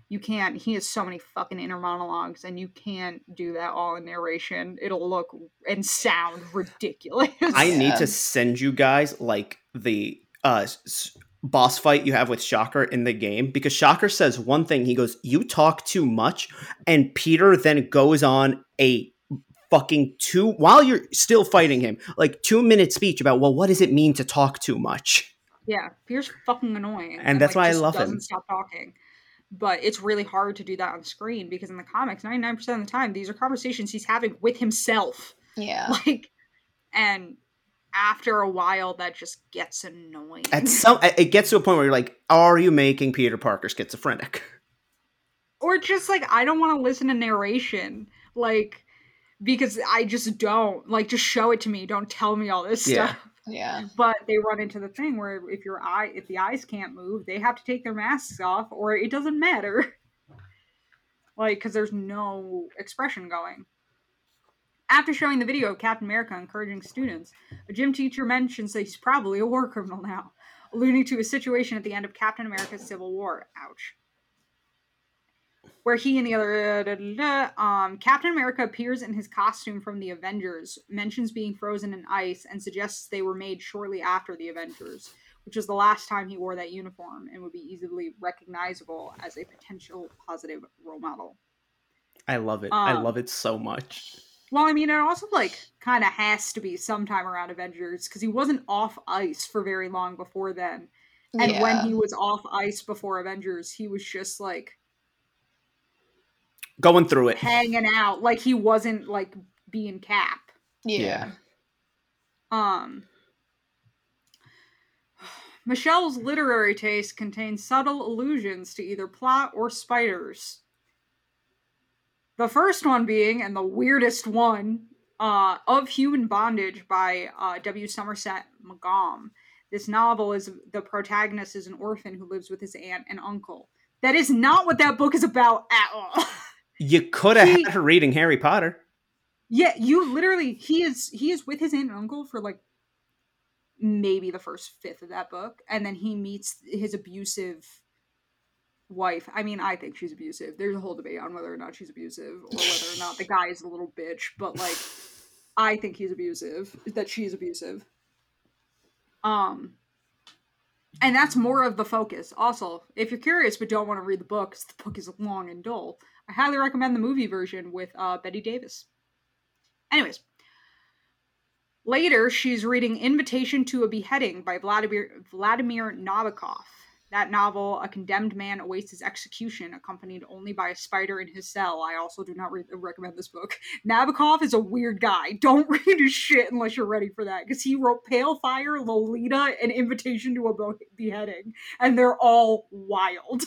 You can't. He has so many fucking inner monologues, and you can't do that all in narration. It'll look and sound ridiculous. I need to send you guys like the uh s- boss fight you have with Shocker in the game because Shocker says one thing he goes you talk too much and Peter then goes on a fucking two while you're still fighting him like 2 minute speech about well what does it mean to talk too much Yeah, Pierce fucking annoying, And that's why I love him. doesn't Stop talking, but it's really hard to do that on screen because in the comics, ninety nine percent of the time, these are conversations he's having with himself. Yeah. Like, and after a while, that just gets annoying. at some it gets to a point where you're like are you making Peter Parker schizophrenic or just like I don't want to listen to narration, like because I just don't like. Just show it to me. Don't tell me all this Yeah. stuff. Yeah. but they run into the thing where if your eye if the eyes can't move they have to take their masks off or it doesn't matter like because there's no expression going after showing the video of captain america encouraging students a gym teacher mentions that he's probably a war criminal now alluding to a situation at the end of captain america's civil war. Ouch. Where he and the other da, da, da, da, um, Captain America appears in his costume from the Avengers, mentions being frozen in ice, and suggests they were made shortly after the Avengers, which was the last time he wore that uniform and would be easily recognizable as a potential positive role model. I love it. I Um, love it so much Well, I mean, it also like kind of has to be sometime around Avengers because he wasn't off ice for very long before then, and yeah. when he was off ice before Avengers, he was just like going through it hanging out, like he wasn't like being Cap. yeah. Um, Michelle's literary taste contains subtle allusions to either plot or spiders. The first one being, and the weirdest one, uh, Of Human Bondage by uh, W. Somerset Maugham. This novel is the protagonist is an orphan who lives with his aunt and uncle. That is not what that book is about at all. you could have had her reading Harry Potter Yeah, you literally he is he is with his aunt and uncle for like maybe the first fifth of that book, and then he meets his abusive wife. I mean, I think she's abusive. There's a whole debate on whether or not she's abusive or whether or not the guy is a little bitch, but like I think he's abusive, that she's abusive. Um and that's more of the focus. Also, if you're curious but don't want to read the book, 'cause the book is long and dull, I highly recommend the movie version with uh, Bette Davis. Anyways, later she's reading "Invitation to a Beheading" by Vladimir Vladimir Nabokov. That novel, a condemned man awaits his execution, accompanied only by a spider in his cell. I also do not re- recommend this book. Nabokov is a weird guy. Don't read his shit unless you're ready for that, because he wrote Pale Fire, Lolita, and Invitation to a Beheading, and they're all wild.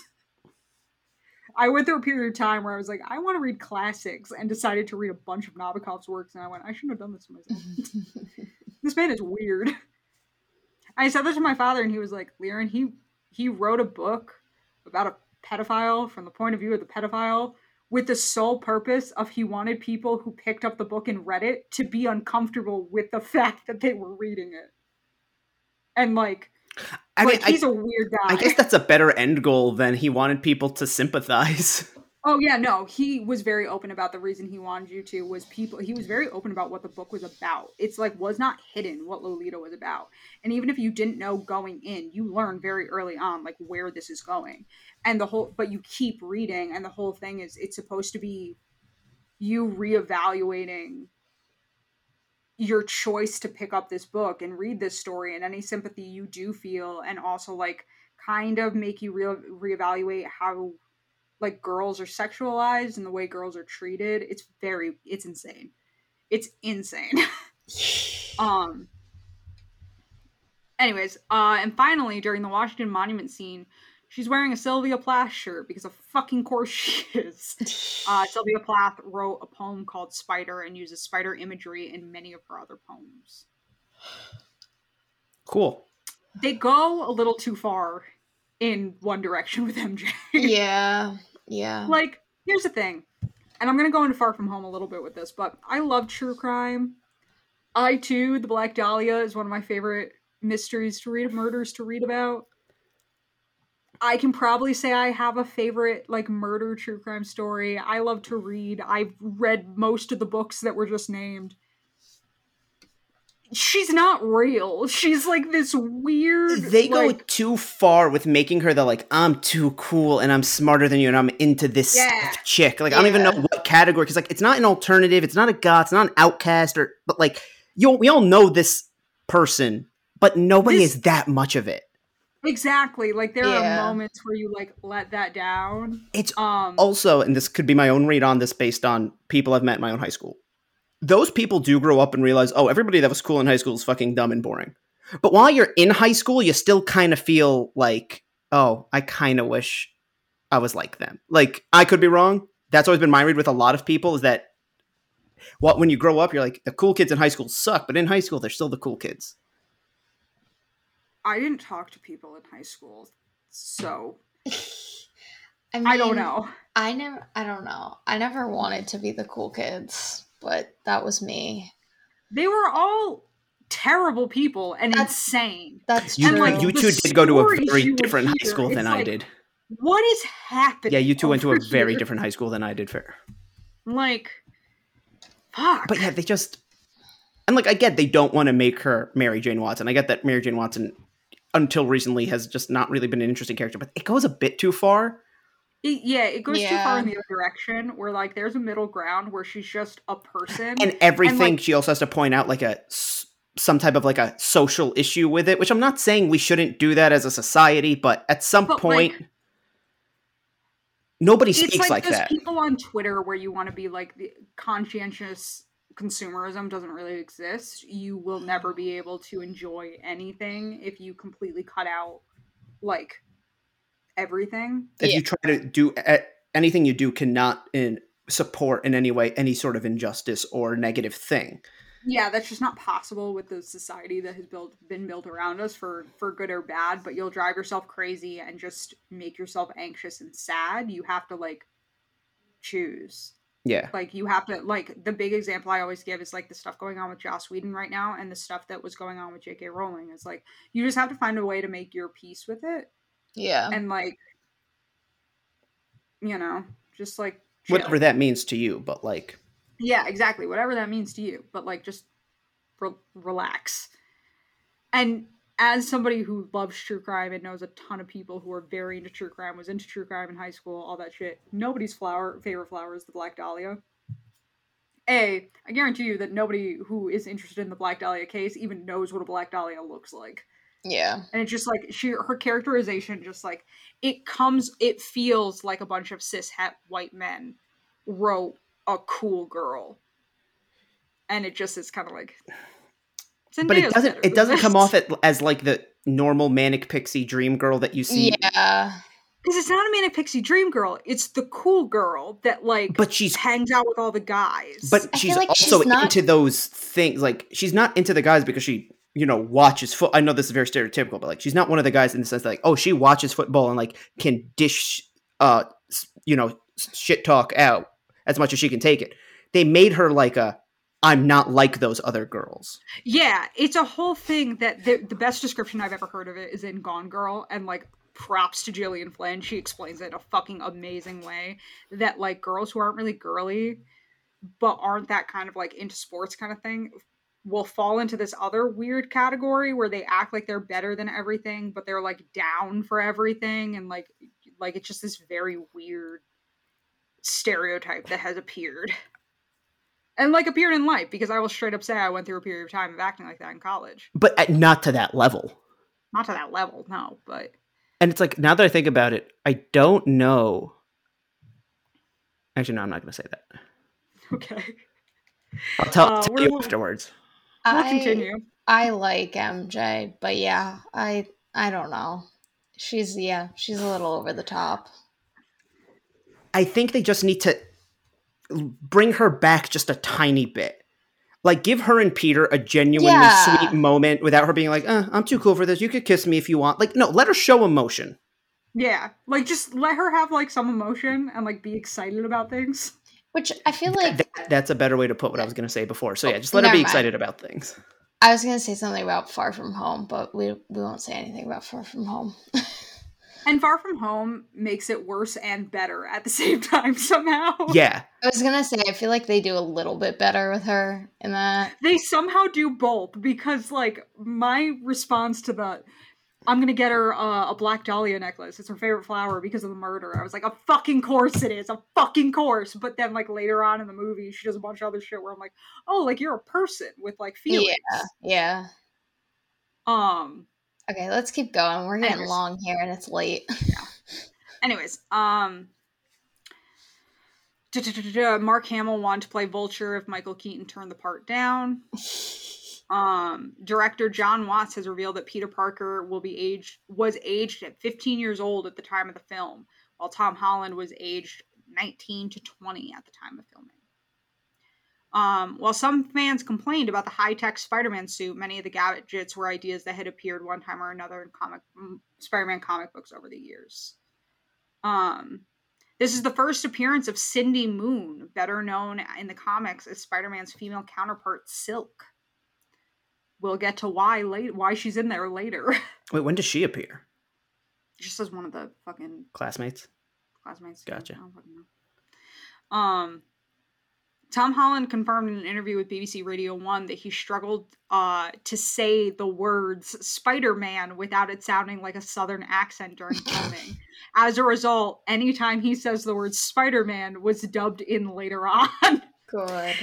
I went through a period of time where I was like, I want to read classics, and decided to read a bunch of Nabokov's works, and I went, I shouldn't have done this to myself. this man is weird. I said this to my father, and he was like, Liren, he he wrote a book about a pedophile from the point of view of the pedophile with the sole purpose of he wanted people who picked up the book and read it to be uncomfortable with the fact that they were reading it. And like I mean, he's I, a weird guy. I guess that's a better end goal than he wanted people to sympathize. Oh yeah, no, he was very open about the reason he wanted you to was people. He was very open about what the book was about. It's like was not hidden what Lolita was about, and even if you didn't know going in, you learn very early on like where this is going, and the whole. But you keep reading, and the whole thing is it's supposed to be you reevaluating your choice to pick up this book and read this story and any sympathy you do feel and also like kind of make you re- reevaluate how like girls are sexualized and the way girls are treated it's very it's insane. It's insane. Um anyways uh and finally during the washington monument scene she's wearing a sylvia plath shirt because of fucking course she is. Uh sylvia plath wrote a poem called spider and uses spider imagery in many of her other poems. Cool. they go a little too far in one direction with mj yeah, yeah. like here's the thing and i'm gonna go into far from home a little bit with this but i love true crime. I too the black dahlia is one of my favorite mysteries to read murders to read about. I can probably say i have a favorite like murder true crime story. I love to read. I've read most of the books that were just named she's not real she's like this weird They go too far with making her the like I'm too cool and I'm smarter than you and I'm into this Yeah. chick. Like I don't even know what category because like it's not an alternative, it's not a goth, it's not an outcast or but like you we all know this person, but nobody This- is that much of it. exactly like there Yeah. are moments where you like let that down It's um also, and this could be my own read on this based on people I've met in my own high school. Those people do grow up and realize, oh, everybody that was cool in high school is fucking dumb and boring. But while you're in high school, you still kind of feel like, oh, I kind of wish I was like them. Like, I could be wrong. That's always been my read with a lot of people is that what when you grow up, you're like, the cool kids in high school suck, but in high school, they're still the cool kids. I didn't talk to people in high school, so I, mean, I don't know. I never. I don't know. I never wanted to be the cool kids, but that was me. They were all terrible people and That's- insane. That's You, And, true. like, you two did go to a very you would different high school than it's I did. What is happening? Yeah, you two oh, went to a very here? different high school than I did. Fair. Like, fuck. But yeah, they just and like I get they don't want to make her Mary Jane Watson. I get that Mary Jane Watson until recently has just not really been an interesting character, but it goes a bit too far. It- yeah, it goes too Yeah. far in the other direction. Where like, there's a middle ground where she's just a person. And everything like- she also has to point out like a some type of like a social issue with it, which I'm not saying we shouldn't do that as a society, but at some But, point like- nobody it's speaks like, like those that. people on Twitter where you want to be like the conscientious consumerism doesn't really exist. You will never be able to enjoy anything if you completely cut out like everything. if Yeah. you try to do anything you do cannot in support in any way any sort of injustice or negative thing. Yeah, that's just not possible with the society that has built been built around us for for good or bad, but you'll drive yourself crazy and just make yourself anxious and sad. You have to like choose. Yeah. Like you have to like the big example I always give is like the stuff going on with Joss Whedon right now and the stuff that was going on with J.K. Rowling is like you just have to find a way to make your peace with it yeah. and like you know, just like chill. Whatever that means to you, but like Yeah, exactly. Whatever that means to you, but like just re- relax. And as somebody who loves true crime and knows a ton of people who are very into true crime, was into true crime in high school, all that shit. Nobody's flower favorite flower is the Black Dahlia. A, I guarantee you that nobody who is interested in the Black Dahlia case even knows what a Black Dahlia looks like. Yeah. and it's just like she her characterization just like it comes it feels like a bunch of cis het white men wrote a cool girl and it just is kind of like but it doesn't it doesn't come off it as like the normal manic pixie dream girl that you see Yeah. because it's not a manic pixie dream girl it's the cool girl that like but she's hangs out with all the guys but I she's like also she's not- into those things like she's not into the guys because she you know watches foot i know this is very stereotypical but like she's not one of the guys in the sense that like oh she watches football and like can dish uh you know shit talk out as much as she can take it they made her like a i'm not like those other girls Yeah, it's a whole thing that the, the best description I've ever heard of it is in Gone Girl, and like props to Gillian Flynn. She explains it in a fucking amazing way. That like girls who aren't really girly, but aren't that kind of like into sports kind of thing, will fall into this other weird category where they act like they're better than everything, but they're like down for everything, and like like it's just this very weird stereotype that has appeared. And like appeared in life because I will straight up say I went through a period of time of acting like that in college. but at, not to that level. Not to that level, no, but and it's like now that i think about it i don't know. Actually no i'm not going to say that. Okay. i'll tell, Uh, tell you afterwards We'll I, continue. I like MJ, but yeah, I I don't know. She's yeah, she's a little over the top. I think they just need to bring her back just a tiny bit. Like give her and Peter a genuinely Yeah. sweet moment without her being like, uh, "I'm too cool for this. You could kiss me if you want." Like, no, let her show emotion. Yeah, like just let her have like some emotion and like be excited about things. Which I feel like That- that's a better way to put what I was going to say before. So yeah, just let her be mind. excited about things. I was gonna say something about Far From Home, but we we won't say anything about Far From Home. And Far From Home makes it worse and better at the same time somehow. Yeah, I was gonna say I feel like they do a little bit better with her in that. They somehow do both because like my response to the I'm gonna get her uh, a black dahlia necklace. It's her favorite flower because of the murder. I was like, a fucking course it is, a fucking course. But then like later on in the movie, she does a bunch of other shit where I'm like, oh, like you're a person with like feelings. Yeah, yeah. Um. Okay, let's keep going. We're getting Anyways. long here and it's late. Yeah. Anyways, um. Mark Hamill wanted to play Vulture if Michael Keaton turned the part down. Um, director Jon Watts has revealed that Peter Parker will be aged was aged at 15 years old at the time of the film, while Tom Holland was aged 19 to 20 at the time of filming. Um, while some fans complained about the high-tech Spider-Man suit, many of the gadgets were ideas that had appeared one time or another in comic mm, Spider-Man comic books over the years. Um, this is the first appearance of Cindy Moon, better known in the comics as Spider-Man's female counterpart, Silk. We'll get to why late why she's in there later. wait, when does she appear? She says one of the fucking Classmates. classmates. Gotcha. I don't know. Um, Tom Holland confirmed in an interview with BBC Radio One that he struggled uh, to say the words Spider-Man without it sounding like a Southern accent during filming. As a result, anytime he says the word Spider-Man was dubbed in later on. Good.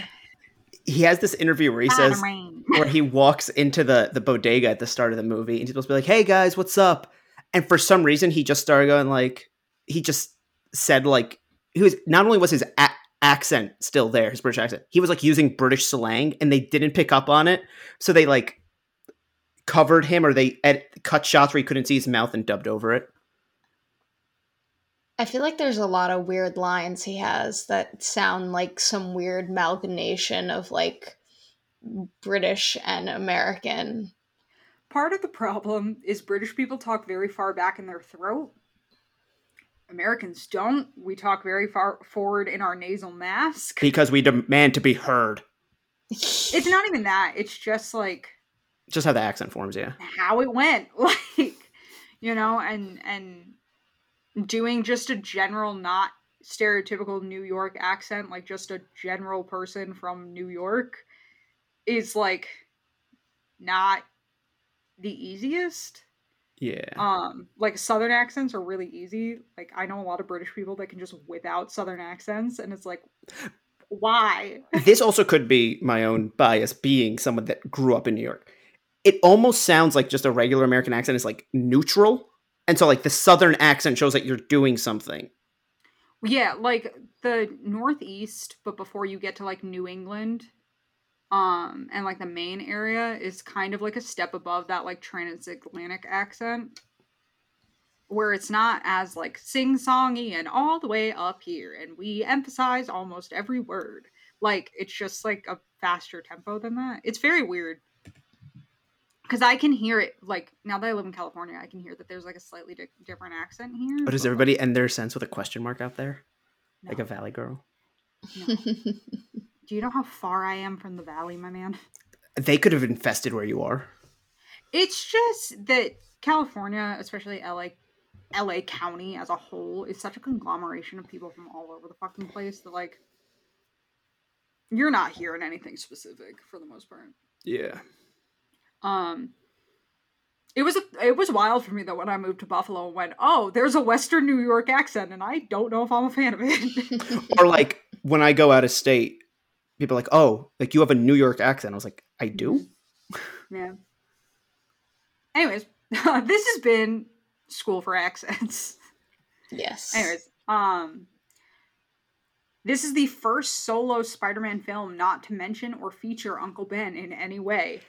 He has this interview where he says, where he walks into the the bodega at the start of the movie and he's supposed to be like, "Hey guys, what's up?" And for some reason, he just started going like he just said like he was not only was his a- accent still there, his British accent, he was like using British slang, and they didn't pick up on it, so they like covered him or they ed- cut shots where he couldn't see his mouth and dubbed over it. I feel like there's a lot of weird lines he has that sound like some weird amalgamation of like British and American. Part of the problem is British people talk very far back in their throat. Americans don't. We talk very far forward in our nasal mask. Because we demand to be heard. It's not even that. It's just like Just how the accent forms, yeah. how it went. Like, you know, and and doing just a general not stereotypical New York accent, like just a general person from New York is like not the easiest. Yeah. Um, like southern accents are really easy. Like I know a lot of British people that can just whip out southern accents, and it's like, why? this also could be my own bias being someone that grew up in New York. it almost sounds like just a regular American accent is like neutral. And so like the southern accent shows that you're doing something. Yeah, like the Northeast, but before you get to like New England, um, and like the main area is kind of like a step above that like transatlantic accent. Where it's not as like sing songy and all the way up here, and we emphasize almost every word. Like it's just like a faster tempo than that. It's very weird. Because I can hear it, like now that I live in California, I can hear that there's like a slightly di- different accent here. But is like, everybody end their sense with a question mark out there? Like a valley girl? no. Do you know how far I am from the valley, my man? They could have infested where you are. It's just that California, especially LA, LA County as a whole, is such a conglomeration of people from all over the fucking place that like you're not hearing anything specific for the most part. Yeah. Um it was a, it was wild for me though when I moved to Buffalo and went, "Oh, there's a Western New York accent," and I don't know if I'm a fan of it. Or like when I go out of state, people are like, oh, like you have a New York accent. I was like, I do? yeah. Anyways, this has been School for Accents. yes. Anyways, um, this is the first solo Spider-Man film not to mention or feature Uncle Ben in any way.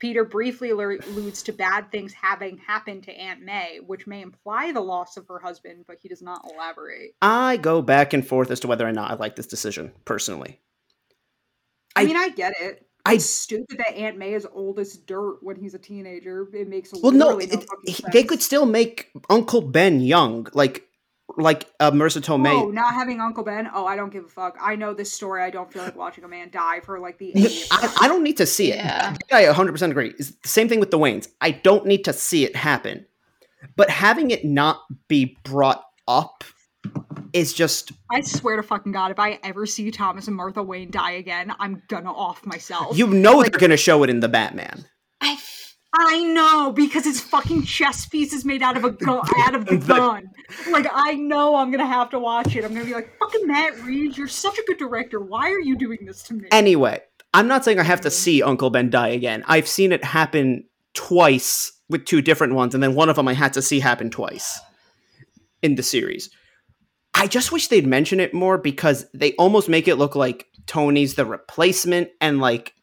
Peter briefly alludes to bad things having happened to Aunt May, which may imply the loss of her husband, but he does not elaborate. I go back and forth as to whether or not I like this decision personally. I, I- mean, I get it. I- It's stupid that Aunt May is old as dirt when he's a teenager. It makes Well, no, no it, they could still make Uncle Ben young, like like uh, Marisa Tomei. Oh, not having Uncle Ben. Oh, I don't give a fuck. I know this story. I don't feel like watching a man die for like the I, I don't need to see it. Yeah. I 100% agree. It's the same thing with the Waynes. I don't need to see it happen. But having it not be brought up is just I swear to fucking god, if I ever see Thomas and Martha Wayne die again, I'm gonna off myself. you know they're going to show it in the Batman. I know because it's fucking chess pieces made out of a gun, out of the gun. Like I know I'm gonna have to watch it. I'm gonna be like, fucking Matt Reeves, you're such a good director. Why are you doing this to me? Anyway, I'm not saying I have to mm. see Uncle Ben die again. I've seen it happen twice with two different ones, and then one of them I had to see happen twice in the series. I just wish they'd mention it more because they almost make it look like Tony's the replacement, and like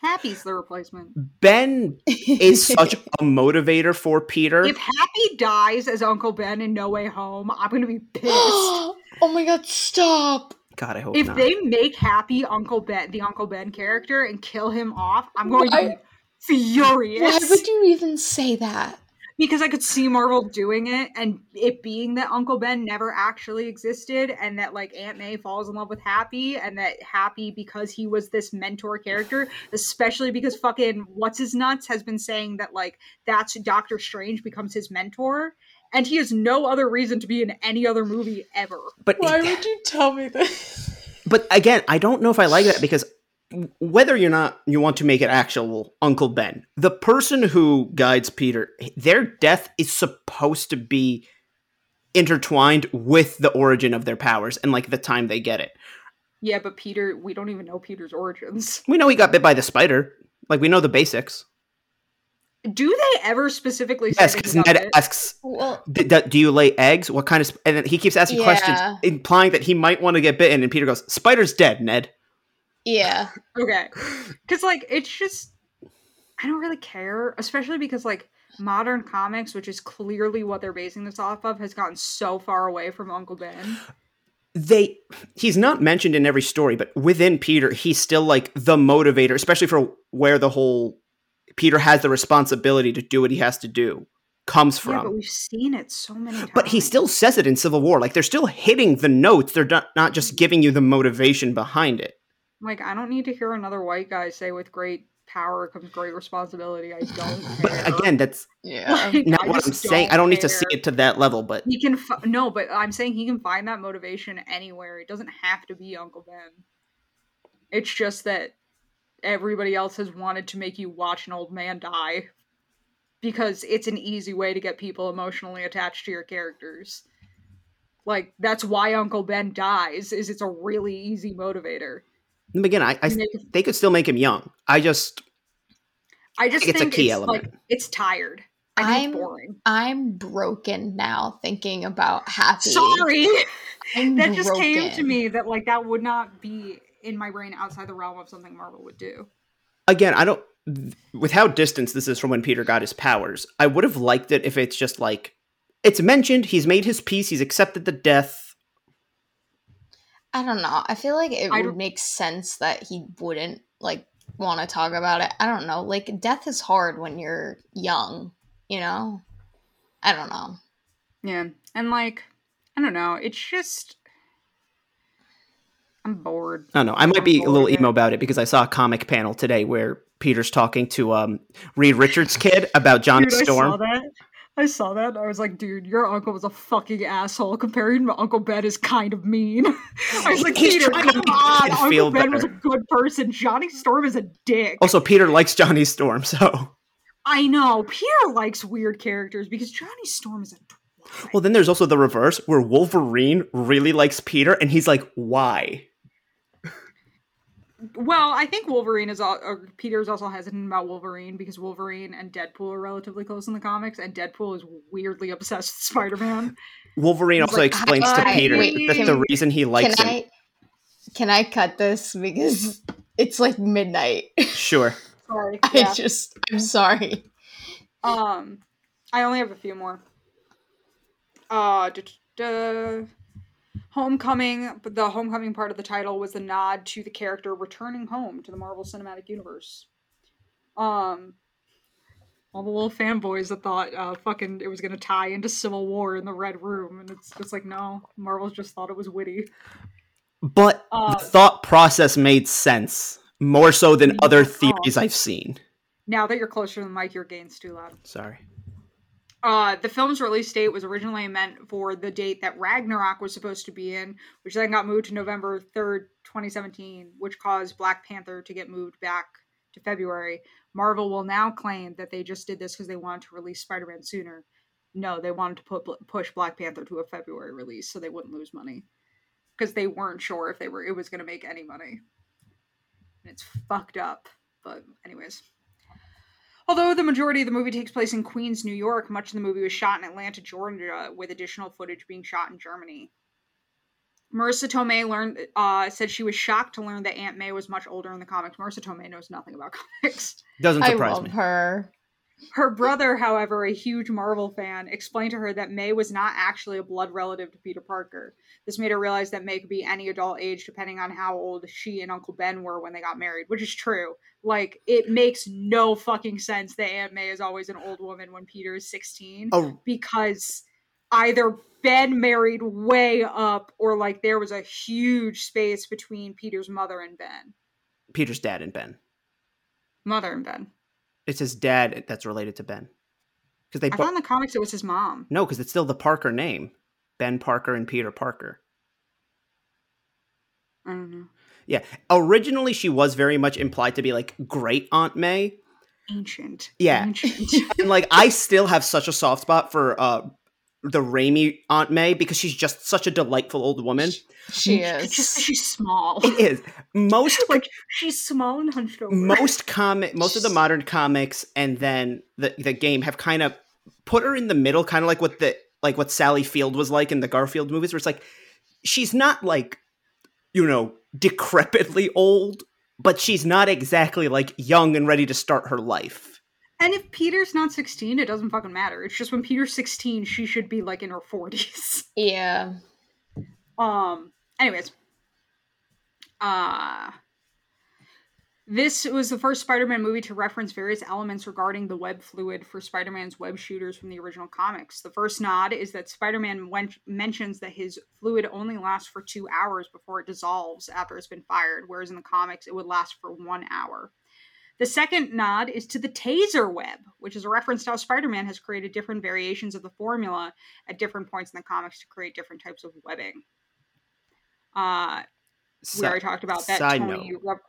Happy's the replacement. Ben is such a motivator for Peter. If Happy dies as Uncle Ben in No Way Home, I'm gonna be pissed. oh my god, stop. God, I hope if not. they make Happy Uncle Ben the Uncle Ben character and kill him off, I'm going to be furious. Why would you even say that? Because I could see Marvel doing it and it being that Uncle Ben never actually existed and that like Aunt May falls in love with Happy and that Happy because he was this mentor character, especially because fucking what's his nuts has been saying that like that's Doctor Strange becomes his mentor and he has no other reason to be in any other movie ever. but Why would you tell me this? but again, I don't know if I like that because whether you're not you want to make it actual Uncle Ben, the person who guides Peter, their death is supposed to be intertwined with the origin of their powers and like the time they get it. Yeah, but Peter, we don't even know Peter's origins. We know he got bit by the spider. Like we know the basics. Do they ever specifically Yes, because Ned bit? asks, Well, D- d- "Do you lay eggs? What kind of?" Sp-? And then he keeps asking questions, implying that he might want to get bitten. And Peter goes, "Spider's dead, Ned." Yeah. Okay. Because, like, it's just. I don't really care, especially because, like, modern comics, which is clearly what they're basing this off of, has gotten so far away from Uncle Ben. they he's not mentioned in every story but within peter he's still like the motivator especially for where the whole peter has the responsibility to do what he has to do comes Yeah, but from we've seen it so many times. but he still says it in civil war like they're still hitting the notes they're not, not just mm-hmm. giving you the motivation behind it Like, I don't need to hear another white guy say, with great power comes great responsibility. I don't but care. again that's Yeah. Like, not I what i'm saying i don't need to see it to that level but He can f- no, but I'm saying he can find that motivation anywhere. It doesn't have to be Uncle Ben. It's just that everybody else has wanted to make you watch an old man die because it's an easy way to get people emotionally attached to your characters. Like that's why Uncle Ben dies is it's a really easy motivator. Again i, I You make it- they could still make him young i just I just think think, it's a key it's element. like it's tired. I think I'm- it's boring. I'm broken now thinking about Happy. Sorry. I'm that just came to me that like that would not be in my brain outside the realm of something Marvel would do. Again, I don't. With how distant this is from when Peter got his powers, I would have liked it if it's just like it's mentioned. He's made his peace. He's accepted the death. I don't know. I feel like it I would don't- make sense that he wouldn't like want to talk about it. I don't know. Like death is hard when you're young, you know? I don't know. Yeah. And like I don't know, it's just I'm bored. I don't know. I might be a I'm little bored. emo about it because I saw a comic panel today where Peter's talking to um Reed Richards' kid about Johnny Dude, I Storm. I saw that. I was like, dude, your uncle was a fucking asshole. Comparing to Uncle Ben is kind of mean. I was like, Peter, come on. Uncle Ben was a good person. Johnny Storm is a dick. Also, Peter likes Johnny Storm, so I know. Peter likes weird characters because Johnny Storm is a twat. well. Then there's also the reverse where Wolverine really likes Peter, and he's like, "Why?" Well, I think Wolverine is all, or Peter's also hesitant about Wolverine because Wolverine and Deadpool are relatively close in the comics, and Deadpool is weirdly obsessed with Spider Man. Wolverine He's also like, explains to "Hi, Peter wait, that can- the reason he likes can him. I can I cut this because it's like midnight. Sure. Sorry. I just I'm sorry. Um, I only have a few more. Uh, duh, duh, duh. Homecoming, but the homecoming part of the title was a nod to the character returning home to the Marvel Cinematic Universe. Um, all the little fanboys that thought uh, fucking it was gonna tie into Civil War in the Red Room, and it's just like no, Marvel just thought it was witty. But Uh, the thought process made sense more so than other theories I've seen. Now that you're closer to the mic, your gain's too loud. Sorry. Uh, the film's release date was originally meant for the date that Ragnarok was supposed to be in, which then got moved to November 3rd, 2017, which caused Black Panther to get moved back to February. Marvel will now claim that they just did this because they wanted to release Spider Man sooner. No, they wanted to put, push Black Panther to a February release so they wouldn't lose money because they weren't sure if they were it was going to make any money. And it's fucked up. But anyways. Although the majority of the movie takes place in Queens, New York, much of the movie was shot in Atlanta, Georgia, with additional footage being shot in Germany. Marisa Tomei learned uh, said she was shocked to learn that Aunt May was much older in the comics. Marisa Tomei knows nothing about comics. Doesn't surprise I surprise love me. her. Her brother, however, a huge Marvel fan, explained to her that May was not actually a blood relative to Peter Parker. This made her realize that May could be any adult age depending on how old she and Uncle Ben were when they got married, which is true. Like, it makes no fucking sense that Aunt May is always an old woman when Peter is 16 Oh, because either Ben married way up or like there was a huge space between Peter's mother and Ben. Peter's dad and Ben. Mother and Ben. It's his dad that's related to Ben. Because they I thought in the comics it was his mom. no, because it's still the Parker name, Ben Parker and Peter Parker. I don't know. Yeah, originally she was very much implied to be like great Aunt May, Ancient. Yeah. Ancient. and like I still have such a soft spot for uh the Raimi Aunt May because she's just such a delightful old woman. She It's just she's small. It is most like she's small and hunched over. most comic most of the modern comics and then the the game have kind of put her in the middle kind of like what the like what Sally Field was like in the Garfield movies where it's like she's not like you know decrepitly old but she's not exactly like young and ready to start her life and if Peter's not 16, it doesn't fucking matter. It's just when Peter's 16, she should be like in her 40s. Yeah. Um. Anyways, uh this was the first Spider-Man movie to reference various elements regarding the web fluid for Spider-Man's web shooters from the original comics. The first nod is that Spider-Man wen- mentions that his fluid only lasts for two hours before it dissolves after it's been fired, whereas in the comics it would last for one hour. The second nod is to the taser web, which is a reference to how Spider-Man has created different variations of the formula at different points in the comics to create different types of webbing. Uh, we already talked about that. side Tony, note. rep-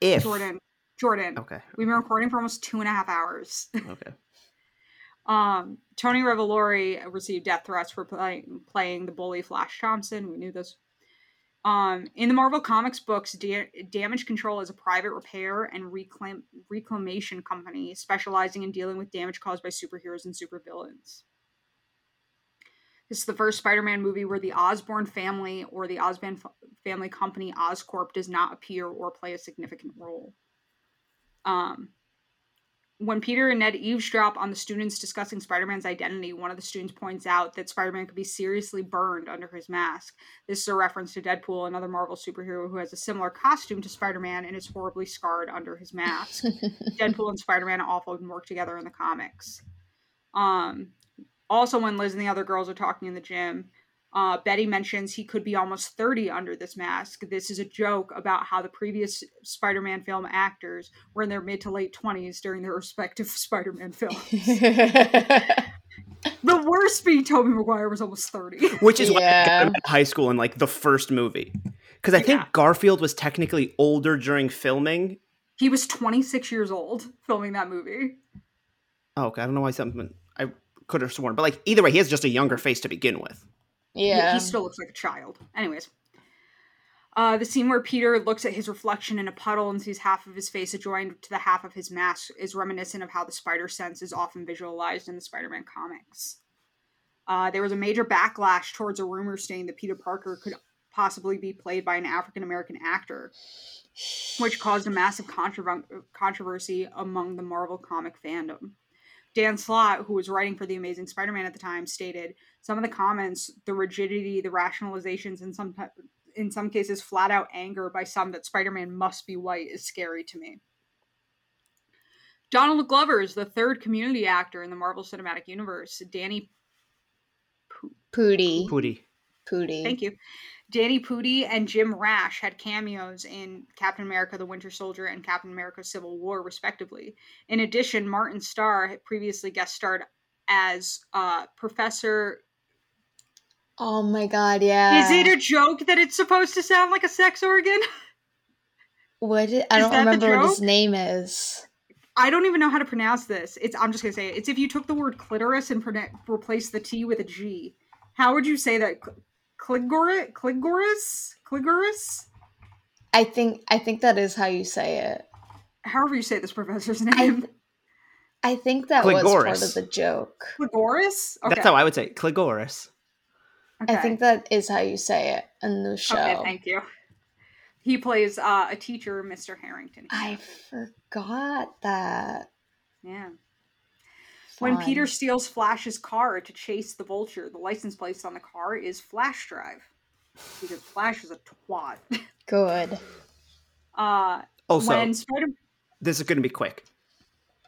if Jordan, Jordan, okay we've been recording for almost two and a half hours. okay um, Tony Revolori received death threats for playing playing the bully Flash Thompson. We knew this. Um, in the Marvel Comics books, da- Damage Control is a private repair and reclaim- reclamation company specializing in dealing with damage caused by superheroes and supervillains. This is the first Spider-Man movie where the Osborn family or the Osborn f- family company Oscorp does not appear or play a significant role. Um, when Peter and Ned eavesdrop on the students discussing Spider Man's identity, one of the students points out that Spider Man could be seriously burned under his mask. This is a reference to Deadpool, another Marvel superhero who has a similar costume to Spider Man and is horribly scarred under his mask. Deadpool and Spider Man often work together in the comics. Um, also, when Liz and the other girls are talking in the gym, uh, Betty mentions he could be almost 30 under this mask. This is a joke about how the previous Spider Man film actors were in their mid to late 20s during their respective Spider Man films. the worst being Tobey Maguire was almost 30. Which is why I got Yeah. him high school in like the first movie. Because I think Yeah. Garfield was technically older during filming. he was 26 years old filming that movie. Oh, okay. I don't know why something I could have sworn, but like either way, he has just a younger face to begin with. Yeah. he still looks like a child. Anyways. Uh, the scene where Peter looks at his reflection in a puddle and sees half of his face adjoined to the half of his mask is reminiscent of how the spider sense is often visualized in the Spider Man comics. Uh, there was a major backlash towards a rumor stating that Peter Parker could possibly be played by an African American actor, which caused a massive controver- controversy among the Marvel comic fandom. Dan Slott, who was writing for The Amazing Spider Man at the time, stated some of the comments, the rigidity, the rationalizations, and some in some cases flat out anger by some that Spider-Man must be white is scary to me. Donald Glover is the third community actor in the Marvel Cinematic Universe. Danny Pooty. Pooty. Pooty. Thank you. Danny Pudi and Jim Rash had cameos in Captain America the Winter Soldier and Captain America Civil War, respectively. In addition, Martin Starr had previously guest starred as uh, Professor. Oh my god, yeah. Is it a joke that it's supposed to sound like a sex organ? what? i- I don't remember what his name is. I don't even know how to pronounce this. It's I'm just gonna say it. It's if you took the word clitoris and prone- replaced the T with a G. How would you say that? Cligoris? Cligoris? Cligoris? I think I think that is how you say it. However you say this professor's I name. th- I think that was part of the joke. Cligoris? Okay. That's how I would say it. Cligoris. okay. I think that is how you say it in the show. Okay, thank you. He plays uh, a teacher, Mr. Harrington. I forgot that. yeah. When Peter steals Flash's car to chase the vulture, the license plate on the car is Flash Drive. Because Flash is a twat. Good. Uh, Also, when Spider this is going to be quick.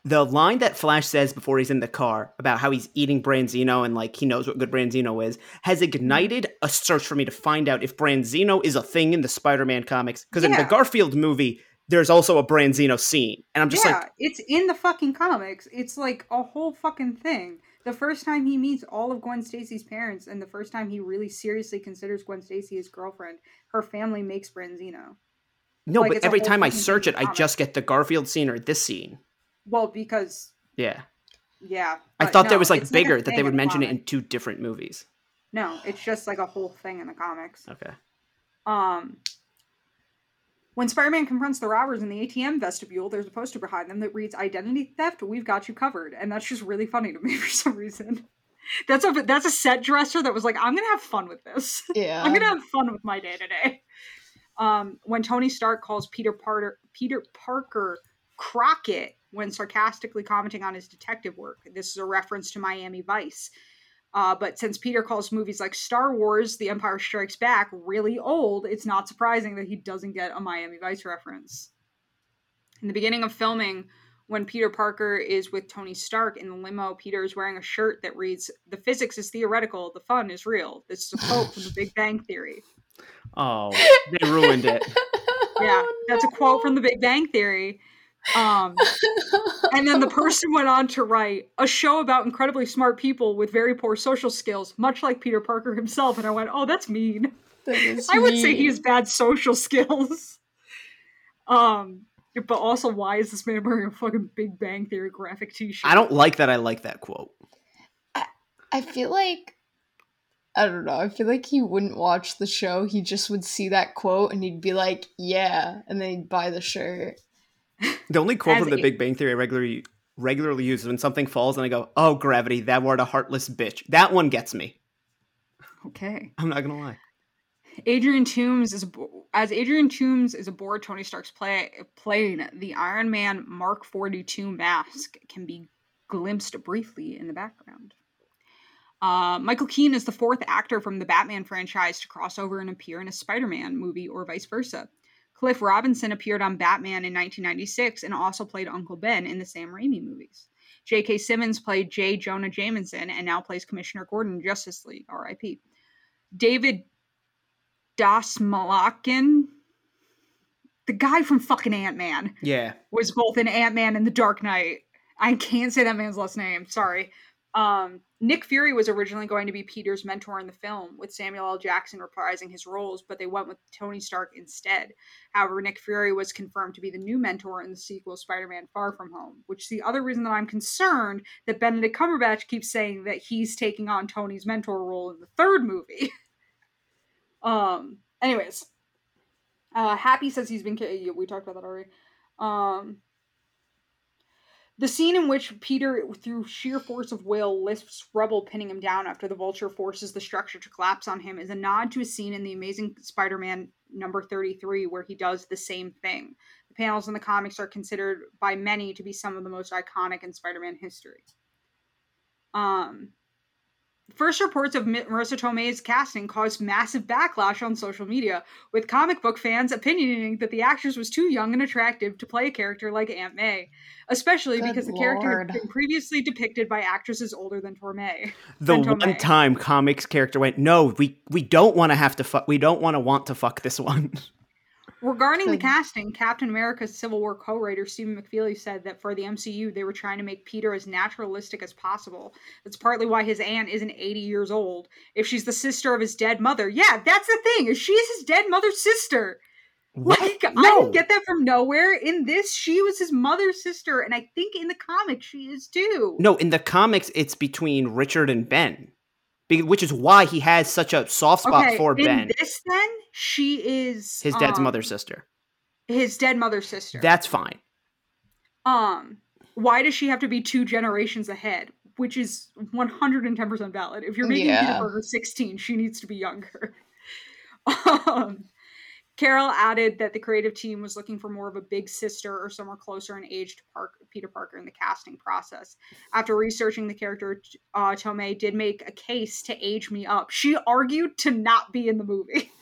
The line that Flash says before he's in the car about how he's eating Branzino and like he knows what good Branzino is has ignited a search for me to find out if Branzino is a thing in the Spider-Man comics. Because in the Garfield movie, there's also a Branzino scene, and I'm just yeah, like, it's in the fucking comics. It's like a whole fucking thing. The first time he meets all of Gwen Stacy's parents, and the first time he really seriously considers Gwen Stacy his girlfriend, her family makes Branzino. no. like, but every time I search it, I just get the Garfield scene or this scene. Well, because Yeah, yeah, I thought no, there was like bigger that they would the mention it in two different movies. No, it's just like a whole thing in the comics. Okay. Um, when Spider-Man confronts the robbers in the ATM vestibule, there's a poster behind them that reads "Identity theft, we've got you covered," and that's just really funny to me for some reason. That's a that's a set dresser that was like, "I'm gonna have fun with this. Yeah. I'm gonna have fun with my day today." Um, when Tony Stark calls Peter Parker Peter Parker Crockett when sarcastically commenting on his detective work, this is a reference to Miami Vice. Uh, but since Peter calls movies like Star Wars, The Empire Strikes Back really old, it's not surprising that he doesn't get a Miami Vice reference. In the beginning of filming, when Peter Parker is with Tony Stark in the limo, Peter is wearing a shirt that reads, The physics is theoretical, the fun is real. This is a quote from The Big Bang Theory. Oh, they ruined it. Yeah, that's a quote from The Big Bang Theory. Um, and then the person went on to write a show about incredibly smart people with very poor social skills, much like Peter Parker himself. And I went, oh, that's mean. That is I would say he has bad social skills. Um, but also, why is this man wearing a fucking Big Bang Theory graphic T-shirt? I don't like that. I like that quote. I feel like I don't know. I feel like he wouldn't watch the show. He just would see that quote and he'd be like, "Yeah," and then he'd buy the shirt. The only quote from The Big Bang Theory I regularly regularly use is when something falls and I go, "Oh, gravity, that word a heartless bitch." That one gets me. Okay. I'm not gonna lie. Adrian Toombs is as Adrian Toombs is aboard Tony Stark's play, plane. The Iron Man Mark 42 mask can be glimpsed briefly in the background. Uh, Michael Keaton is the fourth actor from the Batman franchise to cross over and appear in a Spider-Man movie, or vice versa. Cliff Robertson appeared on Batman in 1996 and also played Uncle Ben in the Sam Raimi movies. J.K. Simmons played J. Jonah Jameson and now plays Commissioner Gordon in Justice League, R.I.P. David Dasmalakin, the guy from fucking Ant Man, Yeah. was both in Ant Man and The Dark Knight. I can't say that man's last name. Sorry. Um, Nick Fury was originally going to be Peter's mentor in the film, with Samuel L. Jackson reprising his roles, but they went with Tony Stark instead. However, Nick Fury was confirmed to be the new mentor in the sequel Spider Man Far From Home, which is the other reason that I'm concerned that Benedict Cumberbatch keeps saying that he's taking on Tony's mentor role in the third movie. um, anyways, uh, Happy says he's been. We talked about that already. Um, the scene in which Peter, through sheer force of will, lifts rubble, pinning him down after the vulture forces the structure to collapse on him, is a nod to a scene in The Amazing Spider Man number 33 where he does the same thing. The panels in the comics are considered by many to be some of the most iconic in Spider Man history. Um, First reports of Mi- Marisa Tomei's casting caused massive backlash on social media, with comic book fans opinionating that the actress was too young and attractive to play a character like Aunt May, especially Good because the character had been previously depicted by actresses older than Tomei. The Than one time comics character went, "No, we we don't want to have to fuck. We don't want to want to fuck this one." Regarding the casting, Captain America's Civil War co-writer Stephen McFeely said that for the MCU, they were trying to make Peter as naturalistic as possible. That's partly why his aunt isn't 80 years old. If she's the sister of his dead mother, yeah, that's the thing. Is she's his dead mother's sister? What? Like I didn't get that from nowhere. In this, she was his mother's sister, and I think in the comics she is too. No, in the comics, it's between Richard and Ben, which is why he has such a soft spot okay, for in Ben, this then she is his dad's um, mother's sister. His dead mother's sister. That's fine. um why does she have to be two generations ahead which is 110% valid if you're making peter Yeah. parker 16 she needs to be younger um carol added that the creative team was looking for more of a big sister or somewhere closer in age to Park- peter parker in the casting process after researching the character uh, tomei did make a case to age me up she argued to not be in the movie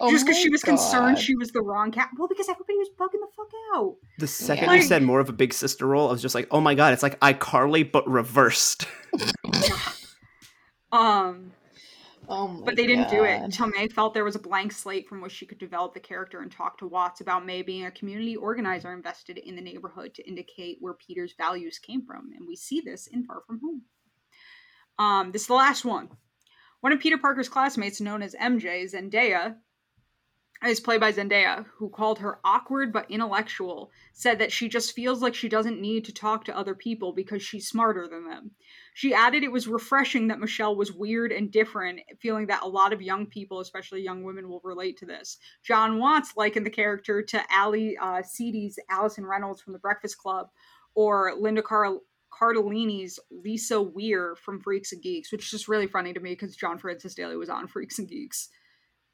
Oh just because she was concerned she was the wrong cat well because everybody was bugging the fuck out The second Yeah. you said more of a big sister role, I was just like, "Oh my god, it's like iCarly but reversed." um Oh my but they didn't do it God. until May felt there was a blank slate from which she could develop the character and talk to Watts about May being a community organizer invested in the neighborhood to indicate where Peter's values came from, and we see this in Far From Home. Um, this is the last one. One of Peter Parker's classmates, known as MJ Zendaya, is played by Zendaya, who called her awkward but intellectual, said that she just feels like she doesn't need to talk to other people because she's smarter than them. She added it was refreshing that Michelle was weird and different, feeling that a lot of young people, especially young women, will relate to this. Jon Watts likened the character to Ally uh, Sheedy's Allison Reynolds from The Breakfast Club, or Linda Car- Cardellini's Lisa Weir from Freaks and Geeks, which is just really funny to me because John Francis Daley was on Freaks and Geeks.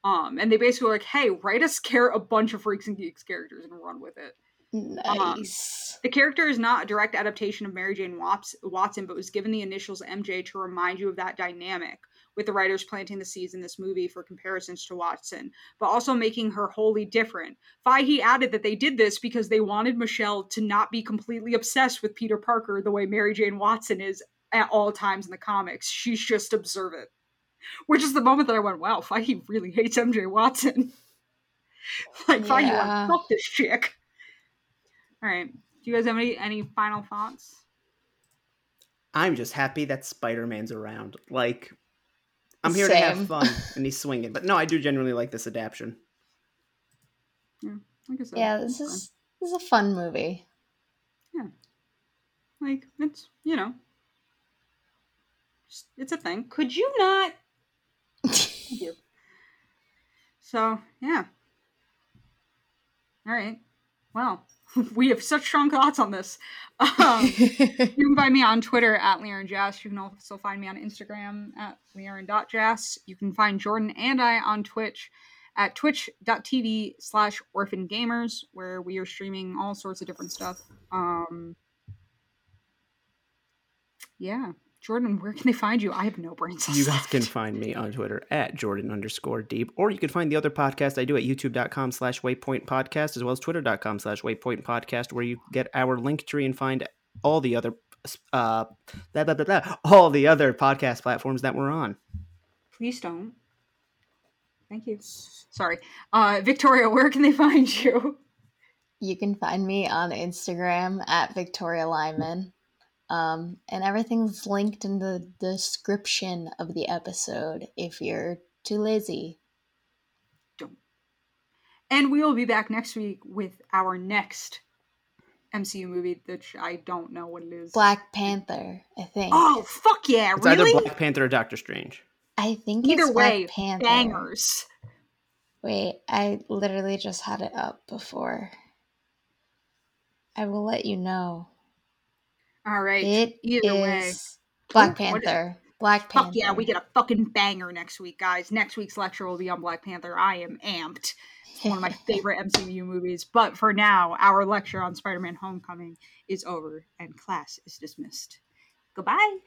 Um, and they basically were like, "Hey, write us care a bunch of Freaks and Geeks characters and run with it." Nice. The character is not a direct adaptation of Mary Jane Watson, but was given the initials MJ to remind you of that dynamic, with the writers planting the seeds in this movie for comparisons to Watson, but also making her wholly different. Feige added that they did this because they wanted Michelle to not be completely obsessed with Peter Parker the way Mary Jane Watson is at all times in the comics. She's just observant. Which is the moment that I went, wow, Feige really hates MJ Watson. like, Feige Yeah. went, fuck this chick. All right. Do you guys have any any final thoughts? I'm just happy that Spider Man's around. Like, I'm here Same. to have fun, and he's swinging. But no, I do genuinely like this adaptation. Yeah, I yeah, this is this is a fun movie. Yeah, like it's you know, it's a thing. Could you not? you. So yeah. All right. Well, we have such strong thoughts on this. Um, you can find me on Twitter at Leon Jazz. You can also find me on Instagram at Leon.jazz. You can find Jordan and I on Twitch at twitch.tv slash orphan gamers, where we are streaming all sorts of different stuff. Um, yeah. Jordan, where can they find you? I have no brain cells. You guys can find me on Twitter at Jordan underscore deep, or you can find the other podcast I do at youtube.com slash waypoint podcast, as well as twitter.com slash waypoint podcast, where you get our link tree and find all the other uh blah, blah, blah, blah, all the other podcast platforms that we're on. Please don't. Thank you. Sorry. Uh, Victoria, where can they find you? You can find me on Instagram at Victoria Lyman. Um, and everything's linked in the description of the episode if you're too lazy. Don't. And we will be back next week with our next MCU movie, which I don't know what it is. Black Panther, I think. Oh, fuck yeah, It's really? either Black Panther or Doctor Strange. I think Either it's way, Black Panther. bangers. Wait, I literally just had it up before. I will let you know. All right. It Either is way. Black Ooh, what is- Panther. Black Panther. Fuck yeah, we get a fucking banger next week, guys. Next week's lecture will be on Black Panther. I am amped. It's one of my favorite MCU movies. But for now, our lecture on Spider Man Homecoming is over and class is dismissed. Goodbye.